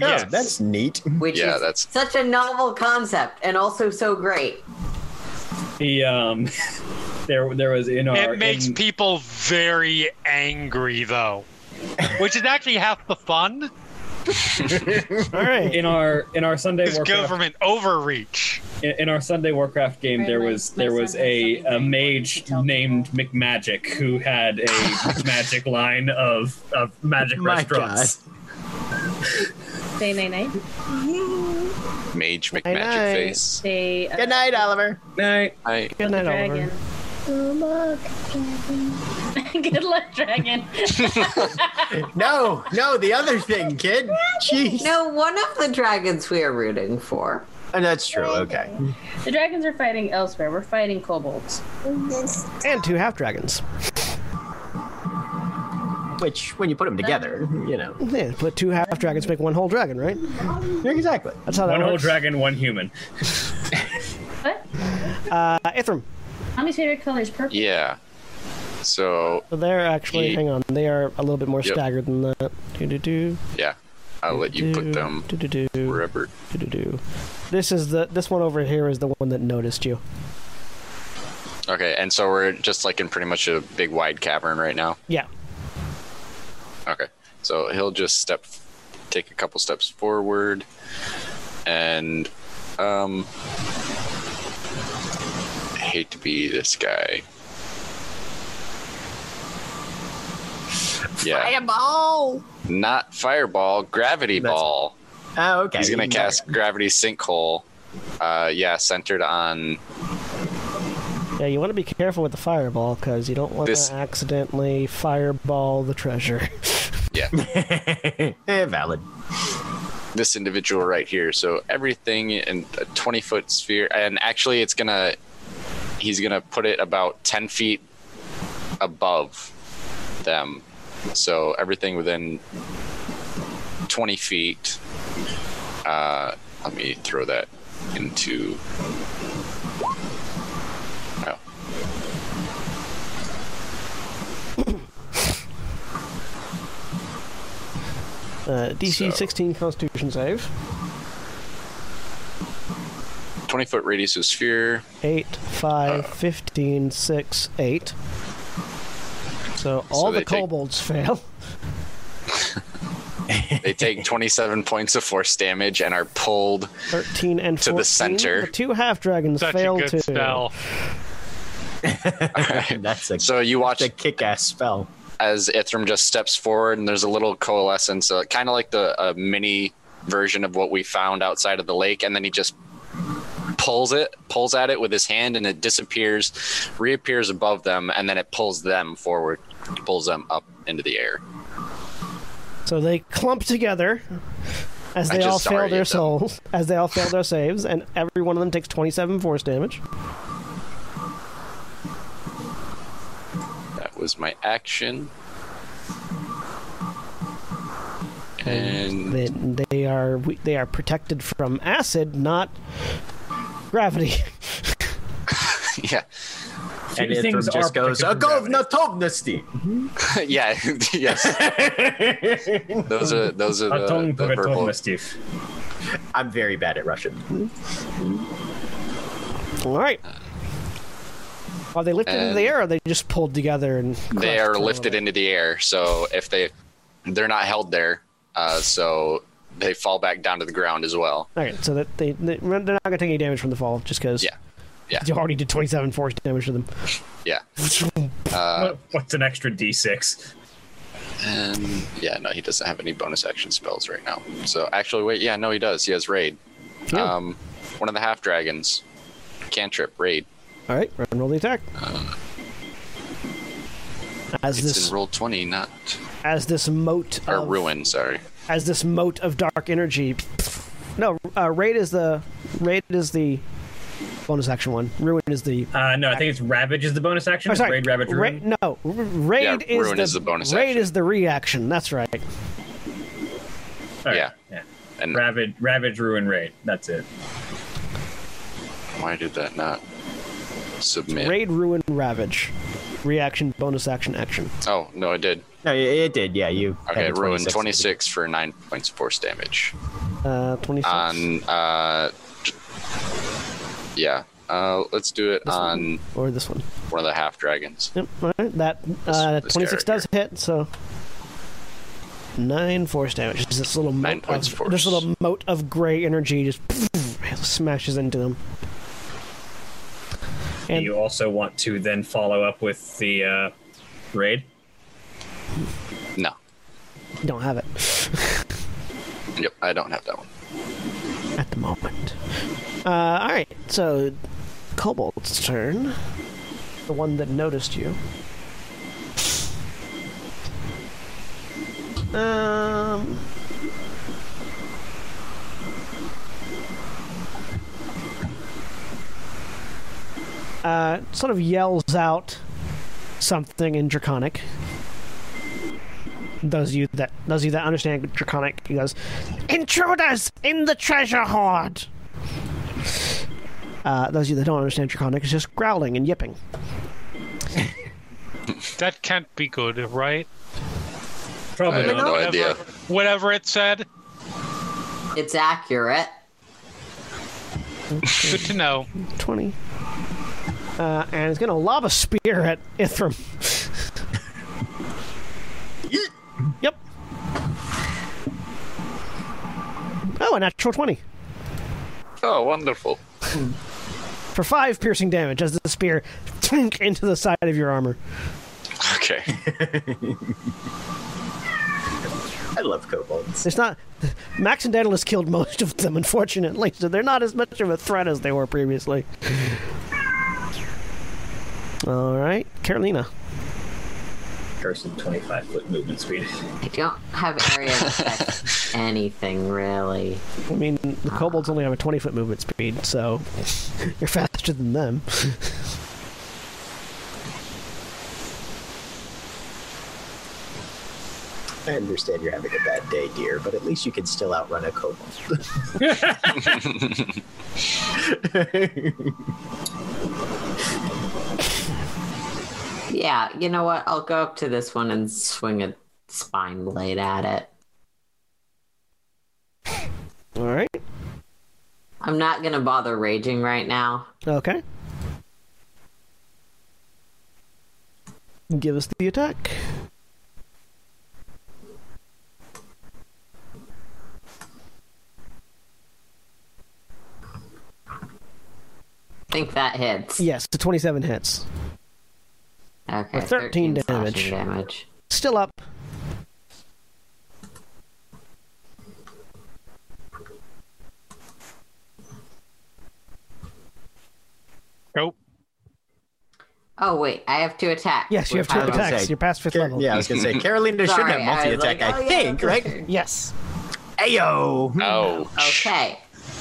Yes. that's neat. Which Yeah, is that's- such a novel concept and also so great. the um, there there was in our It makes in, people very angry, though, which is actually half the fun. All right. in our in our Sunday Is Warcraft government overreach. in, in our Sunday Warcraft game, there was there was a, a mage important to tell named McMagic who had a magic line of of magic restaurants. Say nay nay? Mage night. McMagic face. Say uh, Good night, Oliver. Night. I, Good night, dragon. Oliver. Good luck, dragon. No, no, the other thing, kid. Jeez. No, one of the dragons we are rooting for. And that's true. Okay. the dragons are fighting elsewhere. We're fighting kobolds. And two half dragons. Which, when you put them together, you know. Yeah, put two half dragons make one whole dragon, right? Exactly. That's how that One whole dragon, one human. What? Uh, Ithrim. Mommy's favorite color is purple. yeah. So So they're actually, Ye- hang on, they are a little bit more Yep. staggered than that. Do do do. yeah, I'll let you put them Do do do. wherever. Do do do. This is the this one over here is the one that noticed you. Okay, and so we're just like in pretty much a big wide cavern right now. Yeah. Okay, so he'll just step, take a couple steps forward, and um, I hate to be this guy. Yeah, Fireball. not fireball, gravity That's- ball. Oh, okay. He's gonna cast gravity sinkhole. Uh, yeah, centered on Yeah, you want to be careful with the fireball because you don't want This- to accidentally fireball the treasure. yeah eh, valid. this individual right here. So everything in a 20 foot sphere, and actually, it's gonna he's gonna put it about 10 feet above them. So everything within 20 feet. Uh, let me throw that into. Uh, DC So- 16 Constitution save. 20 foot radius of sphere. 8, 5, 15, 6, 8. So all they the take- kobolds fail. They take 27 points of force damage and are pulled 13 and 14. To the center. The two half dragons Such fail a good too. spell. That's a, So you watch that's a kick-ass spell. As Ithrim just steps forward, and there's a little coalescence, uh, kind of like the uh, mini version of what we found outside of the lake, and then he just pulls it, pulls at it with his hand, and it disappears, reappears above them, and then it pulls them forward, pulls them up into the air. So they clump together as they all fail their souls, as they all fail their saves, and every one of them takes 27 force damage. Was my action. And They, they are they are protected from acid, not gravity. yeah, And Few it just goes, protected from gravity. Agovnatovnosti. yeah, yes. Those are those are the, Atom the verbal. I'm very bad at Russian. All right. Uh, Are they lifted into the air? Or are they just pulled together and? they are lifted into the air. So if they they're not held there, uh, so they fall back down to the ground as well. Okay, so that they, they they're not gonna take any damage from the fall, just because. Yeah. Yeah. You already did 27 force damage to them. Yeah. Uh, What's an extra D6? and yeah, no, he doesn't have any bonus action spells right now. So actually, wait, yeah, no, he does. He has raid. Yeah. Um, one of the half dragons, cantrip raid. All right, run roll the attack. As It's this in roll twenty, not as this mote or of, ruin. Sorry. as this mote of dark energy. No, uh, raid is the raid is the bonus action one. Ruin is the Uh, no, I think it's Ravage is the bonus action. Oh, sorry. Raid, Ravage, Ra- Ruin. no, r- raid Yeah, is, ruin the, is the bonus Raid action. is the reaction. That's right. All right, Yeah. yeah. And Ravage, Ravage, Ruin, Raid. That's it. why did that not submit? Raid, ruin, ravage. Reaction, bonus action, action. Oh no, it did. No, it, it did. Yeah, you. had Okay, a ruin 26. for nine points of force damage. Uh, 26. on uh yeah uh let's do it This one? on or this one. one of the half dragons Yep, all right. That uh, 26 does hit, so. Nine force damage. Just this little Nine points of, force. This little mote of gray energy just smashes into them. Do you also want to then follow up with the uh, Raid? no don't have it. yep i don't have that one at the moment. Uh, all right, so Kobold's turn. The one that noticed you. Um. Uh, sort of yells out something in Draconic. Those of you that those of you that understand Draconic, he goes, "Intruders in the treasure hoard." Uh, those of you that don't understand Draconic is just growling and yipping. That can't be good, right? Probably I have not. no Whatever- idea. Whatever it said, It's accurate. good to know. 20. Uh, and he's going to lob a spear at Ithrim. yep. Oh, a natural 20. Oh, wonderful. For 5 piercing damage as the spear tink into the side of your armor. Okay. I love kobolds. It's not. Max and Dantalus killed most of them, unfortunately, so they're not as much of a threat as they were previously. All right, Carolina. Cursed 25 foot movement speed. I don't have area of effect anything really. I mean, the kobolds only have a 20 foot movement speed, so you're faster than them. I understand you're having a bad day, dear, but at least you can still outrun a kobold. Yeah, you know what? I'll go up to this one and swing a spine blade at it. All right. I'm not gonna bother raging right now. Okay. Give us the attack. think that hits. Yes, the 27 hits. Okay, Or 13 slashing damage. damage. Still up. Nope. Oh wait, I have two attacks. Yes, you have two I was how- gonna attacks. say, You're past fifth Car- level. yeah, I was gonna say Carolina should Sorry, have multi was attack, like, I oh, yeah, think, that's right? Yes. Ayo! Oh. Okay,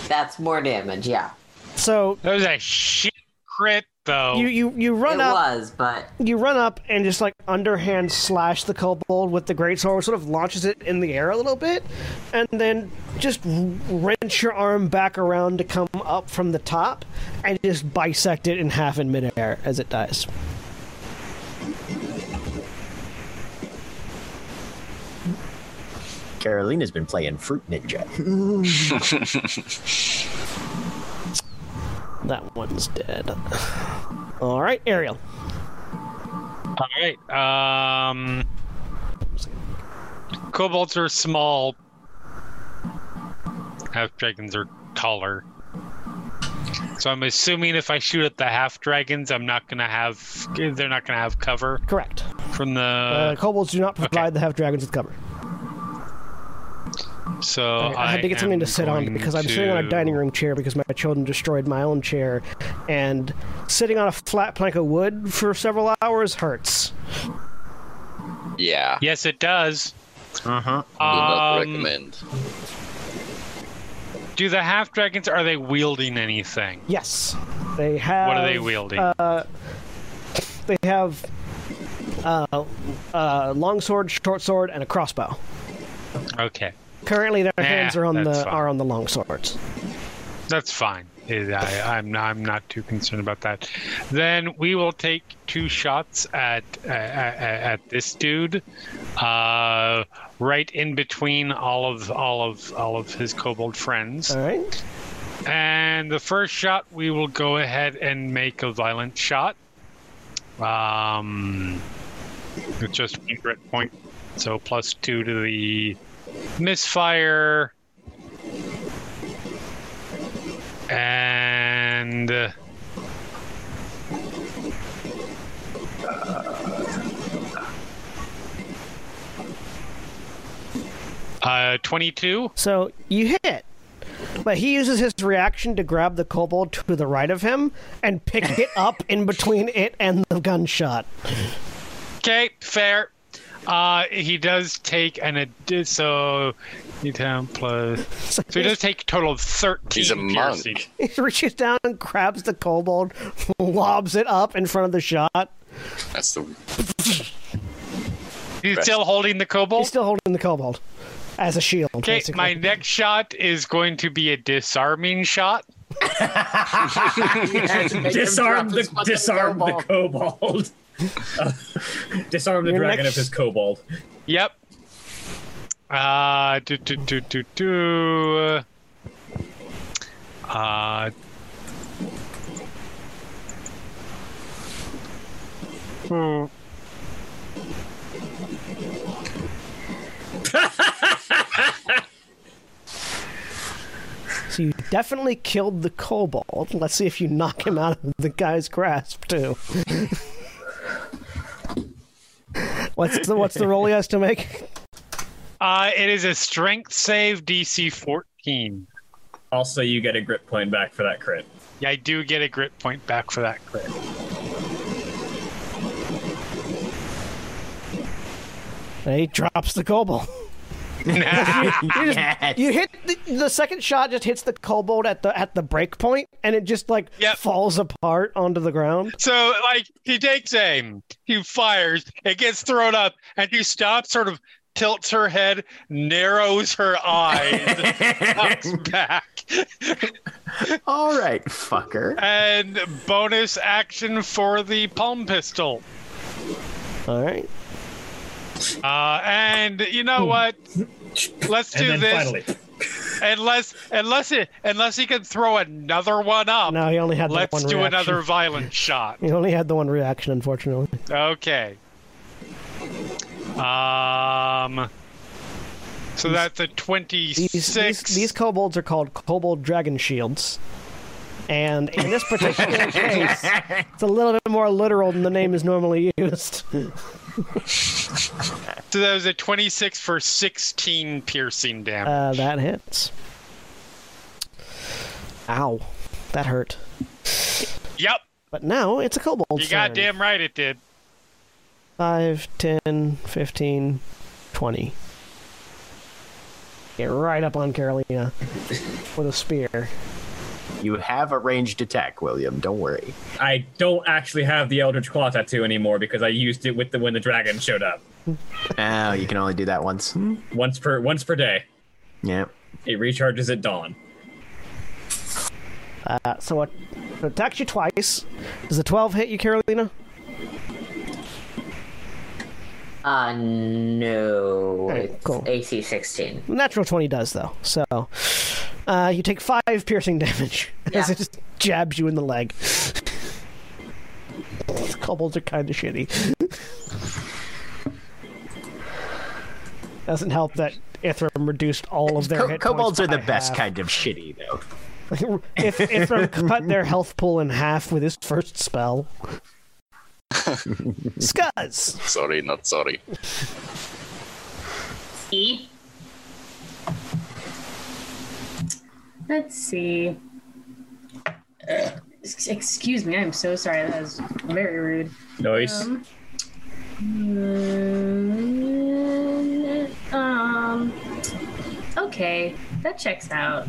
that's more damage. Yeah, So That was a shit crit, though. you you you run it up. was, but you run up and just like underhand slash the kobold with the greatsword, sort of launches it in the air a little bit, and then just wrench your arm back around to come up from the top and just bisect it in half in midair as it dies. Carolina's been playing Fruit Ninja. That one's dead. All right, Ariel. All right. Um, kobolds are small. Half dragons are taller. So I'm assuming if I shoot at the half dragons, I'm not gonna have. They're not gonna have cover Correct. from the. Uh, kobolds do not provide the half dragons with cover. So I, I had to get something to sit on because I'm sitting on a dining room chair because my children destroyed my own chair, and sitting on a flat plank of wood for several hours hurts. Yeah. Yes, it does. Uh huh. Do not Um, recommend. Do the half dragons are they wielding anything? Yes, they have. What are they wielding? Uh, they have uh, uh, long sword, short sword, and a crossbow. okay, Currently, their Nah, hands are on the fine. are on the long swords. that's fine. I, I'm not, I'm not too concerned about that. Then we will take two shots at uh, at, at this dude, uh, right in between all of all of all of his kobold friends. All right. And the first shot, we will go ahead and make a violent shot. Um, with just one grit point, so plus two to the misfire. And uh, uh, 22. So you hit, but he uses his reaction to grab the kobold to the right of him and pick it up in between it and the gunshot. Okay, fair. Uh, he does take an adi- so D10 plus. So he does take a total of thirteen. He's a piercing. monk. He reaches down and grabs the kobold, lobs it up in front of the shot. That's the He's still holding the kobold. He's still holding the kobold as a shield. Okay, basically. my next shot is going to be a disarming shot. Disarm the disarm the kobold. Uh, disarm the Your dragon next- of his kobold. Yep. Uh, do do do do do. Uh. Hmm. So you definitely killed the kobold. Let's see if you knock him out of the guy's grasp too. What's the what's the roll he has to make? Uh, it is a strength save DC 14. Also, you get a grit point back for that crit. Yeah, I do get a grit point back for that crit. And he drops the kobold. You, just- Yes. you hit the, the second shot just hits the kobold at the at the break point and it just like Yep. falls apart onto the ground. So, like, he takes aim, he fires, it gets thrown up, and she stops, sort of tilts her head, narrows her eyes, knocks back. All right, fucker. And bonus action for the palm pistol. All right. Uh, and you know what? Let's do and then this. finally, Unless, unless it, unless he can throw another one up. No, he only had the Let's one do reaction. another violent shot. He only had the one reaction, unfortunately. Okay. Um. So that's a twenty-six. These, these, these kobolds are called kobold dragon shields. And in this particular case, it's a little bit more literal than the name is normally used. So that was a twenty-six for sixteen piercing damage. Uh, that hits. Ow. That hurt. yep. But now it's a kobold. You goddamn right it did. 5, 10, 15, 20. Get right up on Carolina with a spear. You have a ranged attack, William. Don't worry. I don't actually have the Eldritch Claw tattoo anymore because I used it with the when the dragon showed up. Oh, you can only do that once. Once per once per day. Yeah. It recharges at dawn. Uh, so what? It attacks you twice. Does the 12 hit you, Carolina? Uh, no. Alright, it's cool. AC 16. Natural 20 does, though. So uh, you take 5 piercing damage as it just jabs you in the leg. Kobolds are kind of shitty. Doesn't help that Ithrim reduced all of their Co- hit kobolds are the best kind of shitty, though. if Ithrim cut their health pool in half with his first spell. Skuzz! sorry, not sorry. E. Let's see. Ugh, excuse me, I'm so sorry. That was very rude. Noise. Um, mm, um. Okay, that checks out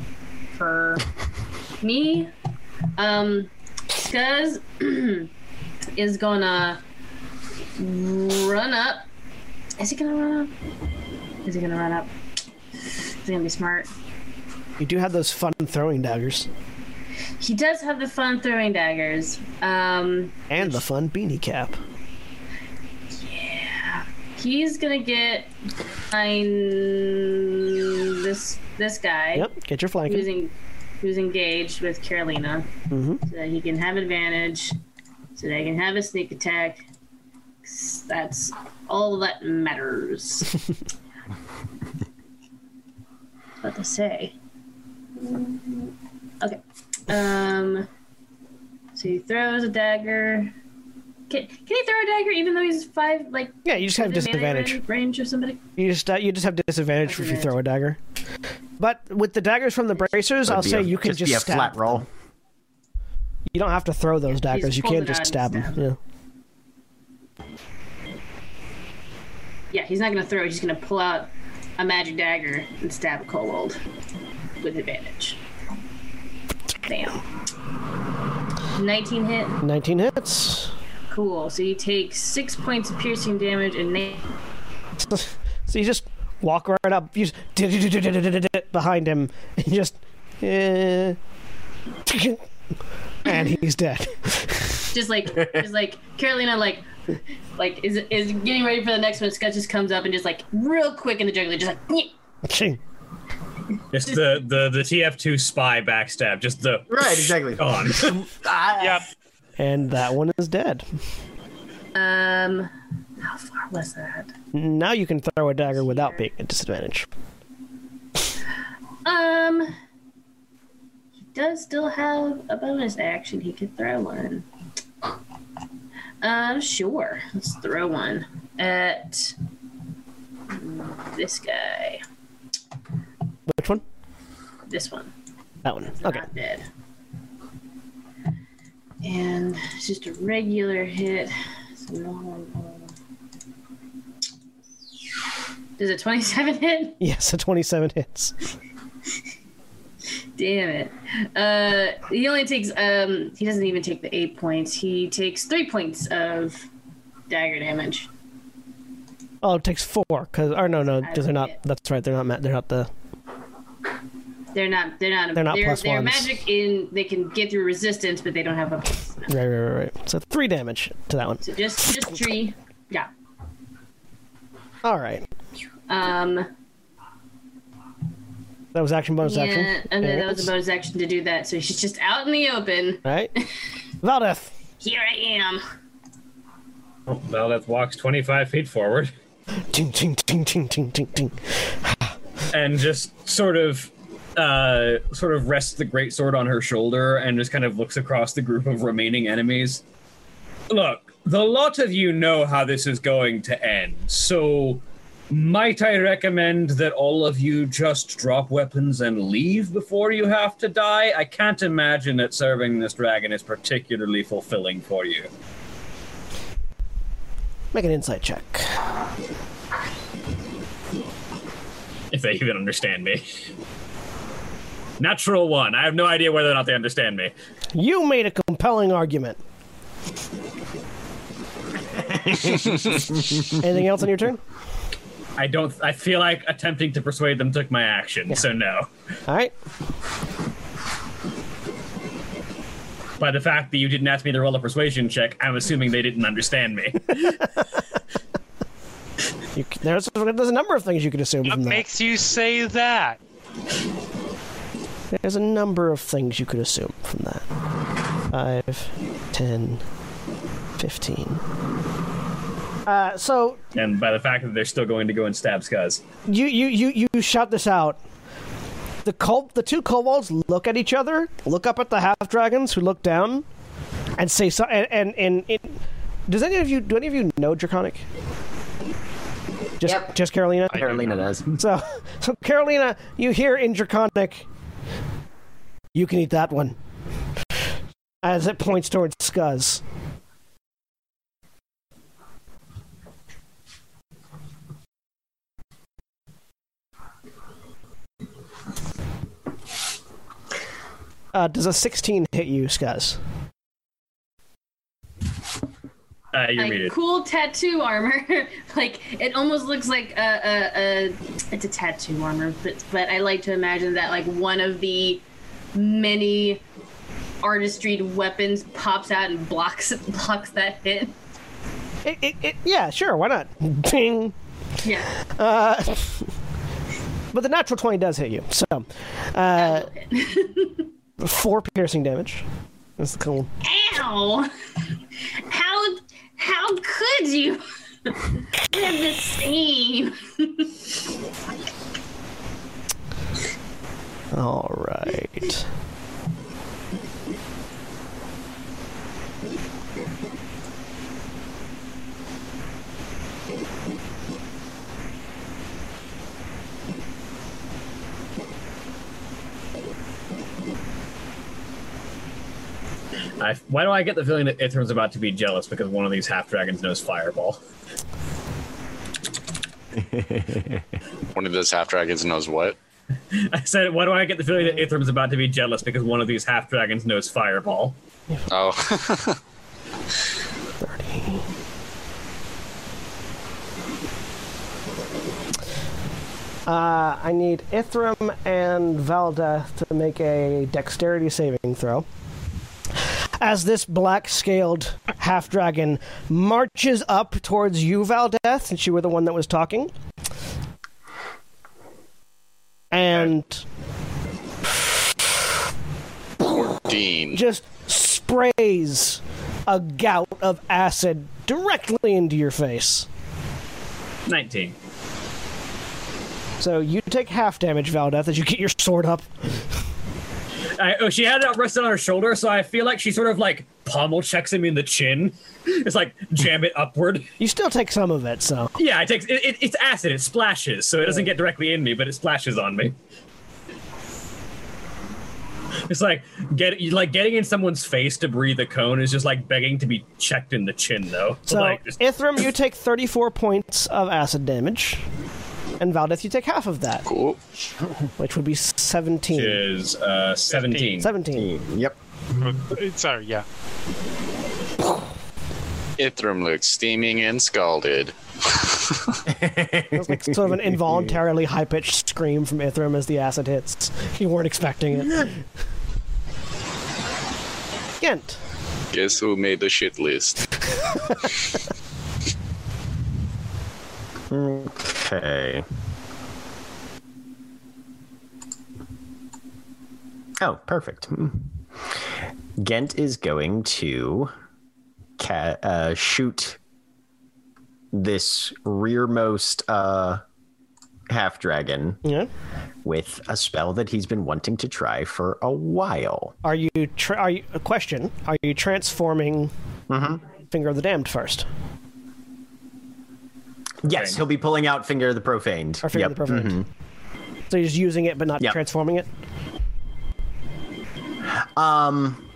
for me. Um, Skuzz is gonna run up. Is he gonna run up? Is he gonna run up? Is he gonna be smart? You do have those fun throwing daggers. He does have the fun throwing daggers. Um, And the fun beanie cap. Yeah. He's gonna get behind this this guy Yep, get your who's flanking. en- who's engaged with Carolina, Mhm. so that he can have advantage, so they can have a sneak attack. That's all that matters. what to say? Okay. Um. So he throws a dagger. Can, can he throw a dagger even though he's five? Like Yeah, you just have disadvantage. range, range of somebody. You just uh, you just have disadvantage if you throw a dagger. but with the daggers from the bracers, I'll say a- you can just, just, be a stab. flat roll. You don't have to throw those daggers. You can it just stab them. Yeah. Yeah, he's not gonna throw. He's gonna pull out a magic dagger and stab a kobold with advantage. Damn. 19 hit. 19 hits. Cool. So you take six points of piercing damage and na- So you just walk right up, you just behind him, and just, eh, and he's dead. just like just like Carolina like like is is getting ready for the next one. Skuzz just comes up and just like real quick in the jugular, just like "Nyeh." Just the the the TF2 spy backstab. Just the Right, exactly. gone. Yep. And that one is dead. um how far was that? Now you can throw a dagger without being at disadvantage. Um he does still have a bonus action. He could throw one. Um sure. Let's throw one at this guy. Which one? This one. That one. Okay. Not dead. And it's just a regular hit. Does a 27 hit? Yes, a 27 hits. Damn it. Uh, he only takes, um, he doesn't even take the eight points. He takes three points of dagger damage. Oh, it takes four. Cause, or no, no, because they're not. That's right. They're not. ma- They're not the. They're not, they're not, They're not they're, plus they're ones. magic in, they can get through resistance, but they don't have a, Right, right, right, right. So three damage to that one. so just, just three. Yeah. All right. Um, That was action bonus yeah, action. and then that was a bonus action to do that. So she's just out in the open. Right. Valdeth. Here I am. well, that walks 25 feet forward Ting, ting, ting, ting, ting, ting, ting. and just sort of uh sort of rests the great sword on her shoulder and just kind of looks across the group of remaining enemies. Look, the lot of you know how this is going to end. So might I recommend that all of you just drop weapons and leave before you have to die? I can't imagine that serving this dragon is particularly fulfilling for you. Make an insight check. if they even understand me. Natural one. I have no idea whether or not they understand me. You made a compelling argument. Anything else on your turn? I don't. I feel like attempting to persuade them took my action, so no. All right. By the fact that you didn't ask me to roll a persuasion check, I'm assuming they didn't understand me. You, there's, there's a number of things you could assume What from that. makes you say that? There's a number of things you could assume from that. 5, 10, 15. Uh, so and by the fact that they're still going to go and stab Skuzz. you, you, you, you shout this out. The col- the two kobolds look at each other, look up at the half dragons who look down, and say so. And, and, and it, does any of you do any of you know Draconic? Just Yep. just Carolina. Carolina does. So, so Carolina, you hear in Draconic, you can eat that one. As it points towards Skuzz. Uh, does a 16 hit you, Skuzz? Uh, you're like muted. cool tattoo armor. like it almost looks like a, a, a it's a tattoo armor, but but I like to imagine that like one of the many artistry weapons pops out and blocks blocks that hit. It, it, it, yeah, sure, why not? Ping. Yeah, Uh, but the natural 20 does hit you. So, uh, that'll hit. Four piercing damage. That's cool. Ow! How how could you? They're the same. All right. I, why do I get the feeling that Ithrim's about to be jealous because one of these half dragons knows fireball? One of those half dragons knows what. I said, why do I get the feeling that Ithrim's about to be jealous because one of these half dragons knows fireball? Oh, 30. Uh, I need Ithrim and Valdeth to make a dexterity saving throw. As this black scaled half dragon marches up towards you, Valdeth, since you were the one that was talking. And Dean. just sprays a gout of acid directly into your face. 19. So you take half damage, Valdeth, as you get your sword up. I, oh, she had it rested on her shoulder, so I feel like she sort of like pommel checks him in the chin. It's like jam it upward. You still take some of it, so Yeah, it takes it, it, it's acid. It splashes, so it doesn't get directly in me, but it splashes on me. It's like get like getting in someone's face to breathe a cone is just like begging to be checked in the chin, though. so like, just, Ithrim, you take thirty-four points of acid damage, and Valdeth, you take half of that, Cool. which would be seventeen. is uh, seventeen. Seventeen. Yep. Sorry, yeah. Ithrim looks steaming and scalded. It's like sort of an involuntarily high-pitched scream from Ithrim as the acid hits. You weren't expecting it. Gent. Guess who made the shit list? Okay. Oh, perfect. Hmm. Gent is going to ca- uh, shoot this rearmost uh, half dragon Yeah. with a spell that he's been wanting to try for a while. Are you? Tra- are you? A question. Are you transforming Finger of the Damned first, Yes, he'll be pulling out Finger of the Profaned. or Finger Yep. of the Profaned? So you're just using it, but not Yep. transforming it. Um,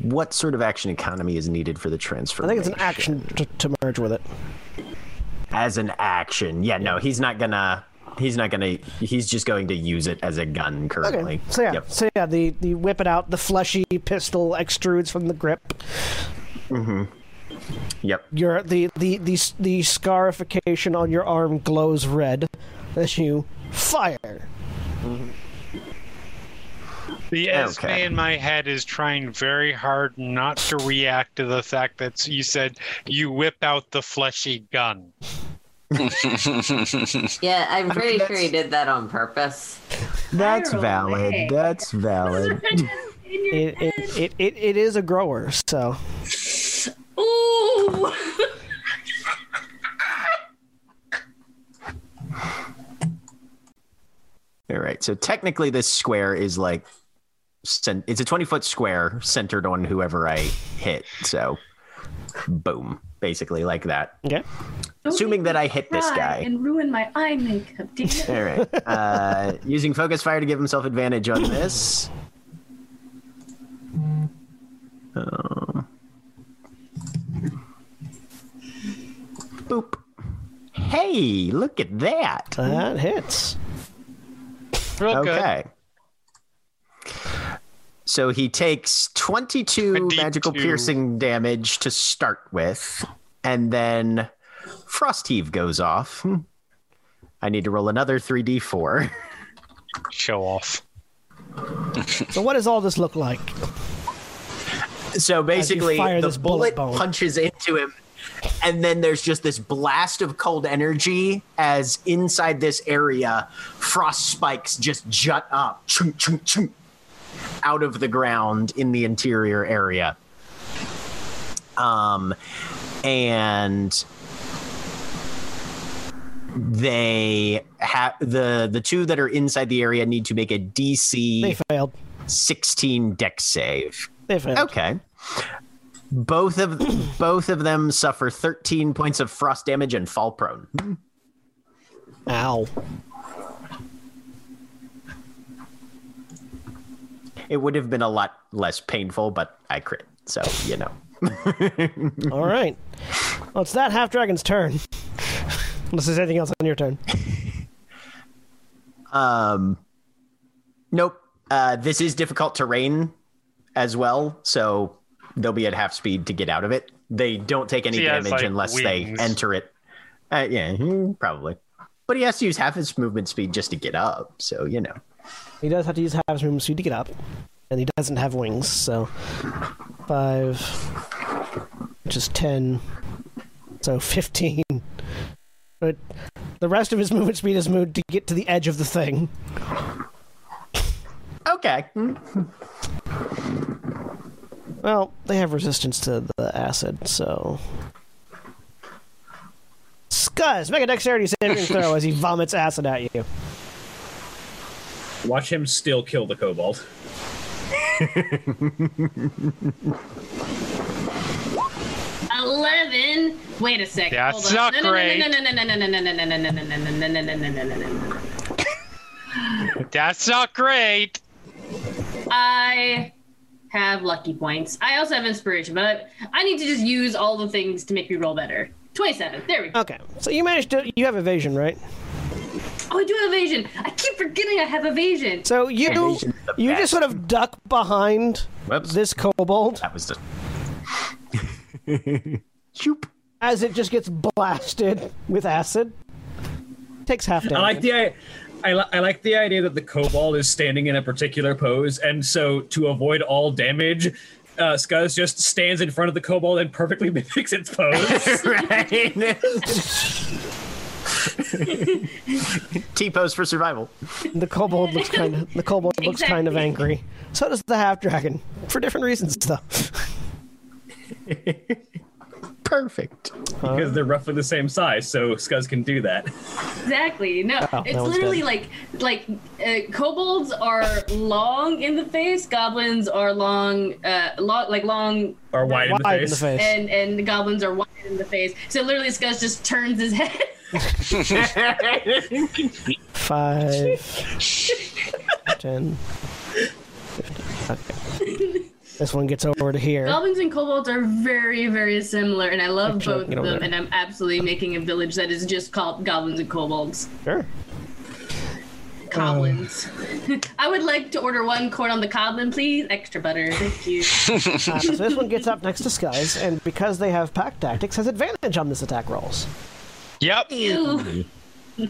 what sort of action economy is needed for the transfer? I think it's an action to, to merge with it. as an action. Yeah, no, he's not gonna. He's not gonna. He's just going to use it as a gun currently. Okay. So yeah, Yep. so yeah, the the whip it out, the fleshy pistol extrudes from the grip. Yep. Your the the the the scarification on your arm glows red as you fire. The Esme Okay. in my head is trying very hard not to react to the fact that you said you whip out the fleshy gun. Yeah, I'm pretty sure that's- he did that on purpose. That's valid. away. That's valid. It it, it, it it is a grower, so Ooh. All right. So technically, this square is like, it's a twenty foot square centered on whoever I hit. So, boom, basically like that. okay. Assuming that I hit this guy. and ruin my eye makeup. Damn it. All right. Uh, using focus fire to give himself advantage on this. Um, boop. Hey, look at that. That hits. Real good. Okay. So he takes 22 22. magical piercing damage to start with, and then Frost Heave goes off. I need to roll another 3d4. Show off. So what does all this look like? So basically, the bullet bullet, punches into him, and then there's just this blast of cold energy as inside this area, frost spikes just jut up, chunk, chunk, chunk, out of the ground in the interior area. Um, and they have the the two that are inside the area need to make a DC. They failed. 16 deck save. They failed. Okay. Both of both of them suffer 13 points of frost damage and fall prone. Ow. It would have been a lot less painful, but I crit, so you know. All right. Well, it's that half dragon's turn. Unless there's anything else on your turn. Um, nope. Uh, this is difficult terrain as well, so they'll be at half speed to get out of it. They don't take any He damage like, unless wings. they enter it. Uh, yeah, hmm, probably. But he has to use half his movement speed just to get up, so you know. He does have to use half his movement speed to get up, and he doesn't have wings, so five, which is ten, so fifteen. But the rest of his movement speed is moved to get to the edge of the thing. Okay. Well, they have resistance to the acid, so. Skuzz, make a dexterity saving throw as he vomits acid at you. Watch him still kill the kobold. Eleven. Wait a second. That's not great. That's not great. I have lucky points. I also have inspiration, but I, I need to just use all the things to make me roll better. Twenty-seven. There we go. Okay, so you managed to. You have evasion, right? Oh, I do have evasion. I keep forgetting I have evasion. So you Evasion's the you just sort of duck behind Whoops. this kobold That was the. Shoop. as it just gets blasted with acid. Takes half damage. I like the I, I, li- I like the idea that the kobold is standing in a particular pose, and so to avoid all damage, uh, Skuzz just stands in front of the kobold and perfectly mimics its pose. right. T pose for survival. The kobold looks kind of the kobold looks kind of angry. So does the half dragon, for different reasons though. Perfect. because they're roughly the same size, so Skuzz can do that. Exactly. No, Oh, it's literally dead. like like uh, kobolds are long in the face, goblins are long, uh, long like long, Or wide, Wide in the face. and and the goblins are wide in the face. So literally, Skuzz just turns his head. Five, ten, fifteen. Okay. This one gets over to here. Goblins and kobolds are very, very similar, and I love Actually, both of them. there. And I'm absolutely making a village that is just called goblins and kobolds. Sure. Goblins. I would like to order one corn on the coblin, please. Extra butter, thank you. Uh, so this one gets up next to Skuzz, and because they have pack tactics, has advantage on this attack rolls. Yep. Ew.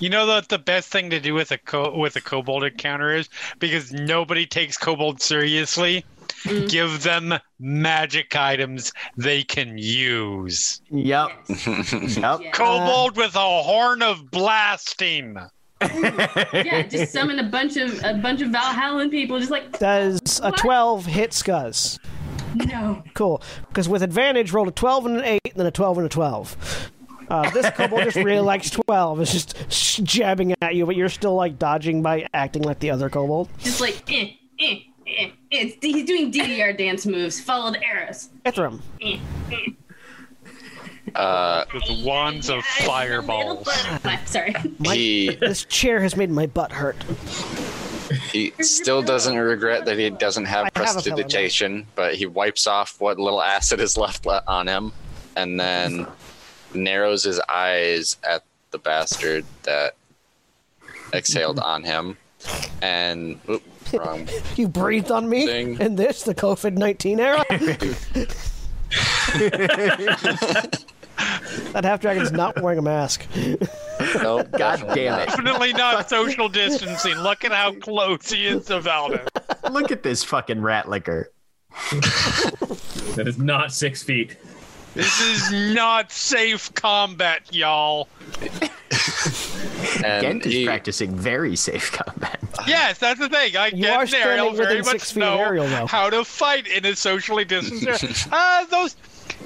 You know what the best thing to do with a co- with a kobold encounter is because nobody takes kobold seriously. Mm-hmm. Give them magic items they can use. Yep. Yes. Yep. Yeah. Kobold with a horn of blasting. yeah, just summon a bunch of a bunch of Valhallan people, just like Does a 12 hit Skuzz? no. Cool. Because with advantage, roll a 12 and an 8, and then a 12 and a 12. Uh, this kobold just really likes 12. It's just jabbing at you, but you're still like dodging by acting like the other kobold. Just like eh, eh, eh. It's he's doing DDR dance moves, followed arrows. Ithrim. Eh, eh. Uh, With wands of Yes, fireballs. little butterfly. Sorry. he This chair has made my butt hurt. he still doesn't regret that he doesn't have I have a feeling that- prestidigitation, but he wipes off what little acid is left on him, and then narrows his eyes at the bastard that exhaled mm-hmm. on him, and oop, wrong. You breathed on me Thing. in this, the COVID 19 era? that half dragon's not wearing a mask. Nope, God damn it. Definitely not social distancing. Look at how close he is to Valdeth. Look at this fucking rat liquor. That is not six feet. This is not safe combat, y'all. And Gent is he, practicing very safe combat. Yes, that's the thing. I You get are and standing Ariel very six much know Ariel, though. how to fight in a socially distanced area. uh, those.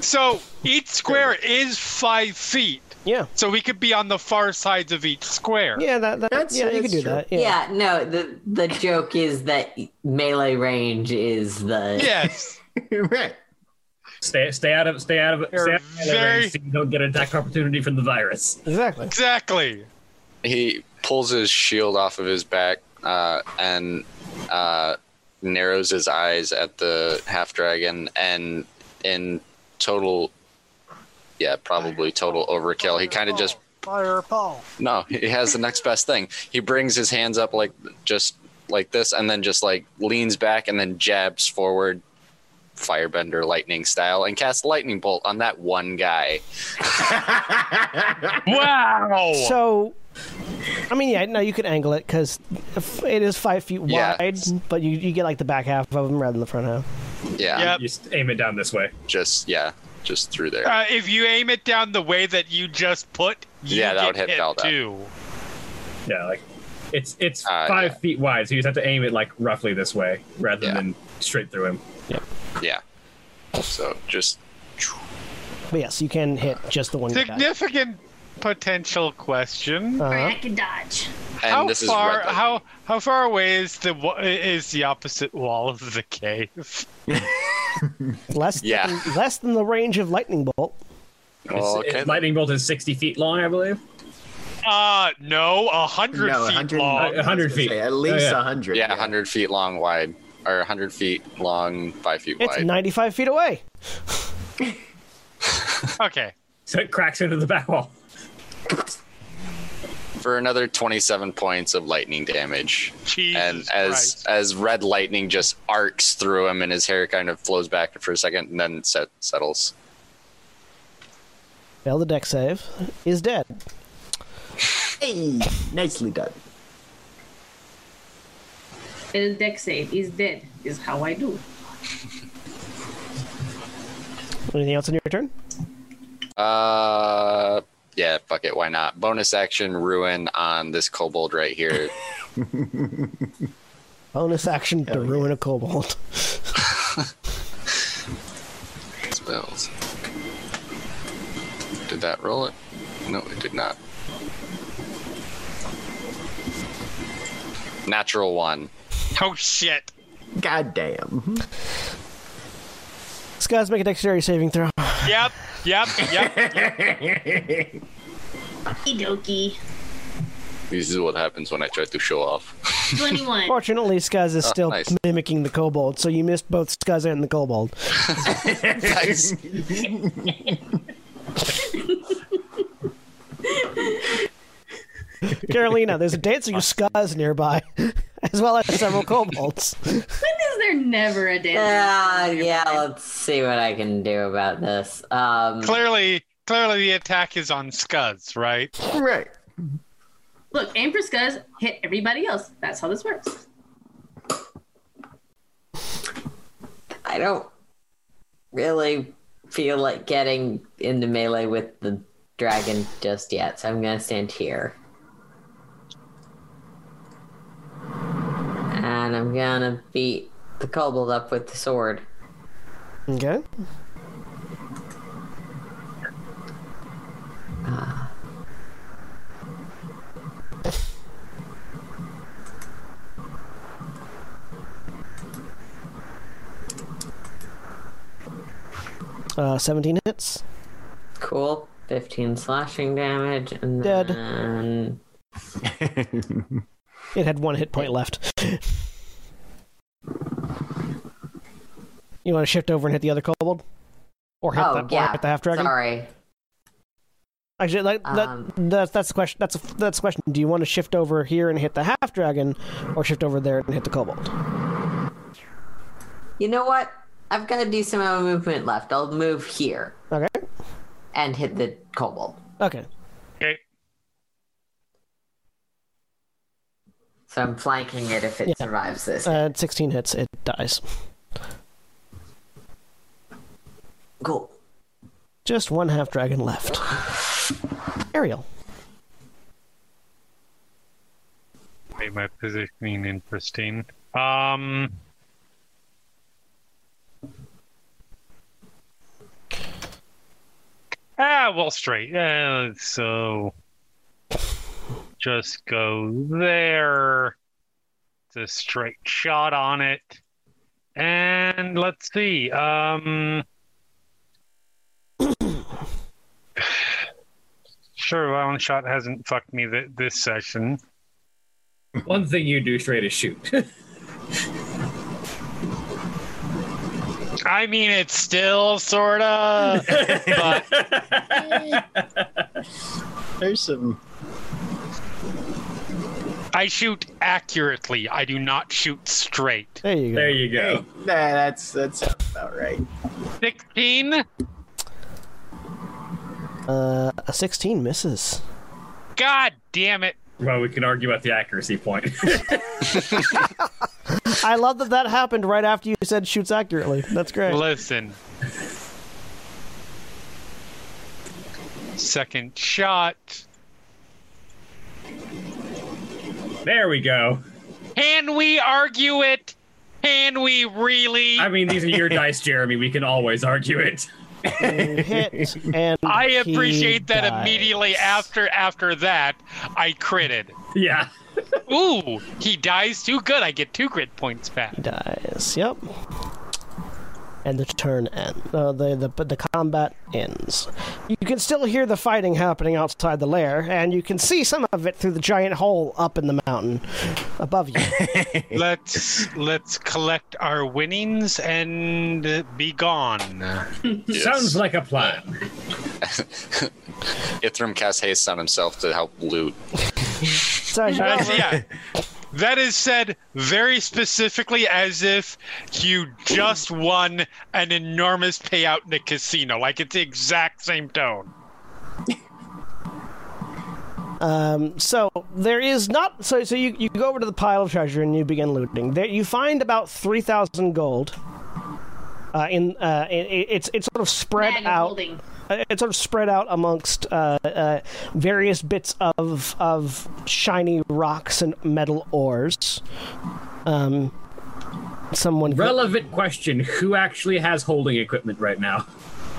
So each square is five feet. Yeah. So we could be on the far sides of each square. Yeah, that, that That's- yeah, you can that's do true. that. Yeah. Yeah. no, the the joke is that melee range is the Yes. right. Stay, stay out of, stay out of, You're stay out of melee very- range so you don't get an attack opportunity from the virus. Exactly. Exactly. he pulls his shield off of his back uh, and uh, narrows his eyes at the half dragon, and in total, yeah, probably total overkill. He kind of just Fireball. no, he has the next best thing. He brings his hands up like just like this, and then just like leans back and then jabs forward, firebender lightning style, and cast lightning bolt on that one guy. Wow. So, I mean, yeah, no, you could angle it because it is five feet Yeah. wide, but you, you get like the back half of them rather than the front half. Yeah, Yep. You just aim it down this way. just yeah, just through there. Uh, if you aim it down the way that you just put, you Yeah, that get would hit Velda. too. Yeah, like it's it's Uh, five yeah. feet wide, so you just have to aim it like roughly this way rather Yeah. than straight through him. yeah. So just But yes, you can hit just the one guy. Significant potential question. Uh-huh. Alright, I can dodge. and how far? how how far away is the is the opposite wall of the cave? Less, Yeah. than, less than the range of lightning bolt. Well, It's- okay. lightning bolt is sixty feet long, I believe. Uh no, a hundred No, feet 100 long. 100 I was gonna feet. say, At Oh, least a yeah. 100. yeah, 100 feet long wide, or 100 feet long, 5 feet It's wide. 95 feet away. Okay. So it cracks into the back wall. For another 27 points of lightning damage. Jesus and as Christ. as red lightning just arcs through him and his hair kind of flows back for a second and then set, settles. Fail the deck save. Is dead. Hey, nicely done. His deck save is dead, is how I do. Anything else on your turn? Uh, yeah, fuck it, why not? Bonus action ruin on this kobold right here. Bonus action to ruin a kobold. Spells. Did that roll it? No, it did not. Natural one. Oh shit. God damn. Mm-hmm. This guy's make a dexterity saving throw. Yep. Yep. Yep. Okie This is what happens when I try to show off. 21. Fortunately, Skuzz is Oh, still nice. mimicking the kobold, so you missed both Skuzz and the kobold. Nice. Carolina, there's a dancing Skuzz nearby, as well as several kobolds. When is there never a dance? Ah, yeah, let's see what I can do about this. Um, clearly, clearly the attack is on Skuzz, right? Right. Look, aim for Skuzz, hit everybody else. That's how this works. I don't really feel like getting into melee with the dragon just yet, so I'm gonna stand here. And I'm gonna beat the kobold up with the sword. Okay. Uh, 17 hits. Cool. 15 slashing damage, and Dead. then It had one hit point left. you want to shift over and hit the other kobold? Or hit, oh the, or hit the half dragon? sorry. Actually, like, that, Um, that's that's the question. That's that's the question. Do you want to shift over here and hit the half dragon, or shift over there and hit the kobold? You know what? I've got a decent amount of movement left. I'll move here Okay. and hit the kobold. Okay. So I'm flanking it if it Yeah. survives this. Uh, 16 hits. It dies. cool. Just one half dragon left. Ariel. Made my positioning interesting. Um. Ah, well, straight. Uh, so just go there. It's a straight shot on it. And let's see. Um. Sure, one shot hasn't fucked me th- this session. One thing you do straight is shoot. I mean, it's still sorta, but There's some. I shoot accurately. I do not shoot straight. There you go. there you go. Nah, that's that sounds about right. 16? Uh, a 16 misses. God damn it. Well, we can argue about the accuracy point. I love that that happened right after you said shoots accurately. That's great. Listen. Second shot. There we go. Can we argue it? Can we really? I mean, these are your dice, Jeremy. We can always argue it. Hit and I appreciate that dies. immediately after after that I critted. Yeah. Ooh, he dies too good. I get two crit points back. He dies. Yep. And the turn ends. Uh, the, the the combat ends. You can still hear the fighting happening outside the lair, and you can see some of it through the giant hole up in the mountain above you. Let's let's collect our winnings and uh, be gone. Yes. Sounds like a plan. Ithrim casts haste on himself to help loot. So as you That's- go- yeah. That is said very specifically as if you just won an enormous payout in a casino. Like it's the exact same tone. so there is not so so you, you go over to the pile of treasure and you begin looting there you find about 3000 gold uh, in uh, it, it's it's sort of spread Bag of out holding. Uh, it's sort of spread out amongst uh, uh, various bits of of shiny rocks and metal ores um someone Relevant question: Who actually has holding equipment right now?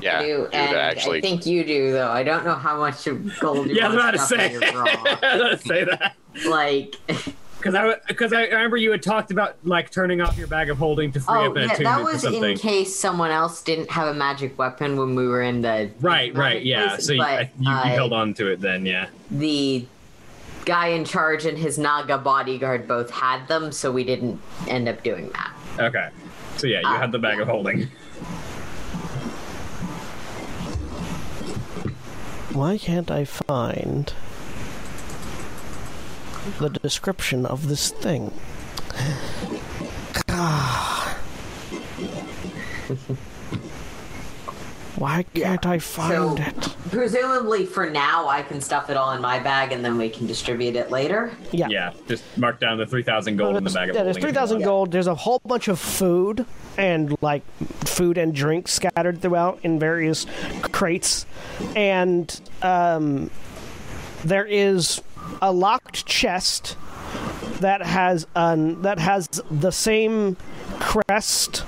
Yeah, do, you and actually. I think you do though. I don't know how much of gold you Yeah, I'm want about to stuff say. in I bra. was about to say that like, because I because I remember you had talked about like turning off your bag of holding to free oh up an yeah, attunement that for was something. in case someone else didn't have a magic weapon when we were in the Right, right, yeah. place, So you, but I- you, you I- held on to it then, yeah. the guy in charge and his Naga bodyguard both had them, so we didn't end up doing that. Okay. So yeah, you Ah, had the bag of holding. why can't i find the description of this thing Why can't I find So- it? Presumably, for now, I can stuff it all in my bag and then we can distribute it later. Yeah. Yeah, just mark down the three thousand gold in the bag yeah, there's three thousand gold. There's a whole bunch of food and like food and drinks scattered throughout in various crates, and um, there is a locked chest that has an that has the same crest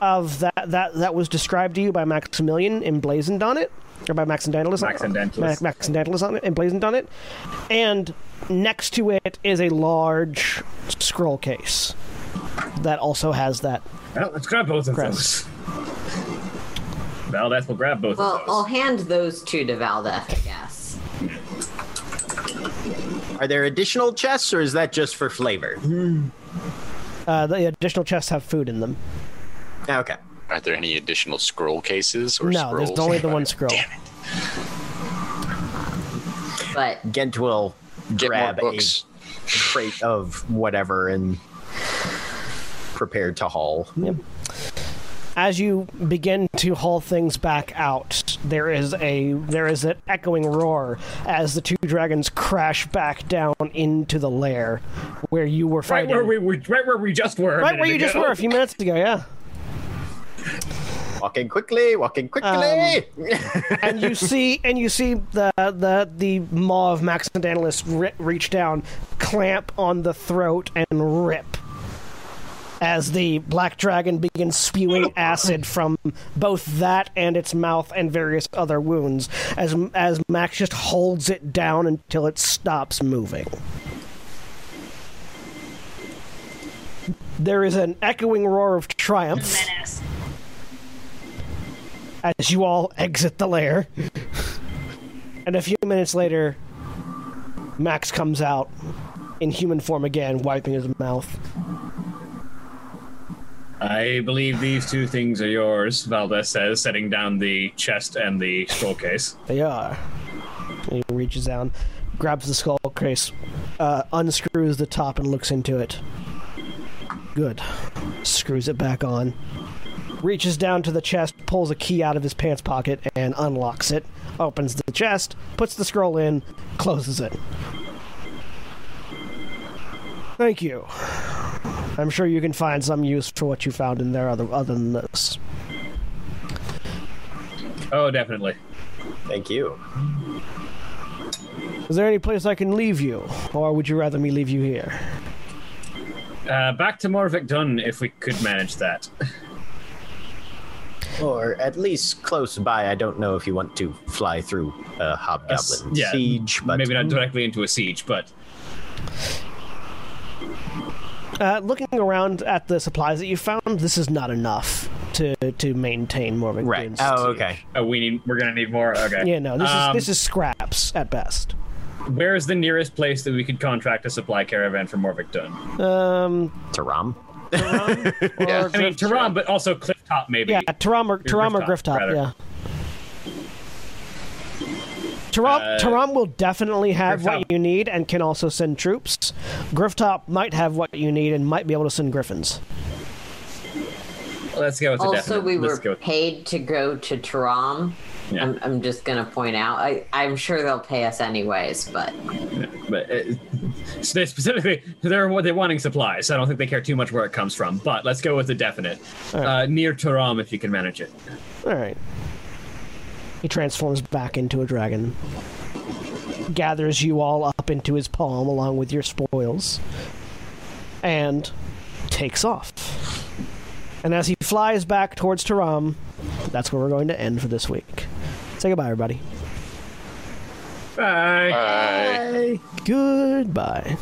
of that that that was described to you by Maximilian emblazoned on it, or by Maxendantalus. Maxendantalus. Max Maxendantalus on it, emblazoned on it, and next to it is a large scroll case that also has that. Well, let's grab both of Crest. those. Valdeth will grab both Well, of I'll hand those two to Valdeth, I guess. Are there additional chests, or is that just for flavor? Uh, the additional chests have food in them. Okay. Are there any additional scroll cases or No, scrolls? there's only the one scroll. But Gent will Get grab more a crate of whatever and prepare to haul. As you begin to haul things back out, there is a there is an echoing roar as the two dragons crash back down into the lair where you were fighting. Right fighting. where we were, right where we just were. right where minute you just were a few minutes ago, yeah. Walking quickly, walking quickly. Um, and you see and you see the the the maw of Maxendantalus ri- reach down, clamp on the throat, and rip. As the black dragon begins spewing acid from both that and its mouth and various other wounds, as as Max just holds it down until it stops moving. There is an echoing roar of triumph Menace. as you all exit the lair. and a few minutes later, Max comes out in human form again, wiping his mouth. I believe these two things are yours, Valdeth says, setting down the chest and the scroll case. They are. He reaches down, grabs the skull case, uh, unscrews the top, and looks into it. Good. Screws it back on. Reaches down to the chest, pulls a key out of his pants pocket, and unlocks it. Opens the chest, puts the scroll in, closes it. Thank you. I'm sure you can find some use for what you found in there other, other than this. Oh, definitely. Thank you. Is there any place I can leave you? Or would you rather me leave you here? Uh, back to Morvik Dunn if we could manage that. Or at least close by. I don't know if you want to fly through a hobgoblin yeah, siege, but Maybe not directly into a siege, but Uh, looking around at the supplies that you found, this is not enough to to maintain Morvick right. Dune's Oh, okay. oh, we need. We're gonna need more. Okay. Yeah, no, this Um, is this is scraps at best. Where is the nearest place that we could contract a supply caravan for Morvik Dunn? Um, Taram. or Yeah. I mean, Griff- Taram, but also Clifftop, maybe. yeah, Taram or Taram or Grifftop, Grifftop, rather. yeah. Taram, Uh, Taram will definitely have what you need and can also send troops. Grifftop might have what you need and might be able to send griffins. Let's go with the Also, definite. we Let's were go with- paid to go to Taram. Yeah. I'm, I'm just gonna point out. I, I'm sure they'll pay us anyways, but But uh, so they specifically, they're they're wanting supplies. So I don't think they care too much where it comes from. But let's go with the definite. Uh, near Taram, if you can manage it. All right. He transforms back into a dragon, gathers you all up into his palm along with your spoils, and takes off. And as he flies back towards Taram, that's where we're going to end for this week. Say goodbye, everybody. Bye. Bye. Goodbye.